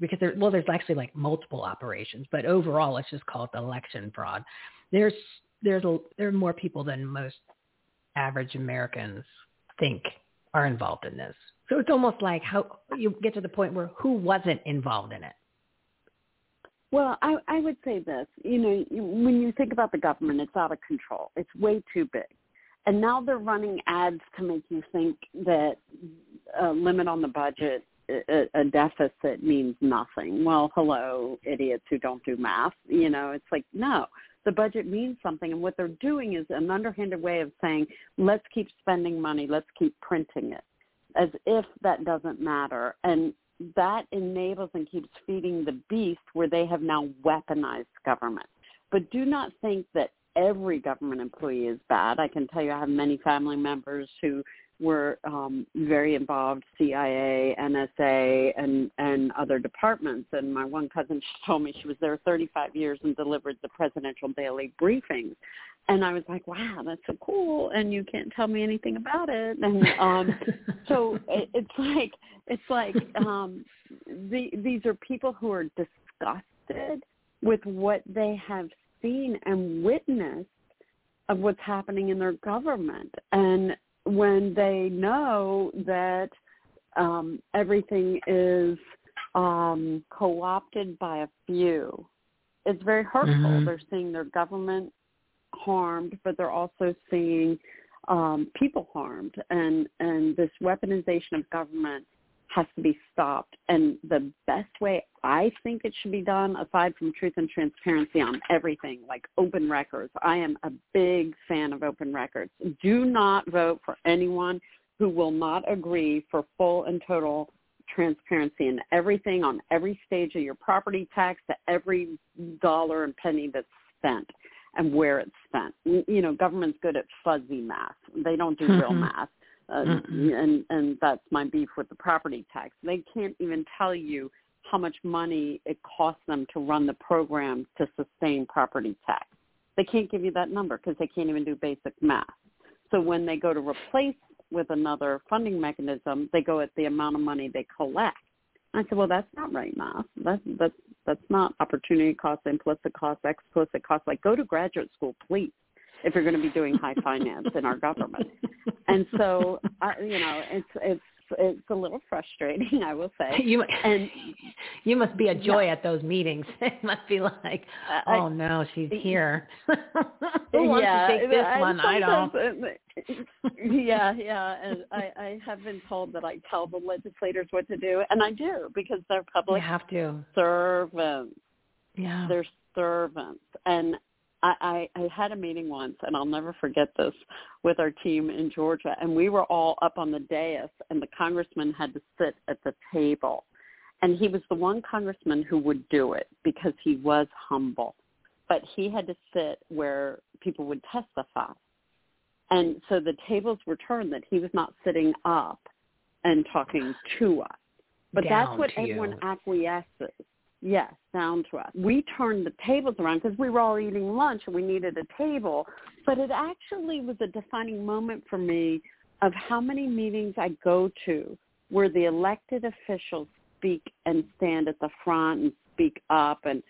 because there well there's actually like multiple operations, but overall let's just call it election fraud. There's there's a, there are more people than most average Americans think are involved in this. So it's almost like how you get to the point where who wasn't involved in it. Well, I, I would say this. You know, when you think about the government, it's out of control. It's way too big. And now they're running ads to make you think that a limit on the budget, a, a deficit means nothing. Well, hello, idiots who don't do math. You know, it's like, no, the budget means something. And what they're doing is an underhanded way of saying, let's keep spending money, let's keep printing it, as if that doesn't matter. And that enables and keeps feeding the beast where they have now weaponized government. But do not think that every government employee is bad. I can tell you I have many family members who were um, very involved, CIA, NSA, and, and other departments. And my one cousin she told me she was there 35 years and delivered the presidential daily briefings. And I was like, wow, that's so cool. And you can't tell me anything about it. And um, so it, it's like, it's like um, the, these are people who are disgusted with what they have seen and witnessed of what's happening in their government. And when they know that um, everything is um, co-opted by a few, it's very hurtful. Mm-hmm. They're seeing their government harmed, but they're also seeing um, people harmed, and and this weaponization of government has to be stopped. And the best way I think it should be done, aside from truth and transparency on everything, like open records, I am a big fan of open records. Do not vote for anyone who will not agree for full and total transparency in everything on every stage of your property tax to every dollar and penny that's spent and where it's spent. You know, government's good at fuzzy math. They don't do real mm-hmm. math uh, and and that's my beef with the property tax. They can't even tell you how much money it costs them to run the program to sustain property tax. They can't give you that number because they can't even do basic math. So when they go to replace with another funding mechanism, they go at the amount of money they collect. I said, well, that's not right math. That's that's that's not opportunity cost, implicit cost, explicit cost. Like, go to graduate school, please if you're going to be doing high finance in our government. And so, uh, you know, it's it's it's a little frustrating, I will say. You and you must be a joy yeah. at those meetings. It must be like, oh I, no, she's here. Who wants yeah, to take this I, one? I don't. yeah, yeah, and I, I have been told that I tell the legislators what to do, and I do because they're public you have to. servants. Yeah, they're servants, and I, I, I had a meeting once, and I'll never forget this, with our team in Georgia, and we were all up on the dais, and the congressman had to sit at the table, and he was the one congressman who would do it because he was humble, but he had to sit where people would testify, and so the tables were turned that he was not sitting up and talking to us, but Down that's what everyone you. acquiesces Yes, down to us. We turned the tables around because we were all eating lunch and we needed a table. But it actually was a defining moment for me of how many meetings I go to where the elected officials speak and stand at the front and speak up and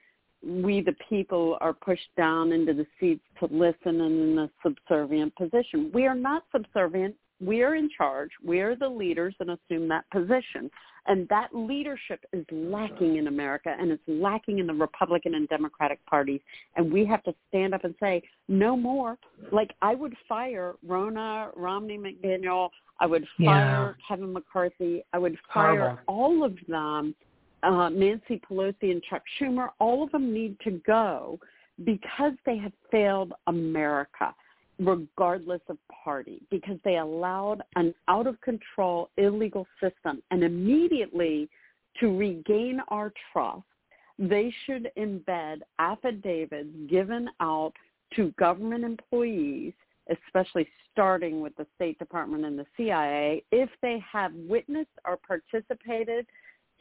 we the people are pushed down into the seats to listen and in a subservient position. We are not subservient we are in charge. We are the leaders and assume that position. And that leadership is lacking in America and it's lacking in the Republican and Democratic parties. And we have to stand up and say, no more. Like I would fire Ronna, Romney McDaniel. I would fire Yeah. Kevin McCarthy. I would fire Horrible. all of them. Uh, Nancy Pelosi and Chuck Schumer, all of them need to go because they have failed America regardless of party because they allowed an out of control illegal system and immediately to regain our trust they should embed affidavits given out to government employees especially starting with the State Department and the CIA if they have witnessed or participated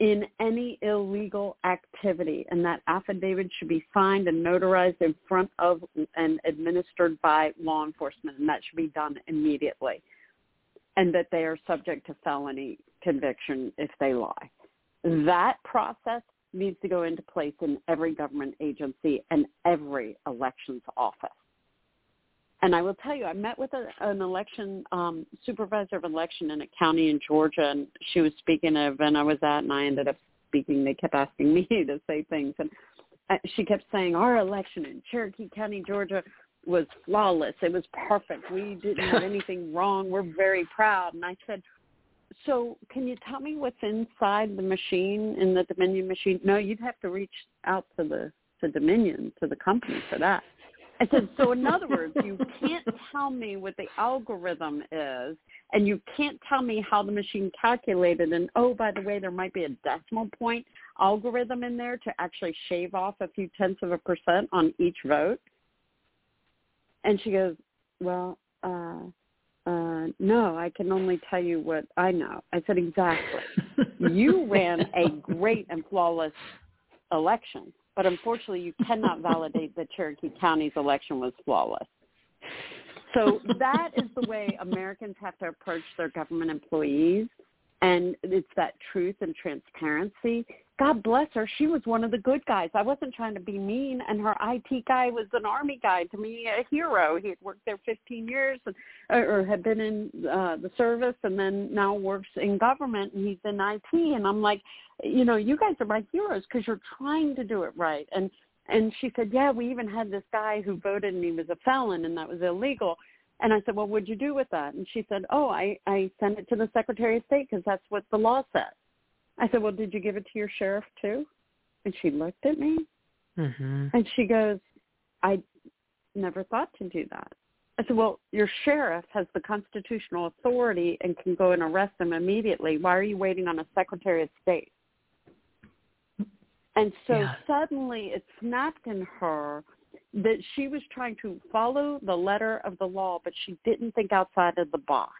in any illegal activity and that affidavit should be signed and notarized in front of and administered by law enforcement and that should be done immediately and that they are subject to felony conviction if they lie. That process needs to go into place in every government agency and every elections office. And I will tell you, I met with a, an election um, supervisor of election in a county in Georgia, and she was speaking at an event I was at, and I ended up speaking. They kept asking me to say things, and uh, she kept saying our election in Cherokee County, Georgia was flawless. It was perfect. We didn't have anything wrong. We're very proud. And I said, so can you tell me what's inside the machine in the Dominion machine? No, you'd have to reach out to the to Dominion to the company for that. I said, so in other words, you can't tell me what the algorithm is, and you can't tell me how the machine calculated. And oh, by the way, there might be a decimal point algorithm in there to actually shave off a few tenths of a percent on each vote. And she goes, well, uh, uh, no, I can only tell you what I know. I said, exactly. you ran a great and flawless election but unfortunately you cannot validate that Cherokee County's election was flawless. So that is the way Americans have to approach their government employees and it's that truth and transparency. God bless her. She was one of the good guys. I wasn't trying to be mean, and her IT guy was an army guy to me, a hero. He had worked there 15 years, and, or had been in uh, the service, and then now works in government, and he's in IT. And I'm like, you know, you guys are my heroes because you're trying to do it right. And and she said, yeah, we even had this guy who voted, and he was a felon, and that was illegal. And I said, well, what'd you do with that? And she said, oh, I, I sent it to the Secretary of State because that's what the law says. I said, well, did you give it to your sheriff too? And she looked at me mm-hmm. and she goes, I never thought to do that. I said, well, your sheriff has the constitutional authority and can go and arrest them immediately. Why are you waiting on a Secretary of State? And so yeah. suddenly it snapped in her that she was trying to follow the letter of the law, but she didn't think outside of the box.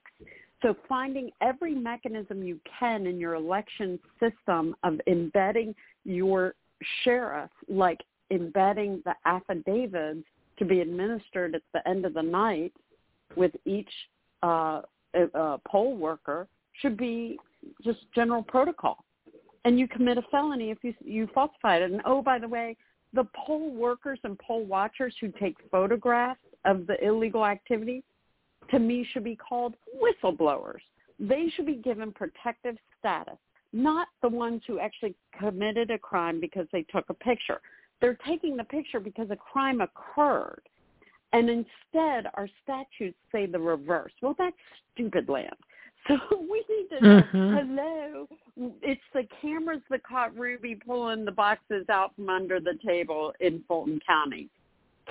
So finding every mechanism you can in your election system of embedding your sheriff, like embedding the affidavits to be administered at the end of the night with each uh, uh, poll worker should be just general protocol. And you commit a felony if you you falsify it. And oh, by the way, the poll workers and poll watchers who take photographs of the illegal activity, to me, should be called whistleblowers. They should be given protective status, not the ones who actually committed a crime because they took a picture. They're taking the picture because a crime occurred. And instead, our statutes say the reverse. Well, that's stupid land. So we need to know, mm-hmm. hello, it's the cameras that caught Ruby pulling the boxes out from under the table in Fulton County.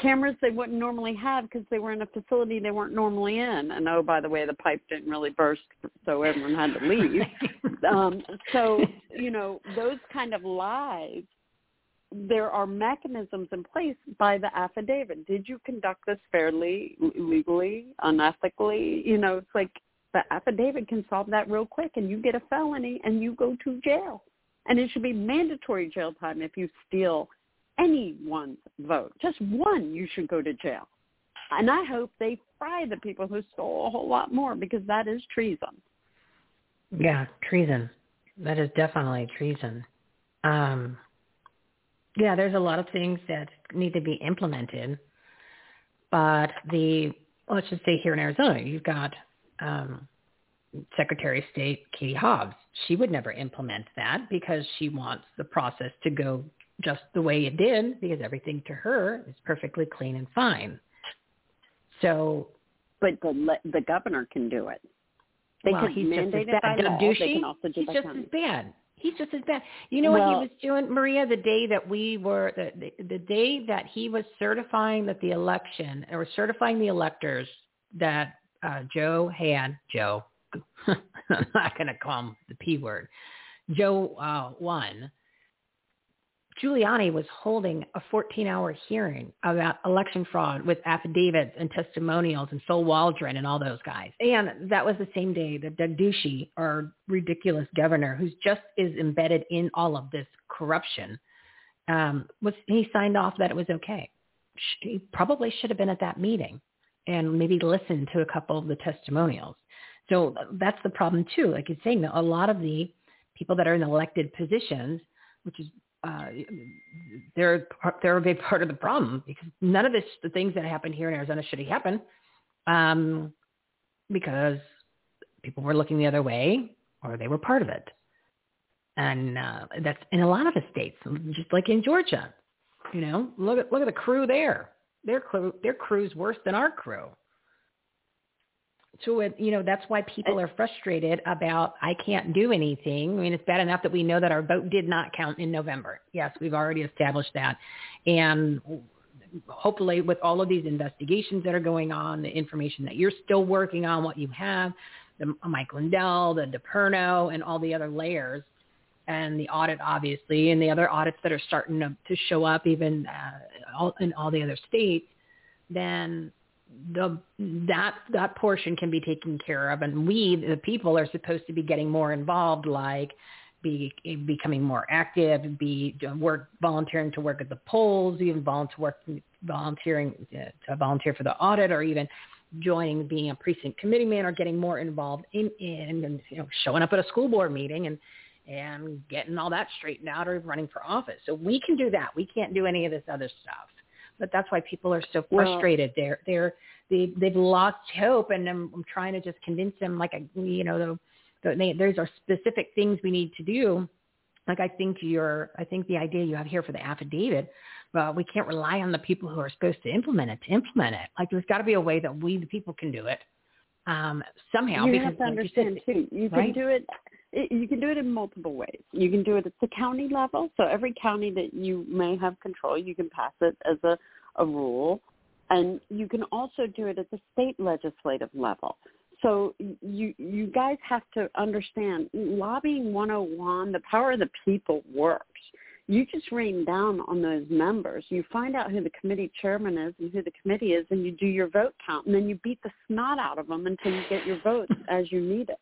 Cameras they wouldn't normally have because they were in a facility they weren't normally in. And oh, by the way, the pipe didn't really burst, so everyone had to leave. um, so, you know, those kind of lies, there are mechanisms in place by the affidavit. Did you conduct this fairly, legally, unethically? You know, it's like the affidavit can solve that real quick and you get a felony and you go to jail. And it should be mandatory jail time if you steal anyone's vote. Just one, you should go to jail. And I hope they fry the people who stole a whole lot more because that is treason. Yeah, treason. That is definitely treason. Um, yeah, there's a lot of things that need to be implemented. But the, let's just say here in Arizona, you've got um, Secretary of State Katie Hobbs. She would never implement that because she wants the process to go just the way it did because everything to her is perfectly clean and fine. So, but the the governor can do it. They well, he's just as bad. it by law. Douche, they can also do he's just county. as bad. He's just as bad. You know well, what he was doing, Maria, the day that we were the, the the day that he was certifying that the election or certifying the electors that uh, Joe had Joe. I'm not going to call him the p word. Joe uh, won. Giuliani was holding a 14-hour hearing about election fraud with affidavits and testimonials and Phil Waldron and all those guys. And that was the same day that Doug Ducey, our ridiculous governor, who's just is embedded in all of this corruption, um, was he signed off that it was okay. He probably should have been at that meeting and maybe listen to a couple of the testimonials. So that's the problem too. Like you're saying, that a lot of the people that are in elected positions, which is uh, they're they're a big part of the problem because none of this the things that happened here in Arizona should have happened um, because people were looking the other way or they were part of it, and uh, that's in a lot of the states, just like in Georgia. You know, look at look at the crew there. Their crew their crew's worse than our crew. So it, you know that's why people are frustrated about I can't do anything. I mean, it's bad enough that we know that our vote did not count in November. Yes, we've already established that, and hopefully with all of these investigations that are going on, the information that you're still working on, what you have, the Mike Lindell, the DePerno, and all the other layers, and the audit obviously, and the other audits that are starting to, to show up even uh, all, in all the other states, then the that that portion can be taken care of, and we the people are supposed to be getting more involved, like be becoming more active, be work volunteering to work at the polls, even volunteer work, volunteering uh, to volunteer for the audit, or even joining being a precinct committee man, or getting more involved in in and you know showing up at a school board meeting and and getting all that straightened out or running for office. So we can do that. We can't do any of this other stuff. But that's why people are so frustrated. Well, they're they're they they've lost hope, and I'm, I'm trying to just convince them, like I, you know the there's are specific things we need to do. Like I think your, I think the idea you have here for the affidavit, but we can't rely on the people who are supposed to implement it to implement it. Like there's got to be a way that we, the people, can do it um, somehow. You because, have to understand said, too. You can do it. It- You can do it in multiple ways. You can do it at the county level. So every county that you may have control, you can pass it as a, a rule. And you can also do it at the state legislative level. So you you guys have to understand lobbying 101, the power of the people works. You just rain down on those members. You find out who the committee chairman is and who the committee is, and you do your vote count, and then you beat the snot out of them until you get your votes as you need it.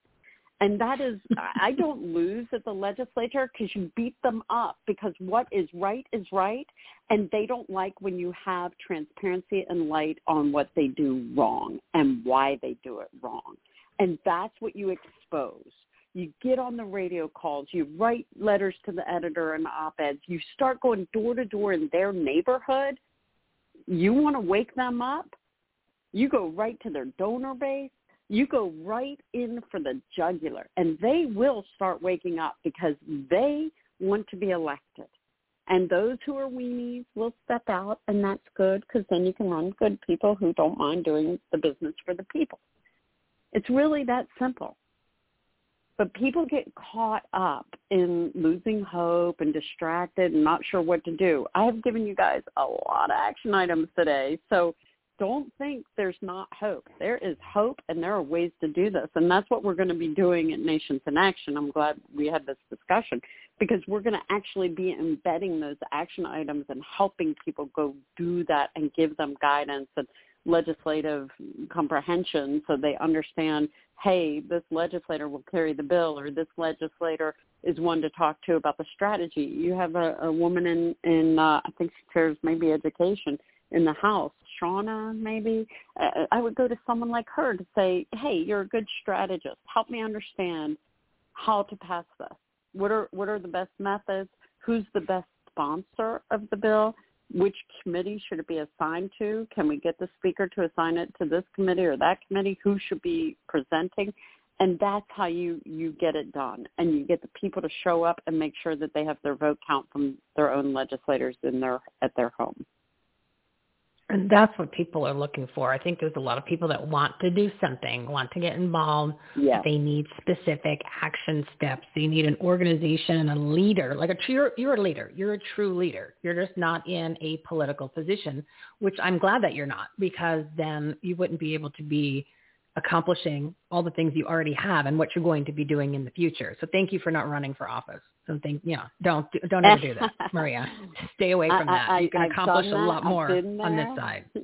And that is, I don't lose at the legislature because you beat them up because what is right is right. And they don't like when you have transparency and light on what they do wrong and why they do it wrong. And that's what you expose. You get on the radio calls, you write letters to the editor and op-eds, you start going door to door in their neighborhood. You want to wake them up? You go right to their donor base you go right in for the jugular and they will start waking up because they want to be elected. And those who are weenies will step out and that's good because then you can run good people who don't mind doing the business for the people. It's really that simple. But people get caught up in losing hope and distracted and not sure what to do. I have given you guys a lot of action items today. So don't think there's not hope. There is hope and there are ways to do this. And that's what we're going to be doing at Nations in Action. I'm glad we had this discussion because we're going to actually be embedding those action items and helping people go do that and give them guidance and legislative comprehension so they understand, hey, this legislator will carry the bill or this legislator is one to talk to about the strategy. You have a, a woman in, in uh, I think she chairs maybe education in the house, Shauna maybe, uh, I would go to someone like her to say, hey, you're a good strategist. Help me understand how to pass this. What are what are the best methods? Who's the best sponsor of the bill? Which committee should it be assigned to? Can we get the speaker to assign it to this committee or that committee? Who should be presenting? And that's how you you get it done, and you get the people to show up and make sure that they have their vote count from their own legislators in their at their home. And that's what people are looking for. I think there's a lot of people that want to do something, want to get involved. Yeah. They need specific action steps. They need an organization and a leader. Like a true, you're, you're a leader. You're a true leader. You're just not in a political position, which I'm glad that you're not, because then you wouldn't be able to be accomplishing all the things you already have and what you're going to be doing in the future. So thank you for not running for office. So thank you know, don't don't ever do that, Maria. Stay away from that. I, you can I've accomplish a lot more on this side.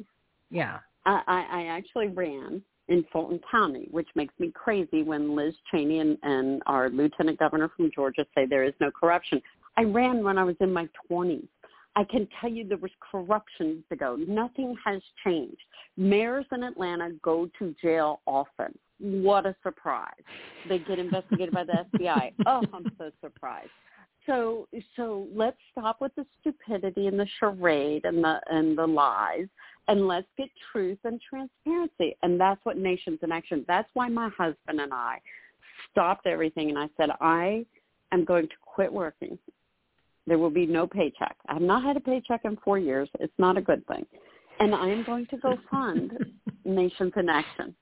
Yeah. I, I I actually ran in Fulton County, which makes me crazy when Liz Cheney and, and our lieutenant governor from Georgia say there is no corruption. I ran when I was in my 20s. I can tell you there was corruption to go. Nothing has changed. Mayors in Atlanta go to jail often. What a surprise. They get investigated by the FBI. Oh, I'm so surprised. So so let's stop with the stupidity and the charade and the and the lies and let's get truth and transparency. And that's what Nations in Action. That's why my husband and I stopped everything and I said, I am going to quit working There will be no paycheck. I have not had a paycheck in four years. It's not a good thing. And I am going to go fund Nations in Action.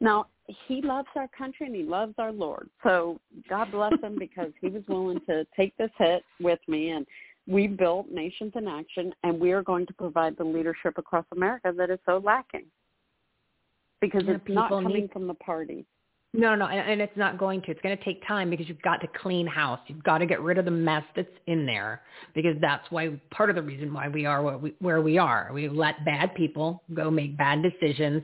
Now, he loves our country and he loves our Lord. So God bless him because he was willing to take this hit with me and we built Nations in Action and we are going to provide the leadership across America that is so lacking. Because Yeah, it's not coming need- from the party. No, no, and and it's not going to. It's going to take time because you've got to clean house. You've got to get rid of the mess that's in there because that's why part of the reason why we are where we are. We let bad people go make bad decisions,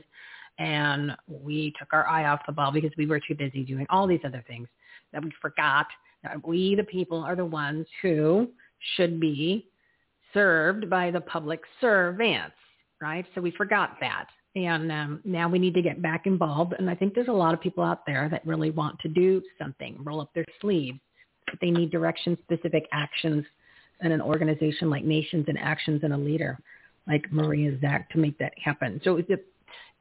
and we took our eye off the ball because we were too busy doing all these other things that we forgot that we, the people, are the ones who should be served by the public servants, right? So we forgot that. And um, now we need to get back involved. And I think there's a lot of people out there that really want to do something, roll up their sleeves, but they need direction specific actions and an organization like Nations and Actions and a leader like Maria Zack to make that happen. So if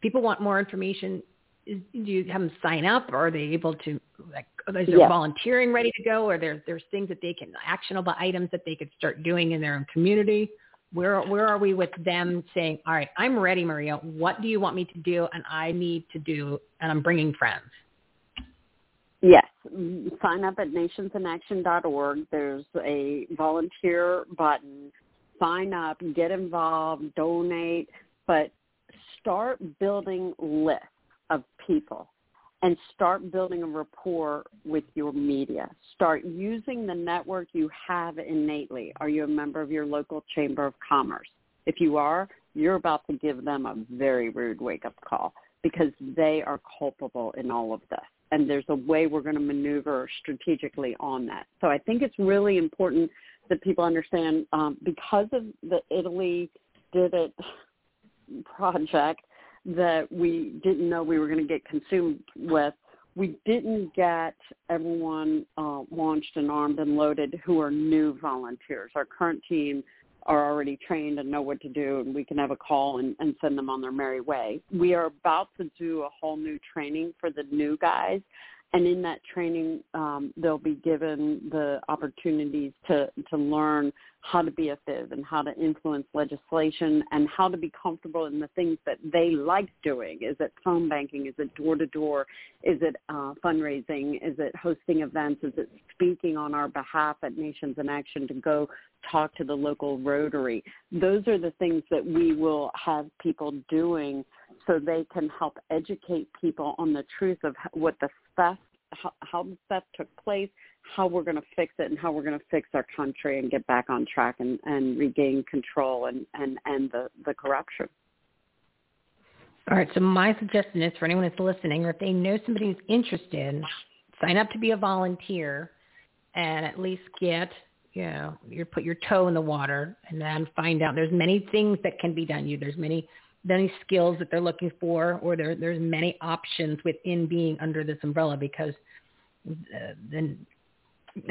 people want more information, is, do you have them sign up or are they able to, like, is there Yes. volunteering ready to go or there's, there's things that they can, actionable items that they could start doing in their own community? Where where are we with them saying, all right, I'm ready, Maria. What do you want me to do? And I need to do, and I'm bringing friends. Yes. Sign up at nationsinaction.org. There's a volunteer button. Sign up, get involved, donate, but start building lists of people and start building a rapport with your media. Start using the network you have innately. Are you a member of your local chamber of commerce? If you are, you're about to give them a very rude wake-up call because they are culpable in all of this. And there's a way we're going to maneuver strategically on that. So I think it's really important that people understand um, because of the Italy did it project that we didn't know we were going to get consumed with. We didn't get everyone uh, launched and armed and loaded who are new volunteers. Our current team are already trained and know what to do, and we can have a call and, and send them on their merry way. We are about to do a whole new training for the new guys, and in that training, um, they'll be given the opportunities to to learn how to be a fib and how to influence legislation and how to be comfortable in the things that they like doing. Is it phone banking? Is it door to door? Is it uh, fundraising? Is it hosting events? Is it speaking on our behalf at Nations in Action to go talk to the local Rotary? Those are the things that we will have people doing so they can help educate people on the truth of what the theft, how, the theft took place, how we're going to fix it, and how we're going to fix our country and get back on track and, and regain control and, and end the, the corruption. All right. So my suggestion is for anyone that's listening, or if they know somebody who's interested, sign up to be a volunteer, and at least get you know you put your toe in the water, and then find out. There's many things that can be done. You there's many many skills that they're looking for, or there there's many options within being under this umbrella because uh, then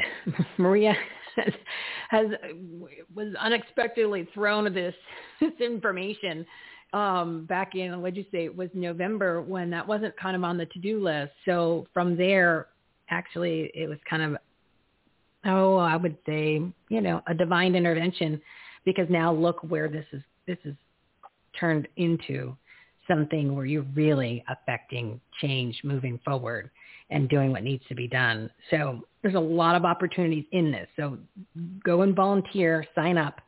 Maria has, has was unexpectedly thrown this this information um, back in what'd you say it was November when that wasn't kind of on the to do list. So from there, actually, it was kind of oh I would say you know a divine intervention because now look where this is this is turned into something where you're really affecting change moving forward and doing what needs to be done. So there's a lot of opportunities in this. So go and volunteer, sign up,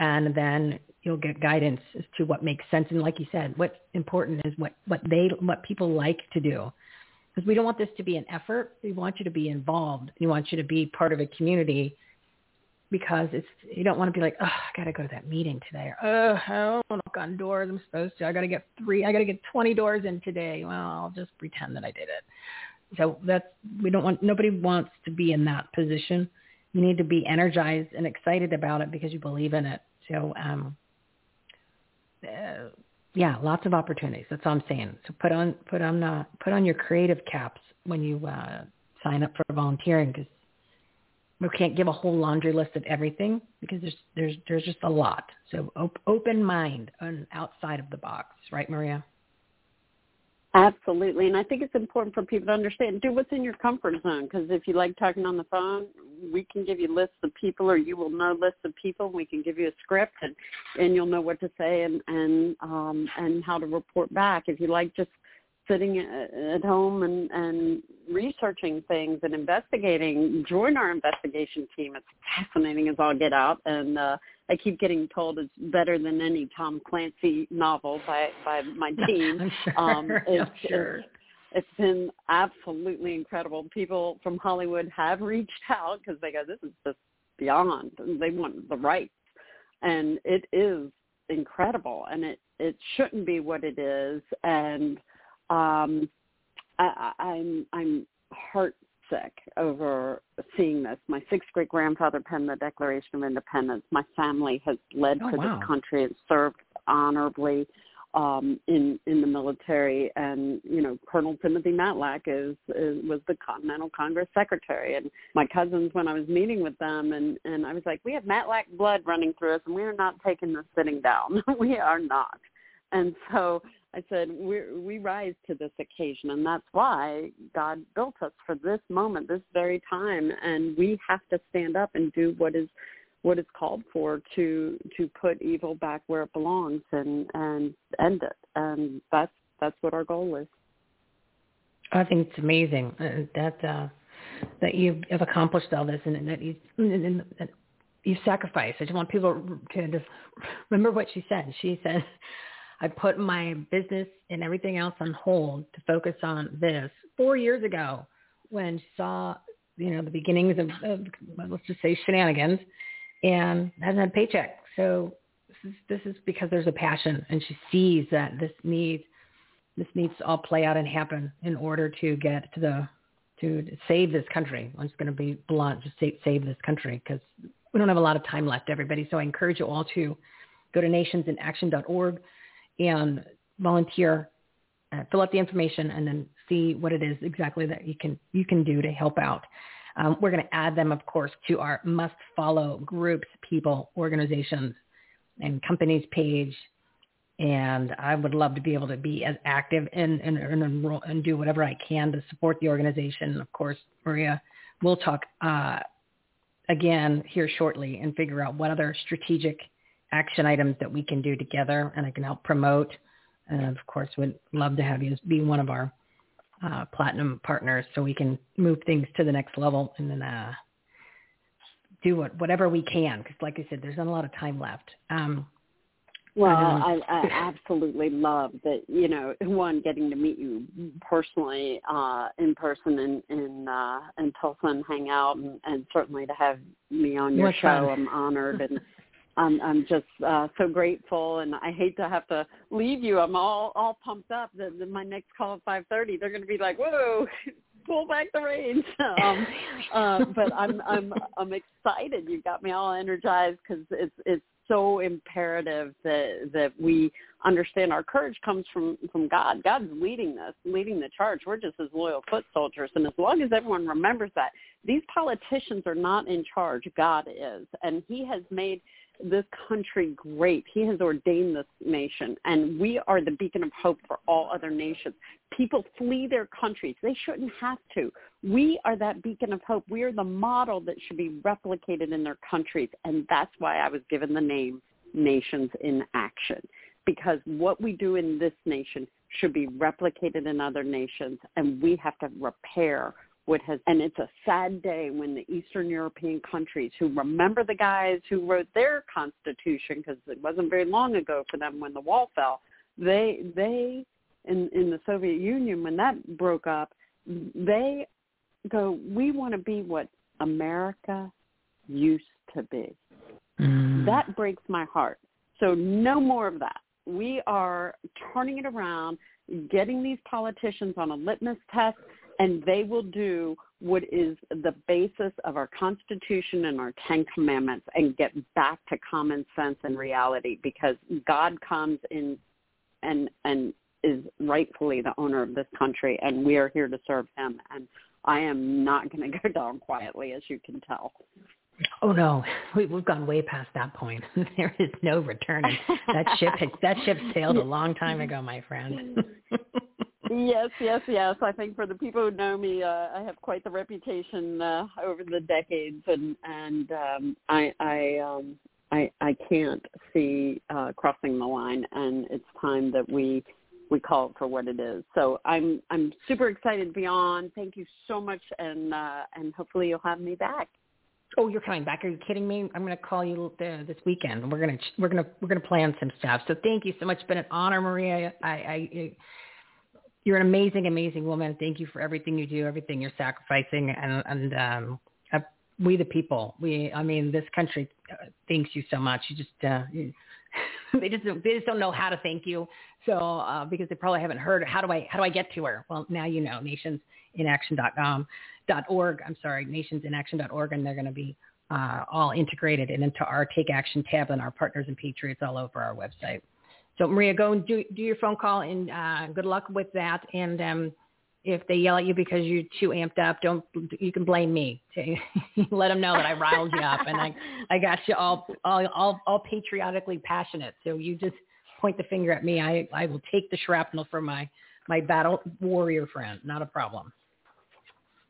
and then you'll get guidance as to what makes sense. And like you said, what's important is what, what they, what people like to do. Because we don't want this to be an effort. We want you to be involved. We want you to be part of a community because it's you don't want to be like, oh, I got to go to that meeting today, or oh, I don't want to knock on doors. I'm supposed to. I got to get three. I got to get 20 doors in today. Well, I'll just pretend that I did it. So that's we don't want. Nobody wants to be in that position. You need to be energized and excited about it because you believe in it. So, um, uh, yeah, lots of opportunities. That's all I'm saying. So put on put on uh, put on your creative caps when you uh, sign up for volunteering because we can't give a whole laundry list of everything because there's there's there's just a lot. So op- open mind and outside of the box, right, Maria? Absolutely, and I think it's important for people to understand. Do what's in your comfort zone because if you like talking on the phone, we can give you lists of people, or you will know lists of people. We can give you a script, and and you'll know what to say and and um, and how to report back. If you like just sitting at home and, and researching things and investigating, join our investigation team. It's fascinating as all get out, and uh, I keep getting told it's better than any Tom Clancy novel by by my team. I'm sure. Um, it's, I'm sure. It's, it's been absolutely incredible. People from Hollywood have reached out because they go, "This is just beyond." And They want the rights, and it is incredible, and it it shouldn't be what it is, and um, I, I'm I'm heartsick over seeing this. My sixth great grandfather penned the Declaration of Independence. My family has led Oh, for wow. this country and served honorably um, in in the military. And you know, Colonel Timothy Matlack is, is was the Continental Congress Secretary. And my cousins, when I was meeting with them, and and I was like, we have Matlack blood running through us, and we are not taking this sitting down. we are not. And so I said, we rise to this occasion, and that's why God built us for this moment, this very time, and we have to stand up and do what is what is called for to to put evil back where it belongs and and end it. And that's that's what our goal is. I think it's amazing uh, that uh, that you have accomplished all this and that you and you sacrificed. I just want people to just remember what she said. She said, "I put my business and everything else on hold to focus on this." Four years ago, when she saw you know the beginnings of, of let's just say shenanigans, and hasn't had a paycheck. So this is this is because there's a passion, and she sees that this needs this needs to all play out and happen in order to get to the to save this country. I'm just going to be blunt, just save, save this country because we don't have a lot of time left, everybody. So I encourage you all to go to nationsinaction.org and volunteer, uh, fill out the information, and then see what it is exactly that you can you can do to help out. Um, we're going to add them, of course, to our must follow groups, people, organizations, and companies page and I would love to be able to be as active and and, and enroll and do whatever I can to support the organization. Of course, Maria, we'll talk uh, again here shortly and figure out what other strategic action items that we can do together, and I can help promote. And of course, would love to have you as be one of our uh, platinum partners so we can move things to the next level and then uh, do what, whatever we can. Because, like I said, there's not a lot of time left. Um, Well, Um, I, I absolutely love that. You know, one getting to meet you personally uh, in person in in, uh, in Tulsa and hang out, and, and certainly to have me on your show. fun. I'm honored, and I'm I'm just uh, so grateful. And I hate to have to leave you. I'm all all pumped up. That that my next call at 5:30, they're going to be like, "Whoa." Pull back the reins, um, uh, but I'm I'm I'm excited. You got me all energized because it's it's so imperative that that we understand our courage comes from from God. God's leading us, leading the charge. We're just his loyal foot soldiers, and as long as everyone remembers that, these politicians are not in charge. God is, and He has made this country great. He has ordained this nation, and we are the beacon of hope for all other nations. People flee their countries. They shouldn't have to. We are that beacon of hope. We are the model that should be replicated in their countries, and that's why I was given the name Nations in Action. Because what we do in this nation should be replicated in other nations, and we have to repair what has and it's a sad day when the eastern european countries who remember the guys who wrote their constitution because it wasn't very long ago for them when the wall fell they they in in the soviet union when that broke up they go we want to be what america used to be. Mm. That breaks my heart. So no more of that. We are turning it around getting these politicians on a litmus test and they will do what is the basis of our Constitution and our Ten Commandments and get back to common sense and reality because God comes in and and is rightfully the owner of this country and we are here to serve him and I am not going to go down quietly as you can tell. Oh no, we, we've gone way past that point. there is no returning. That ship had, that ship sailed a long time ago, my friend. yes, yes, yes. I think for the people who know me, uh, I have quite the reputation uh, over the decades, and and um, I I um, I I can't see uh, crossing the line, and it's time that we we call it for what it is. So I'm I'm super excited to be on. Thank you so much, and uh, and hopefully you'll have me back. Oh, you're coming back? Are you kidding me? I'm going to call you this weekend. We're going to we're going to we're going to plan some stuff. So thank you so much. It's been an honor, Maria. I, I you're an amazing, amazing woman. Thank you for everything you do, everything you're sacrificing, and and um, uh, we the people. We, I mean, this country uh, thanks you so much. You just uh, you, they just they just don't know how to thank you. So uh, because they probably haven't heard how do I how do I get to her? Well, now you know nationsinaction.com dot org. I'm sorry, nationsinaction.org, and they're going to be uh, all integrated and into our Take Action tab and our partners and patriots all over our website. So Maria, go and do do your phone call, and uh, good luck with that. And um, if they yell at you because you're too amped up, don't you can blame me. Let them know that I riled you up and I I got you all all all, all patriotically passionate. So you just point the finger at me. I I will take the shrapnel for my my battle warrior friend. Not a problem.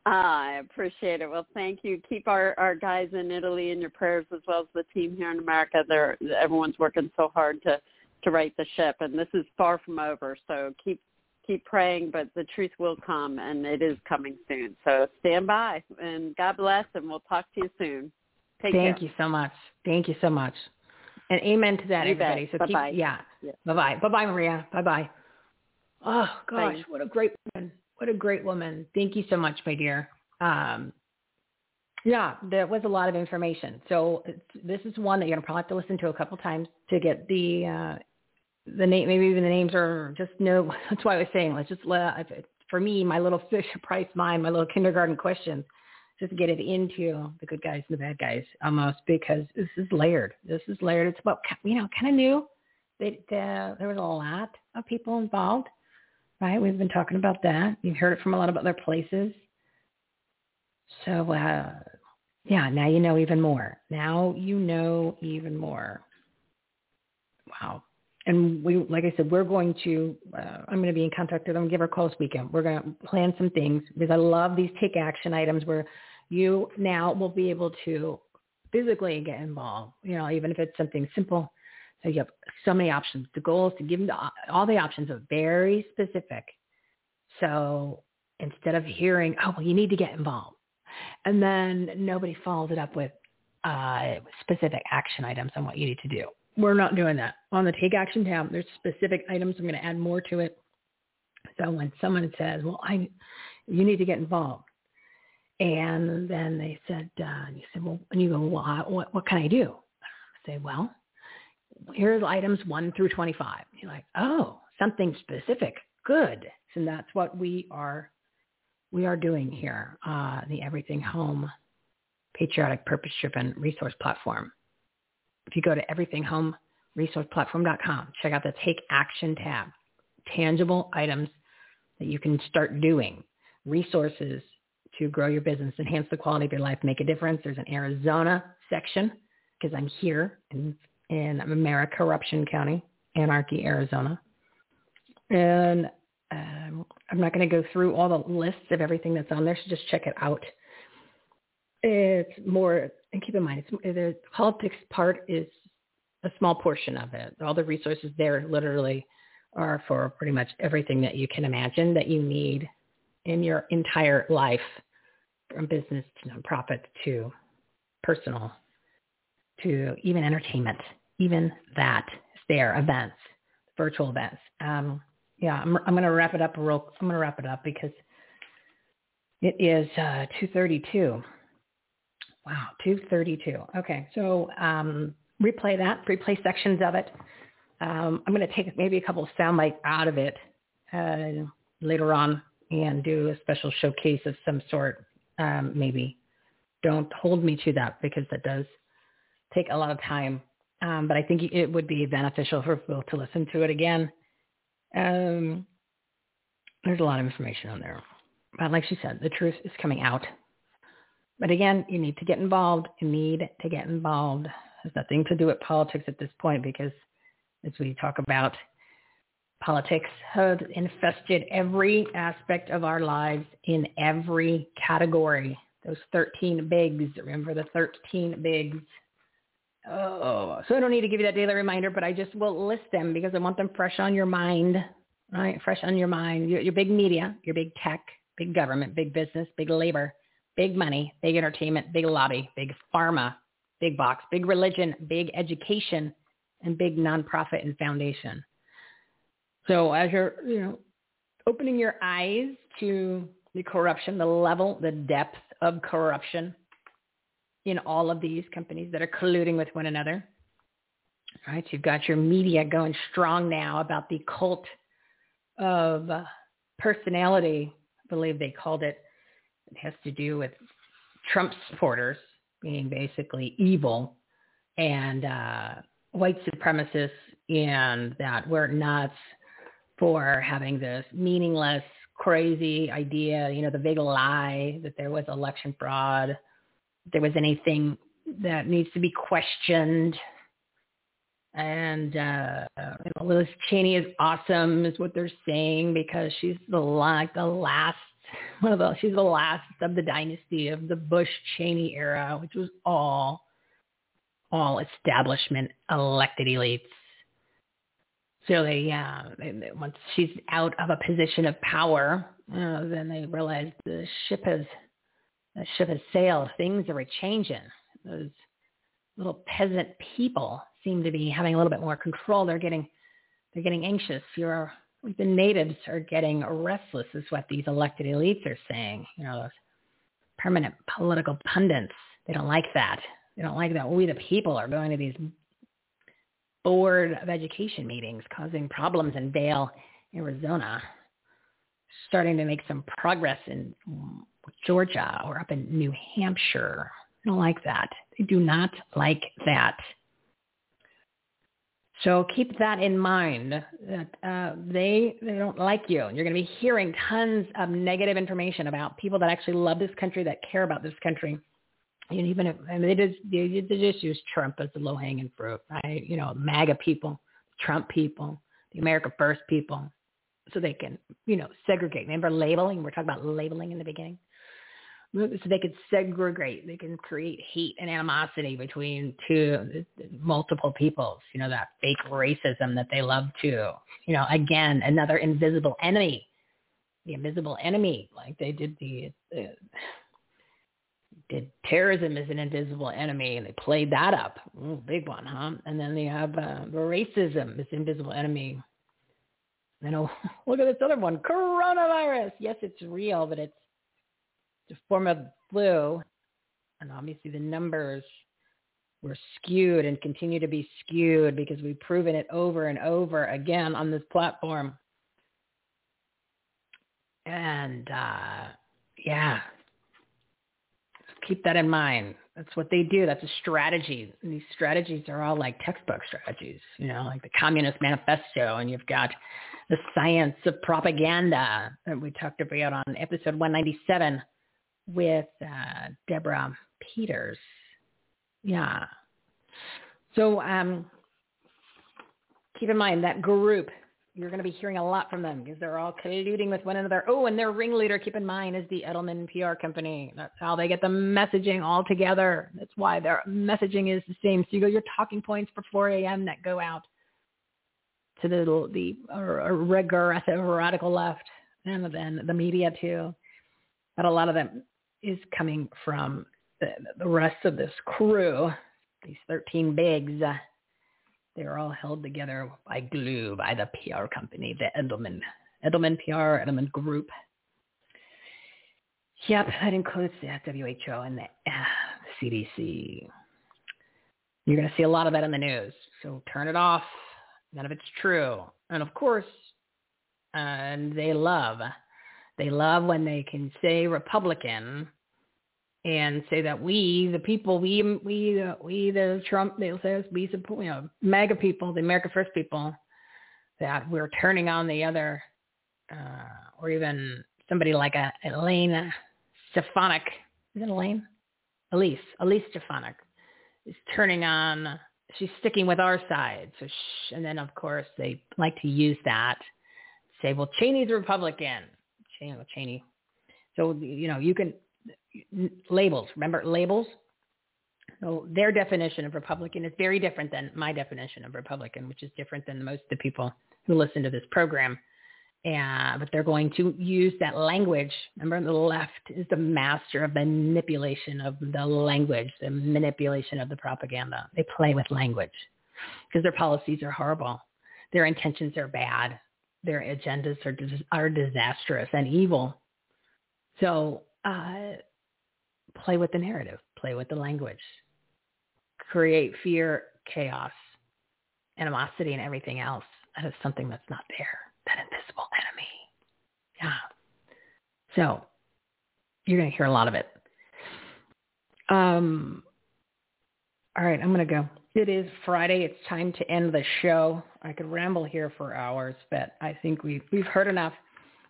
I appreciate it. Well, thank you. Keep our, our guys in Italy in your prayers as well as the team here in America. They're everyone's working so hard to to right the ship, and this is far from over. So keep keep praying, but the truth will come, and it is coming soon. So stand by, and God bless, and we'll talk to you soon. Take Thank care. you so much. Thank you so much. And amen to that, You everybody. bet. So keep, Bye-bye. yeah. Yeah. Bye bye. Bye bye, Maria. Bye bye. Oh gosh, Bye. what a great woman. What a great woman. Thank you so much, my dear. Um, yeah, there was a lot of information. So this is one that you're gonna probably have to listen to a couple times to get the uh, the name. Maybe even the names are just no. That's why I was saying let's just let for me my little Fisher Price mind, my little kindergarten questions, just get it into the good guys and the bad guys almost because this is layered. This is layered. It's about you know kind of new. That there was a lot of people involved, right? We've been talking about that. You've heard it from a lot of other places. So uh, yeah, now you know even more. Now you know even more. Wow. And we, like I said, we're going to, uh, I'm going to be in contact with them, give her a call this weekend. We're going to plan some things because I love these take action items where you now will be able to physically get involved, you know, even if it's something simple. So you have so many options. The goal is to give them the, all the options are very specific. So instead of hearing, oh, well, you need to get involved. And then nobody follows it up with uh, specific action items on what you need to do. We're not doing that. On the Take Action tab, there's specific items. I'm going to add more to it. So when someone says, well, I, you need to get involved. And then they said, uh, you said, well, and you go, well, I- what, what can I do? I say, well, here's items 1 through 25. You're like, oh, something specific. Good. And that's what we are we are doing here, uh, the Everything Home Patriotic Purpose Driven Resource Platform. If you go to everythinghomeresourceplatform.com, check out the Take Action tab. Tangible items that you can start doing, resources to grow your business, enhance the quality of your life, make a difference. There's an Arizona section because I'm here in, in America, Corruption County, Anarchy, Arizona. And um, I'm not going to go through all the lists of everything that's on there, so just check it out. It's more, and keep in mind, it's, the politics part is a small portion of it. All the resources there literally are for pretty much everything that you can imagine that you need in your entire life, from business to nonprofit to personal to even entertainment, even that is there, events, virtual events. Um, yeah, I'm, I'm going to wrap it up real. I'm going to wrap it up because it is uh, 2:32. Wow, 2:32. Okay, so um, replay that. Replay sections of it. Um, I'm going to take maybe a couple of sound bites out of it uh, later on and do a special showcase of some sort. Um, maybe don't hold me to that because that does take a lot of time. Um, but I think it would be beneficial for people to listen to it again um, there's a lot of information on there. But like she said, the truth is coming out. But again, you need to get involved. You need to get involved. Has nothing to do with politics at this point because as we talk about Politics have infested every aspect of our lives in every category. Those 13 bigs. Remember the 13 bigs. Oh, so I don't need to give you that daily reminder, but I just will list them because I want them fresh on your mind, right? Fresh on your mind. Your, your big media, your big tech, big government, big business, big labor, big money, big entertainment, big lobby, big pharma, big box, big religion, big education, and big nonprofit and foundation. So as you're, you know, opening your eyes to the corruption, the level, the depth of corruption in all of these companies that are colluding with one another. Right? You've got your media going strong now about the cult of uh, personality, I believe they called it. Has to do with Trump supporters being basically evil and uh, white supremacists and that we're nuts for having this meaningless, crazy idea, you know, the big lie that there was election fraud, there was anything that needs to be questioned. And uh, Liz Cheney is awesome, is what they're saying, because she's the like the last one of the she's the last of the dynasty of the Bush Cheney era, which was all all establishment elected elites. So they, uh, they, once she's out of a position of power, uh, then they realize the ship has the ship has sailed. Things are changing. Those little peasant people seem to be having a little bit more control. They're getting they're getting anxious. You're the natives are getting restless, is what these elected elites are saying. You know, those permanent political pundits. They don't like that. They don't like that we the people are going to these board of education meetings causing problems in Vail, Arizona, starting to make some progress in Georgia or up in New Hampshire. I don't like that. They do not like that. So keep that in mind that uh, they they don't like you. You're going to be hearing tons of negative information about people that actually love this country, that care about this country, and even if I mean, they just they, they just use Trump as the low hanging fruit, right? You know, MAGA people, Trump people, the America First people, so they can you know segregate. Remember labeling? We're talking about labeling in the beginning. So they could segregate. They can create hate and animosity between two multiple peoples. You know that fake racism that they love to. You know, again, another invisible enemy. The invisible enemy, like they did the. Did terrorism as an invisible enemy, and they played that up. Ooh, big one, huh? And then they have uh, racism as invisible enemy. You know, look at this other one, coronavirus. Yes, it's real, but it's, form of flu, and obviously the numbers were skewed and continue to be skewed because we've proven it over and over again on this platform. And uh, yeah, keep that in mind. That's what they do. That's a strategy. And these strategies are all like textbook strategies, you know, like the Communist Manifesto, and you've got the science of propaganda that we talked about on episode 197 with uh, Deborah Peters. Yeah. So um, keep in mind that group you're going to be hearing a lot from them because they're all colluding with one another. Oh, and their ringleader, keep in mind, is the Edelman PR company. That's how they get the messaging all together. That's why their messaging is the same. So you go your talking points for 4 a.m. that go out to the the uh, regressive radical left and then the media too. But a lot of them is coming from the, the rest of this crew, these 13 bigs. They're all held together by glue by the PR company, the Edelman, Edelman PR, Edelman Group. Yep, that includes the WHO and the uh, CDC. You're going to see a lot of that in the news. So turn it off. None of it's true. And of course, and they love, they love when they can say Republican and say that we, the people, we, we, uh, we, the Trump, they'll say we support, you know, MAGA people, the America First people, that we're turning on the other, uh, or even somebody like a Elaine Stefanik, is it Elaine? Elise, Elise Stefanik is turning on she's sticking with our side. So, and then of course they like to use that. Say, well, Cheney's a Republican. Cheney, Cheney. So you know you can labels. Remember labels. So their definition of Republican is very different than my definition of Republican, which is different than most of the people who listen to this program. And, but they're going to use that language. Remember, the left is the master of manipulation of the language, the manipulation of the propaganda. They play with language because their policies are horrible. Their intentions are bad. Their agendas are, are disastrous and evil. So uh, play with the narrative, play with the language, create fear, chaos, animosity, and everything else. That is something that's not there that invisible enemy. Yeah. So you're going to hear a lot of it. Um, all right, I'm going to go. It is Friday. It's time to end the show. I could ramble here for hours, but I think we've, we've heard enough.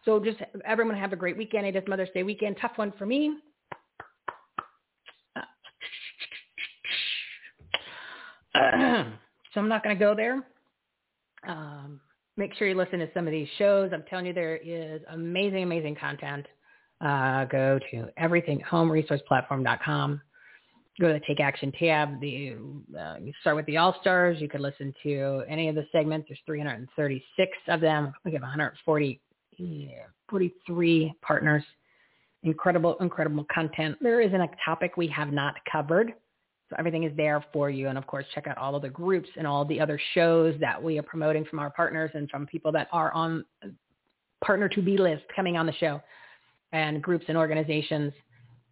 So just everyone have a great weekend. It is Mother's Day weekend. Tough one for me. so I'm not going to go there. Um, make sure you listen to some of these shows. I'm telling you, there is amazing, amazing content. Uh, go to everythinghomeresourceplatform.com. Go to the Take Action tab. The uh, you start with the All Stars. You could listen to any of the segments. There's 336 of them. We have 140, yeah, 43 partners. Incredible, incredible content. There isn't a topic we have not covered. So everything is there for you. And of course, check out all of the groups and all the other shows that we are promoting from our partners and from people that are on partner to be list coming on the show and groups and organizations,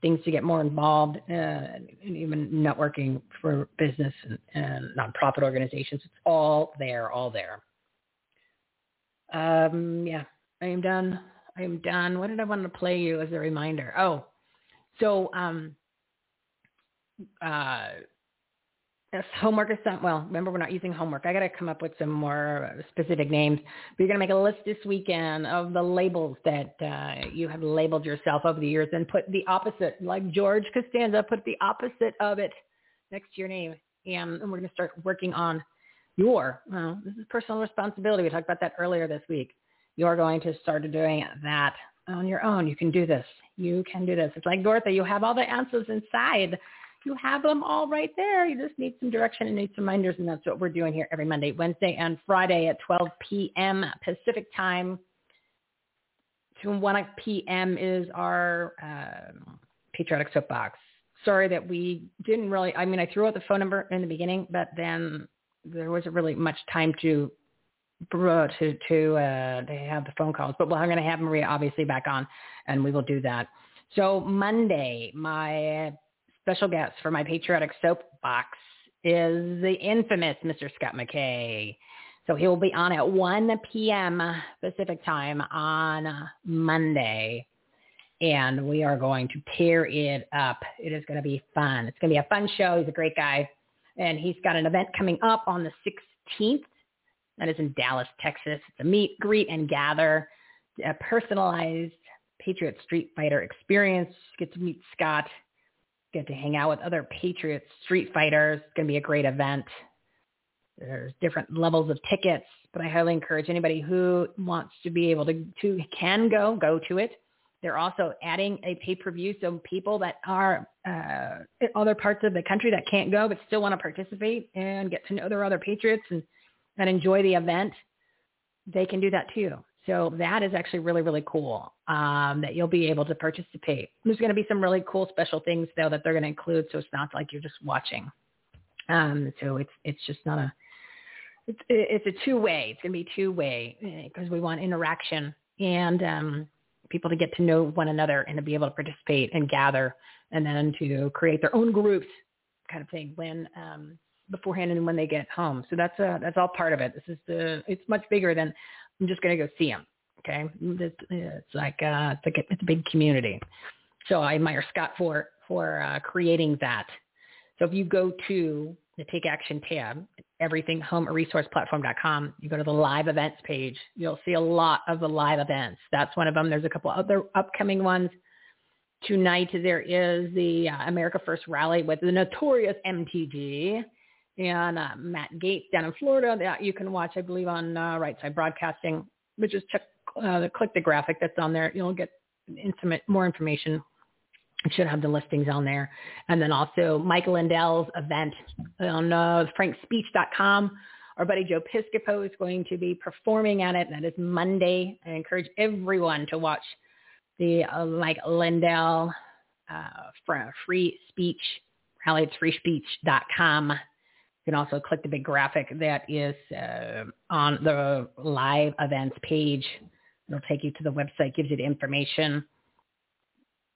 things to get more involved uh, and even networking for business and, and nonprofit organizations. It's all there, all there. Um, yeah, I am done. I am done. What did I want to play you as a reminder? Oh, so um, uh, homework is done. Well, remember we're not using homework. I got to come up with some more specific names. But you're going to make a list this weekend of the labels that uh, you have labeled yourself over the years, and put the opposite, like George Costanza, put the opposite of it next to your name. And, and we're going to start working on your. Well, this is personal responsibility. We talked about that earlier this week. You're going to start doing that on your own. You can do this. You can do this. It's like Dorothy. You have all the answers inside you have them all right there. You just need some direction and need some reminders, and that's what we're doing here every Monday, Wednesday, and Friday at 12 p.m. Pacific time. To 1 p.m. is our uh, patriotic soapbox. Sorry that we didn't really. I mean, I threw out the phone number in the beginning, but then there wasn't really much time to to to uh, to have the phone calls. But well, I'm going to have Maria obviously back on, and we will do that. So Monday, my special guest for my patriotic soapbox is the infamous Mr. Scott McKay. So he will be on at 1 p.m. Pacific time on Monday. And we are going to tear it up. It is going to be fun. It's going to be a fun show. He's a great guy. And he's got an event coming up on the 16th. That is in Dallas, Texas. It's a meet, greet, and gather, a personalized Patriot Street Fighter experience. Get to meet Scott get to hang out with other Patriots, street fighters. It's going to be a great event. There's different levels of tickets, but I highly encourage anybody who wants to be able to, to can go, go to it. They're also adding a pay-per-view, so people that are uh, in other parts of the country that can't go but still want to participate and get to know their other Patriots and, and enjoy the event, they can do that too. So that is actually really, really cool um, that you'll be able to participate. There's going to be some really cool special things though that they're going to include, so it's not like you're just watching. Um, so it's it's just not a it's it's a two way. It's going to be two way because we want interaction and um, people to get to know one another and to be able to participate and gather and then to create their own groups kind of thing when um, beforehand and when they get home. So that's a, that's all part of it. This is the it's much bigger than I'm just going to go see him. Okay, it's, it's like uh, it's like a, it's a big community. So I admire Scott for for uh, creating that. So if you go to the Take Action tab, everything everythinghomeresourceplatform.com, you go to the live events page, you'll see a lot of the live events. That's one of them. There's a couple other upcoming ones. Tonight there is the uh, America First rally with the notorious MTG and uh, Matt Gaetz down in Florida that you can watch, I believe, on uh, Right Side Broadcasting. But just check, uh, click the graphic that's on there. You'll get intimate, more information. It should have the listings on there. And then also Mike Lindell's event on uh, frankspeech.com. Our buddy Joe Piscopo is going to be performing at it. That is Monday. I encourage everyone to watch the uh, Mike Lindell uh, free speech rally. It's freespeech.com. You can also click the big graphic that is uh, on the live events page. It'll take you to the website, gives you the information.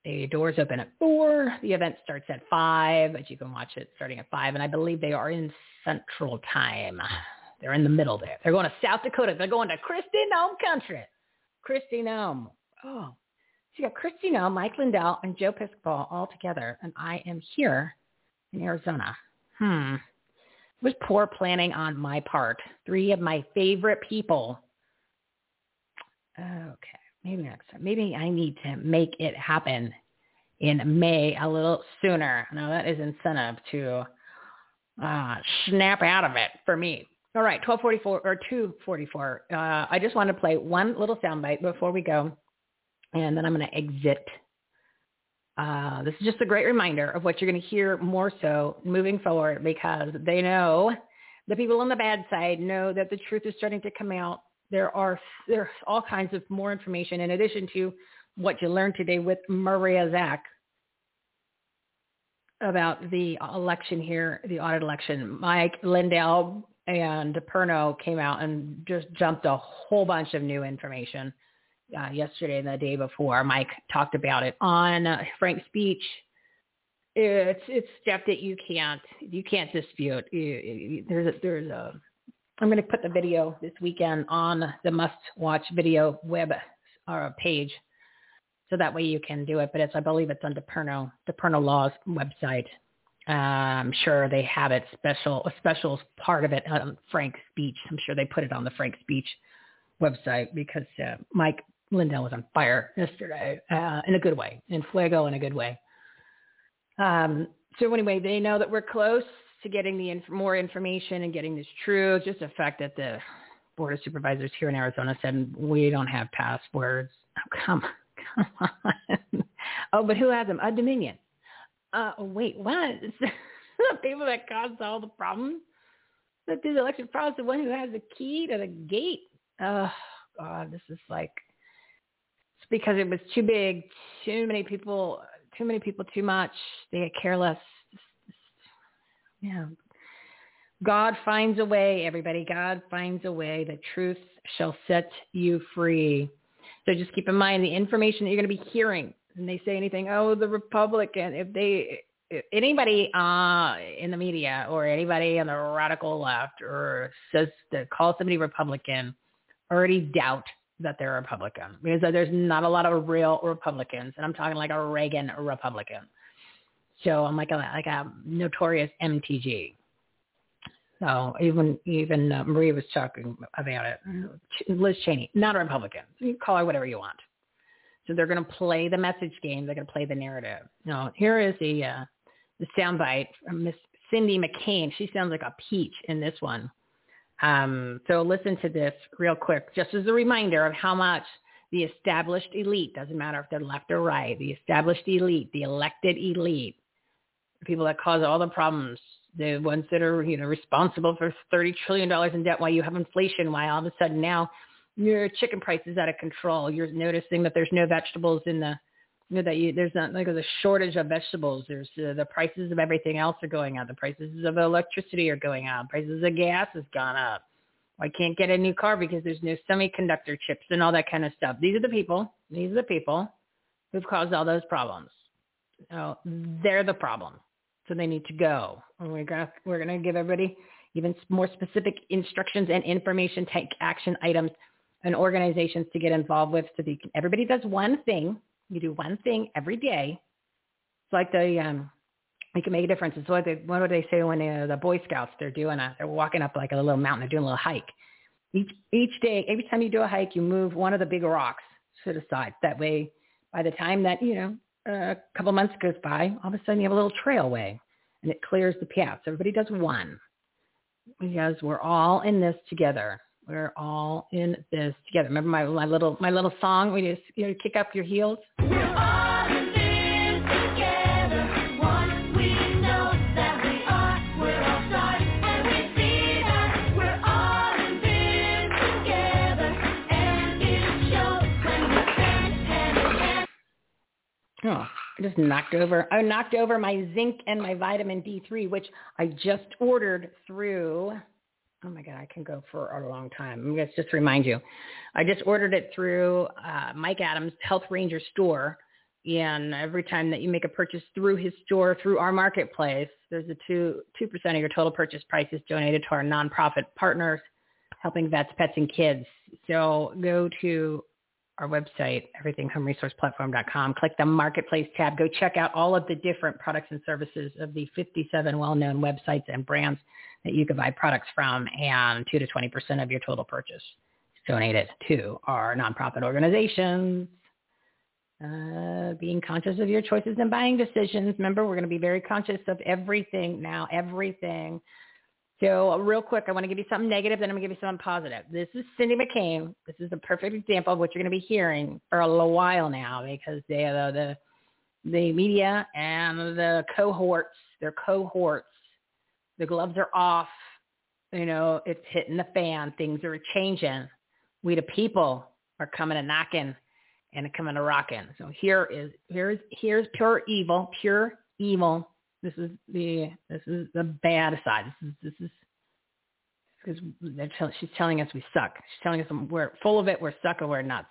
The doors open at four. The event starts at five, but you can watch it starting at five. And I believe they are in Central Time. They're in the middle there. They're going to South Dakota. They're going to Kristi Noem country. Kristi Noem. Oh, so you got Kristi Noem, Mike Lindell, and Joe Piscopo all together, and I am here in Arizona. Hmm. Was poor planning on my part. Three of my favorite people. Okay, maybe next time. Maybe I need to make it happen in May a little sooner. Now that is incentive to uh, snap out of it for me. All right, 1244 or 244. Uh, I just want to play one little soundbite before we go, and then I'm going to exit uh, this is just a great reminder of what you're going to hear more so moving forward because they know the people on the bad side know that the truth is starting to come out. There are there's all kinds of more information in addition to what you learned today with Maria Zack about the election here, the audit election. Mike Lindell and Perno came out and just jumped a whole bunch of new information uh, yesterday and the day before. Mike talked about it on uh, Frank's speech. It's it's stuff that you can't you can't dispute. There's a, there's a I'm going to put the video this weekend on the must watch video web uh, page, so that way you can do it. But it's I believe it's on DePerno DePerno Law's website. Uh, I'm sure they have it special a special part of it on Frank's speech. I'm sure they put it on the Frank speech website because uh, Mike Lindell was on fire yesterday uh, in a good way, in fuego in a good way. Um, so anyway, they know that we're close to getting the inf- more information and getting this true. Just the fact that the board of supervisors here in Arizona said we don't have passwords. Oh, come, come on. oh, but who has them? A Dominion. Uh, wait, what? the people that caused all the problems that the election fraud, the one who has the key to the gate. Oh God, this is like because it was too big, too many people, too many people, too much. They get careless. Yeah. God finds a way, everybody. God finds a way. The truth shall set you free. So just keep in mind the information that you're going to be hearing. And they say anything, oh, the Republican, if they, if anybody uh, in the media or anybody on the radical left or says to call somebody Republican, already doubt that they're Republican because there's not a lot of real Republicans, and I'm talking like a Reagan Republican. So I'm like a like a notorious MTG. So even even uh, Marie was talking about it. Liz Cheney, not a Republican. You call her whatever you want. So they're going to play the message game. They're going to play the narrative. Now here is the uh, the soundbite from Miss Cindy McCain. She sounds like a peach in this one. Um, so listen to this real quick, just as a reminder of how much the established elite, doesn't matter if they're left or right, the established elite, the elected elite, the people that cause all the problems, the ones that are, you know, responsible for $30 trillion in debt while you have inflation, why all of a sudden now your chicken price is out of control. You're noticing that there's no vegetables in the you know, that you, there's not like a shortage of vegetables. There's uh, the prices of everything else are going up. The prices of electricity are going up. Prices of gas has gone up. I can't get a new car because there's no semiconductor chips and all that kind of stuff. These are the people. These are the people who've caused all those problems. So they're the problem. So they need to go. And we're gonna we're gonna give everybody even more specific instructions and information, take action items, and organizations to get involved with. So that everybody does one thing you do one thing every day. It's like the um, you can make a difference. It's what they what do they say when they, uh, the Boy Scouts they're doing a they're walking up like a little mountain, they're doing a little hike. Each each day, every time you do a hike, you move one of the big rocks to the side. That way, by the time that you know a couple months goes by, all of a sudden you have a little trailway, and it clears the path. So everybody does one. because we're all in this together. We're all in this together. Remember my, my little my little song? We just you know, kick up your heels. We're all in this together. One, we know that we are. We're all side by side, and we see that we're all in this together and we show when we stand together. Oh, I just knocked over. I knocked over my zinc and my vitamin D3, which I just ordered through. Oh my God, I can go for a long time. I'm going to just remind you. I just ordered it through uh, Mike Adams Health Ranger store. And every time that you make a purchase through his store, through our marketplace, there's a two two percent of your total purchase price is donated to our nonprofit partners, helping vets, pets, and kids. So go to our website, everythinghomeresourceplatform.com. Click the Marketplace tab. Go check out all of the different products and services of the 57 well-known websites and brands that you can buy products from, and 2 to 20% of your total purchase donated to our nonprofit organizations. Uh, being conscious of your choices and buying decisions. Remember, we're going to be very conscious of everything now, everything. So uh, real quick, I want to give you something negative, then I'm going to give you something positive. This is Cindy McCain. This is a perfect example of what you're going to be hearing for a little while now because they are the, the media and the cohorts, their cohorts, the gloves are off. You know, it's hitting the fan. Things are changing. We the people are coming and knocking and coming to rocking. So here is here's here's pure evil, pure evil this is the this is the bad side. This is this is because tell, she's telling us we suck. She's telling us we're full of it. We're stuck and we're nuts.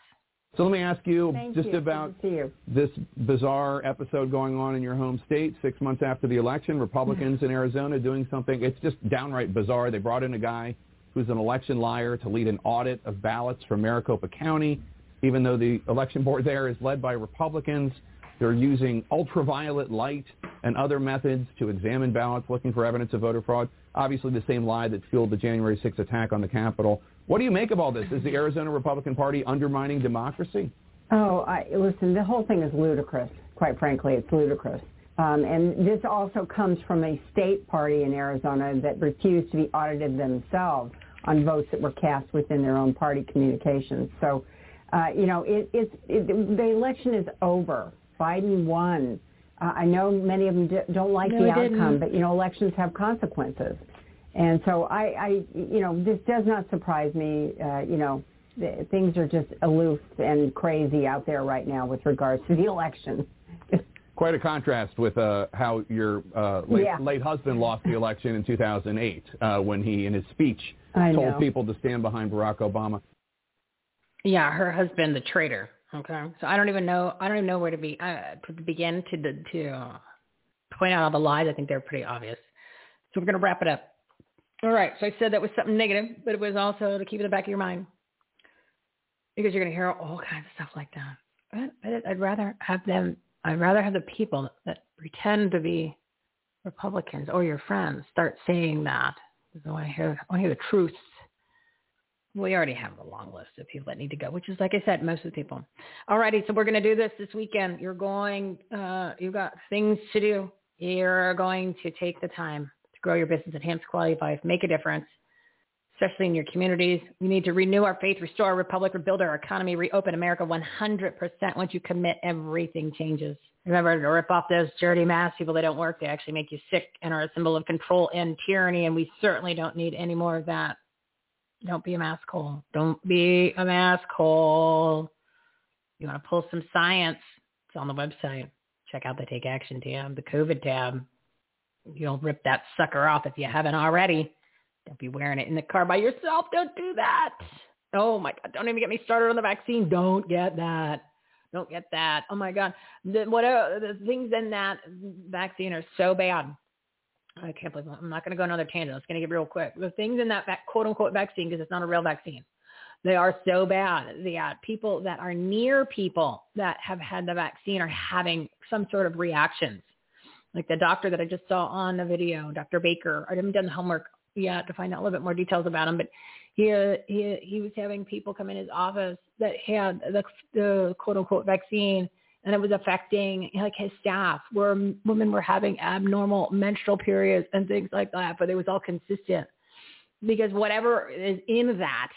So let me ask you Thank just you. about you. this bizarre episode going on in your home state six months after the election. Republicans in Arizona doing something. It's just downright bizarre. They brought in a guy who's an election liar to lead an audit of ballots from Maricopa County, even though the election board there is led by Republicans. They're using ultraviolet light and other methods to examine ballots looking for evidence of voter fraud. Obviously the same lie that fueled the January 6th attack on the Capitol. What do you make of all this? Is the Arizona Republican Party undermining democracy? Oh, I, listen, the whole thing is ludicrous. Quite frankly, it's ludicrous. Um, and this also comes from a state party in Arizona that refused to be audited themselves on votes that were cast within their own party communications. So, uh, you know, it, it's it, the election is over. Biden won. Uh, I know many of them d- don't like No, the outcome, didn't. but you know, elections have consequences, and so I, I, you know, this does not surprise me. Uh, you know, th- things are just aloof and crazy out there right now with regards to the election. Quite a contrast with uh, how your uh, late, Yeah. late husband lost the election in 2008 uh, when he, in his speech, I told know. people to stand behind Barack Obama. Yeah, her husband, the traitor. Okay, so I don't even know. I don't even know where to be uh, to begin to to uh, point out all the lies. I think they're pretty obvious. So we're gonna wrap it up. All right. So I said that was something negative, but it was also to keep in the back of your mind because you're gonna hear all kinds of stuff like that. But, but I'd rather have them. I'd rather have the people that pretend to be Republicans or your friends start saying that. I want to hear. I want to hear the truth. We already have a long list of people that need to go, which is, like I said, most of the people. Alrighty, so we're going to do this this weekend. You're going, uh, you've got things to do. You're going to take the time to grow your business, enhance quality of life, make a difference, especially in your communities. We need to renew our faith, restore our republic, rebuild our economy, reopen America 100%. Once you commit, everything changes. Remember to rip off those dirty masks, people that don't work. They actually make you sick and are a symbol of control and tyranny, and we certainly don't need any more of that. Don't be a mask hole. Don't be a mask hole. You want to pull some science? It's on the website. Check out the Take Action tab, the COVID tab. You'll rip that sucker off if you haven't already. Don't be wearing it in the car by yourself. Don't do that. Oh my God. Don't even get me started on the vaccine. Don't get that. Don't get that. Oh my God. The, what are, the things in that vaccine are so bad. I can't believe I'm not going to go another tangent. It's going to get real quick. The things in that quote unquote vaccine, because it's not a real vaccine, they are so bad. Uh, people that are near people that have had the vaccine are having some sort of reactions. Like the doctor that I just saw on the video, Dr. Baker. I haven't done the homework yet to find out a little bit more details about him, but he he he was having people come in his office that had the, the quote unquote vaccine and it was affecting like his staff where women were having abnormal menstrual periods and things like that but it was all consistent because whatever is in that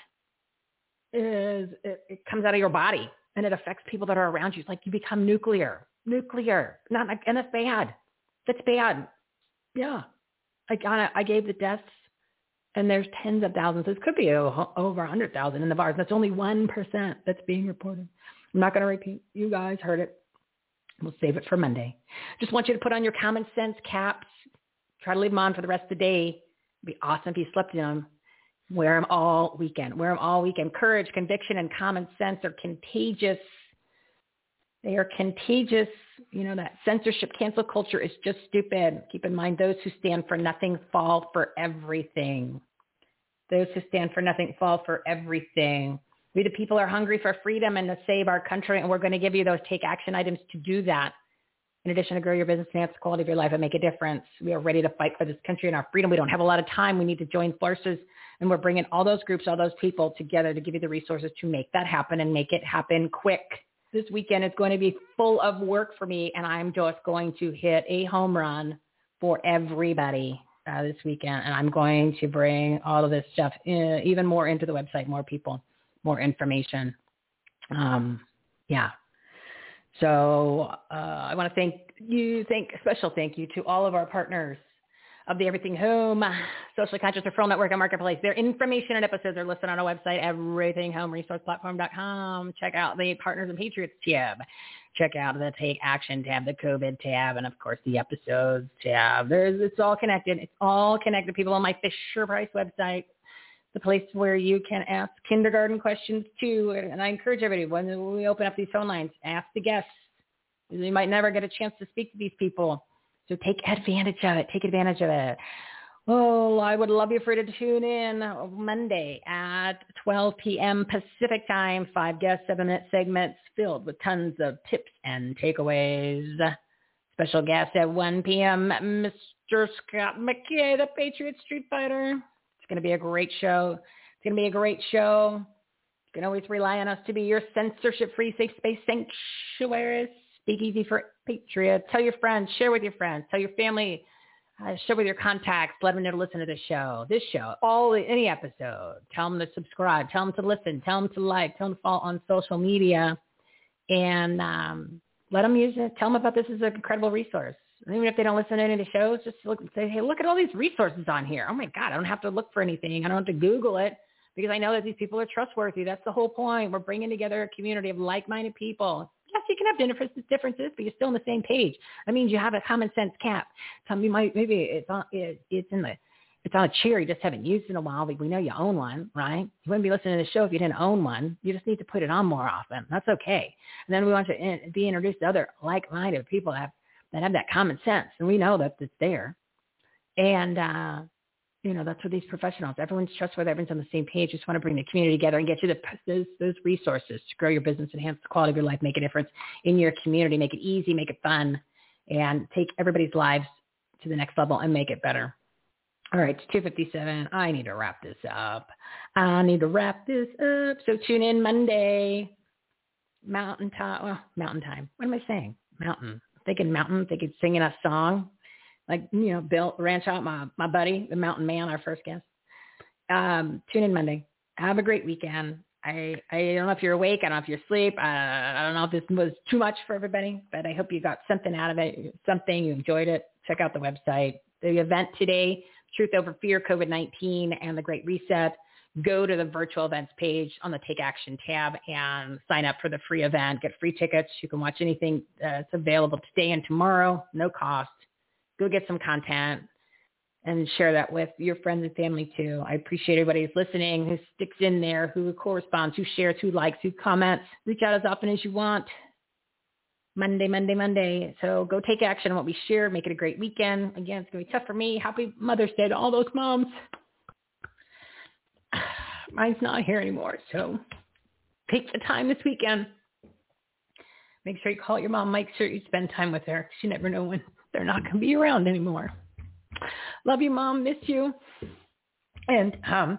is it, it comes out of your body and it affects people that are around you. It's like you become nuclear, nuclear. Not like, and that's bad. That's bad. Yeah. Like I, I gave the deaths and there's tens of thousands. This could be over a 100,000 in the bars. That's only 1% that's being reported. I'm not going to repeat. You guys heard it. We'll save it for Monday. Just want you to put on your common sense caps. Try to leave them on for the rest of the day. It'd be awesome if you slept in them. Wear them all weekend. Wear them all weekend. Courage, conviction, and common sense are contagious. They are contagious. You know, that censorship cancel culture is just stupid. Keep in mind those who stand for nothing fall for everything. Those who stand for nothing fall for everything. We the people are hungry for freedom and to save our country, and we're going to give you those take action items to do that. In addition to grow your business, and enhance the quality of your life, and make a difference. We are ready to fight for this country and our freedom. We don't have a lot of time. We need to join forces, and we're bringing all those groups, all those people together to give you the resources to make that happen and make it happen quick. This weekend is going to be full of work for me, and I'm just going to hit a home run for everybody uh, this weekend, and I'm going to bring all of this stuff in, even more into the website, more people, more information. Um, yeah. So uh, I want to thank you, thank special thank you to all of our partners of the Everything Home Socially Conscious Referral Network and Marketplace. Their information and episodes are listed on our website, everythinghomeresourceplatform.com. Check out the Partners and Patriots tab. Check out the Take Action tab, the COVID tab, and of course the episodes tab. There's, it's all connected. It's all connected. People on my Fisher Price website, the place where you can ask kindergarten questions too. And I encourage everybody when we open up these phone lines, ask the guests. You might never get a chance to speak to these people so take advantage of it. Take advantage of it. Oh, I would love you for you to tune in Monday at 12 p.m. Pacific time. Five guest seven-minute segments filled with tons of tips and takeaways. Special guest at 1 p.m. Mr. Scott McKay, the Patriot Street Fighter. It's going to be a great show. It's going to be a great show. You can always rely on us to be your censorship-free safe space sanctuary. Speak easy for Patriot. Tell your friends. Share with your friends. Tell your family. Uh, share with your contacts. Let them know to listen to this show. This show. All any episode. Tell them to subscribe. Tell them to listen. Tell them to like. Tell them to follow on social media, and um, let them use it. Tell them about this as an incredible resource. Even if they don't listen to any of the shows, just look and say, hey, look at all these resources on here. Oh my God, I don't have to look for anything. I don't have to Google it because I know that these people are trustworthy. That's the whole point. We're bringing together a community of like-minded people yes, you can have differences, differences, but you're still on the same page. That means you have a common sense cap. Some you might maybe it's on it, it's in the it's on a chair you just haven't used in a while, we know you own one, right? You wouldn't be listening to the show if you didn't own one. You just need to put it on more often. That's okay. And then we want to be introduced to other like-minded people that have that have that common sense, and we know that it's there. And uh, you know, that's what these professionals, everyone's trustworthy, everyone's on the same page. Just want to bring the community together and get you the, those, those resources to grow your business, enhance the quality of your life, make a difference in your community, make it easy, make it fun, and take everybody's lives to the next level and make it better. All right, it's 257. I need to wrap this up. I need to wrap this up. So tune in Monday. Mountain time. Well, mountain time. What am I saying? Mountain. I'm thinking mountain. Thinking singing a song like you know Bill Ranshaw my my buddy the Mountain Man, our first guest. Um, tune in Monday. Have a great weekend. I I don't know if you're awake. I don't know if you're asleep. I, I don't know if this was too much for everybody, but I hope you got something out of it. Something you enjoyed it. Check out the website. The event today, Truth Over Fear, COVID-19, and the Great Reset. Go to the virtual events page on the Take Action tab and sign up for the free event. Get free tickets. You can watch anything that's available today and tomorrow, no cost go get some content and share that with your friends and family too. I appreciate everybody who's listening, who sticks in there, who corresponds, who shares, who likes, who comments. Reach out as often as you want. Monday, Monday, Monday. So go take action on what we share. Make it a great weekend. Again, it's going to be tough for me. Happy Mother's Day to all those moms. Mine's not here anymore. So take the time this weekend. Make sure you call your mom. Make sure you spend time with her. You never know when they're not going to be around anymore. Love you, Mom. Miss you. And um,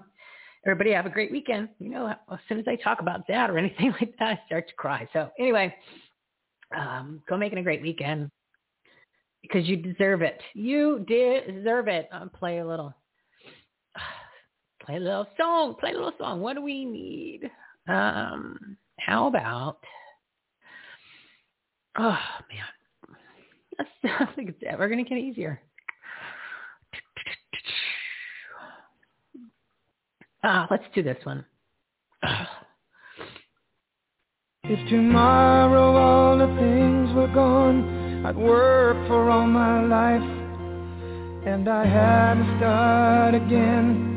everybody have a great weekend. You know, as soon as I talk about that or anything like that, I start to cry. So anyway, um, go making a great weekend because you deserve it. You deserve it. I'll play a little play a little song. Play a little song. What do we need? Um, how about? Oh man, That's, I think it's ever gonna get easier. Ah, let's do this one. If tomorrow all the things were gone, I'd work for all my life. And I had to start again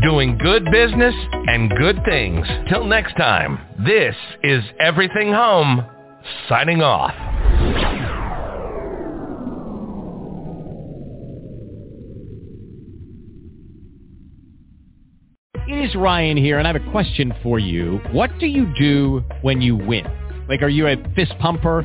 doing good business and good things. Till next time, this is Everything Home, signing off. It is Ryan here, and I have a question for you. What do you do when you win? Like, are you a fist pumper,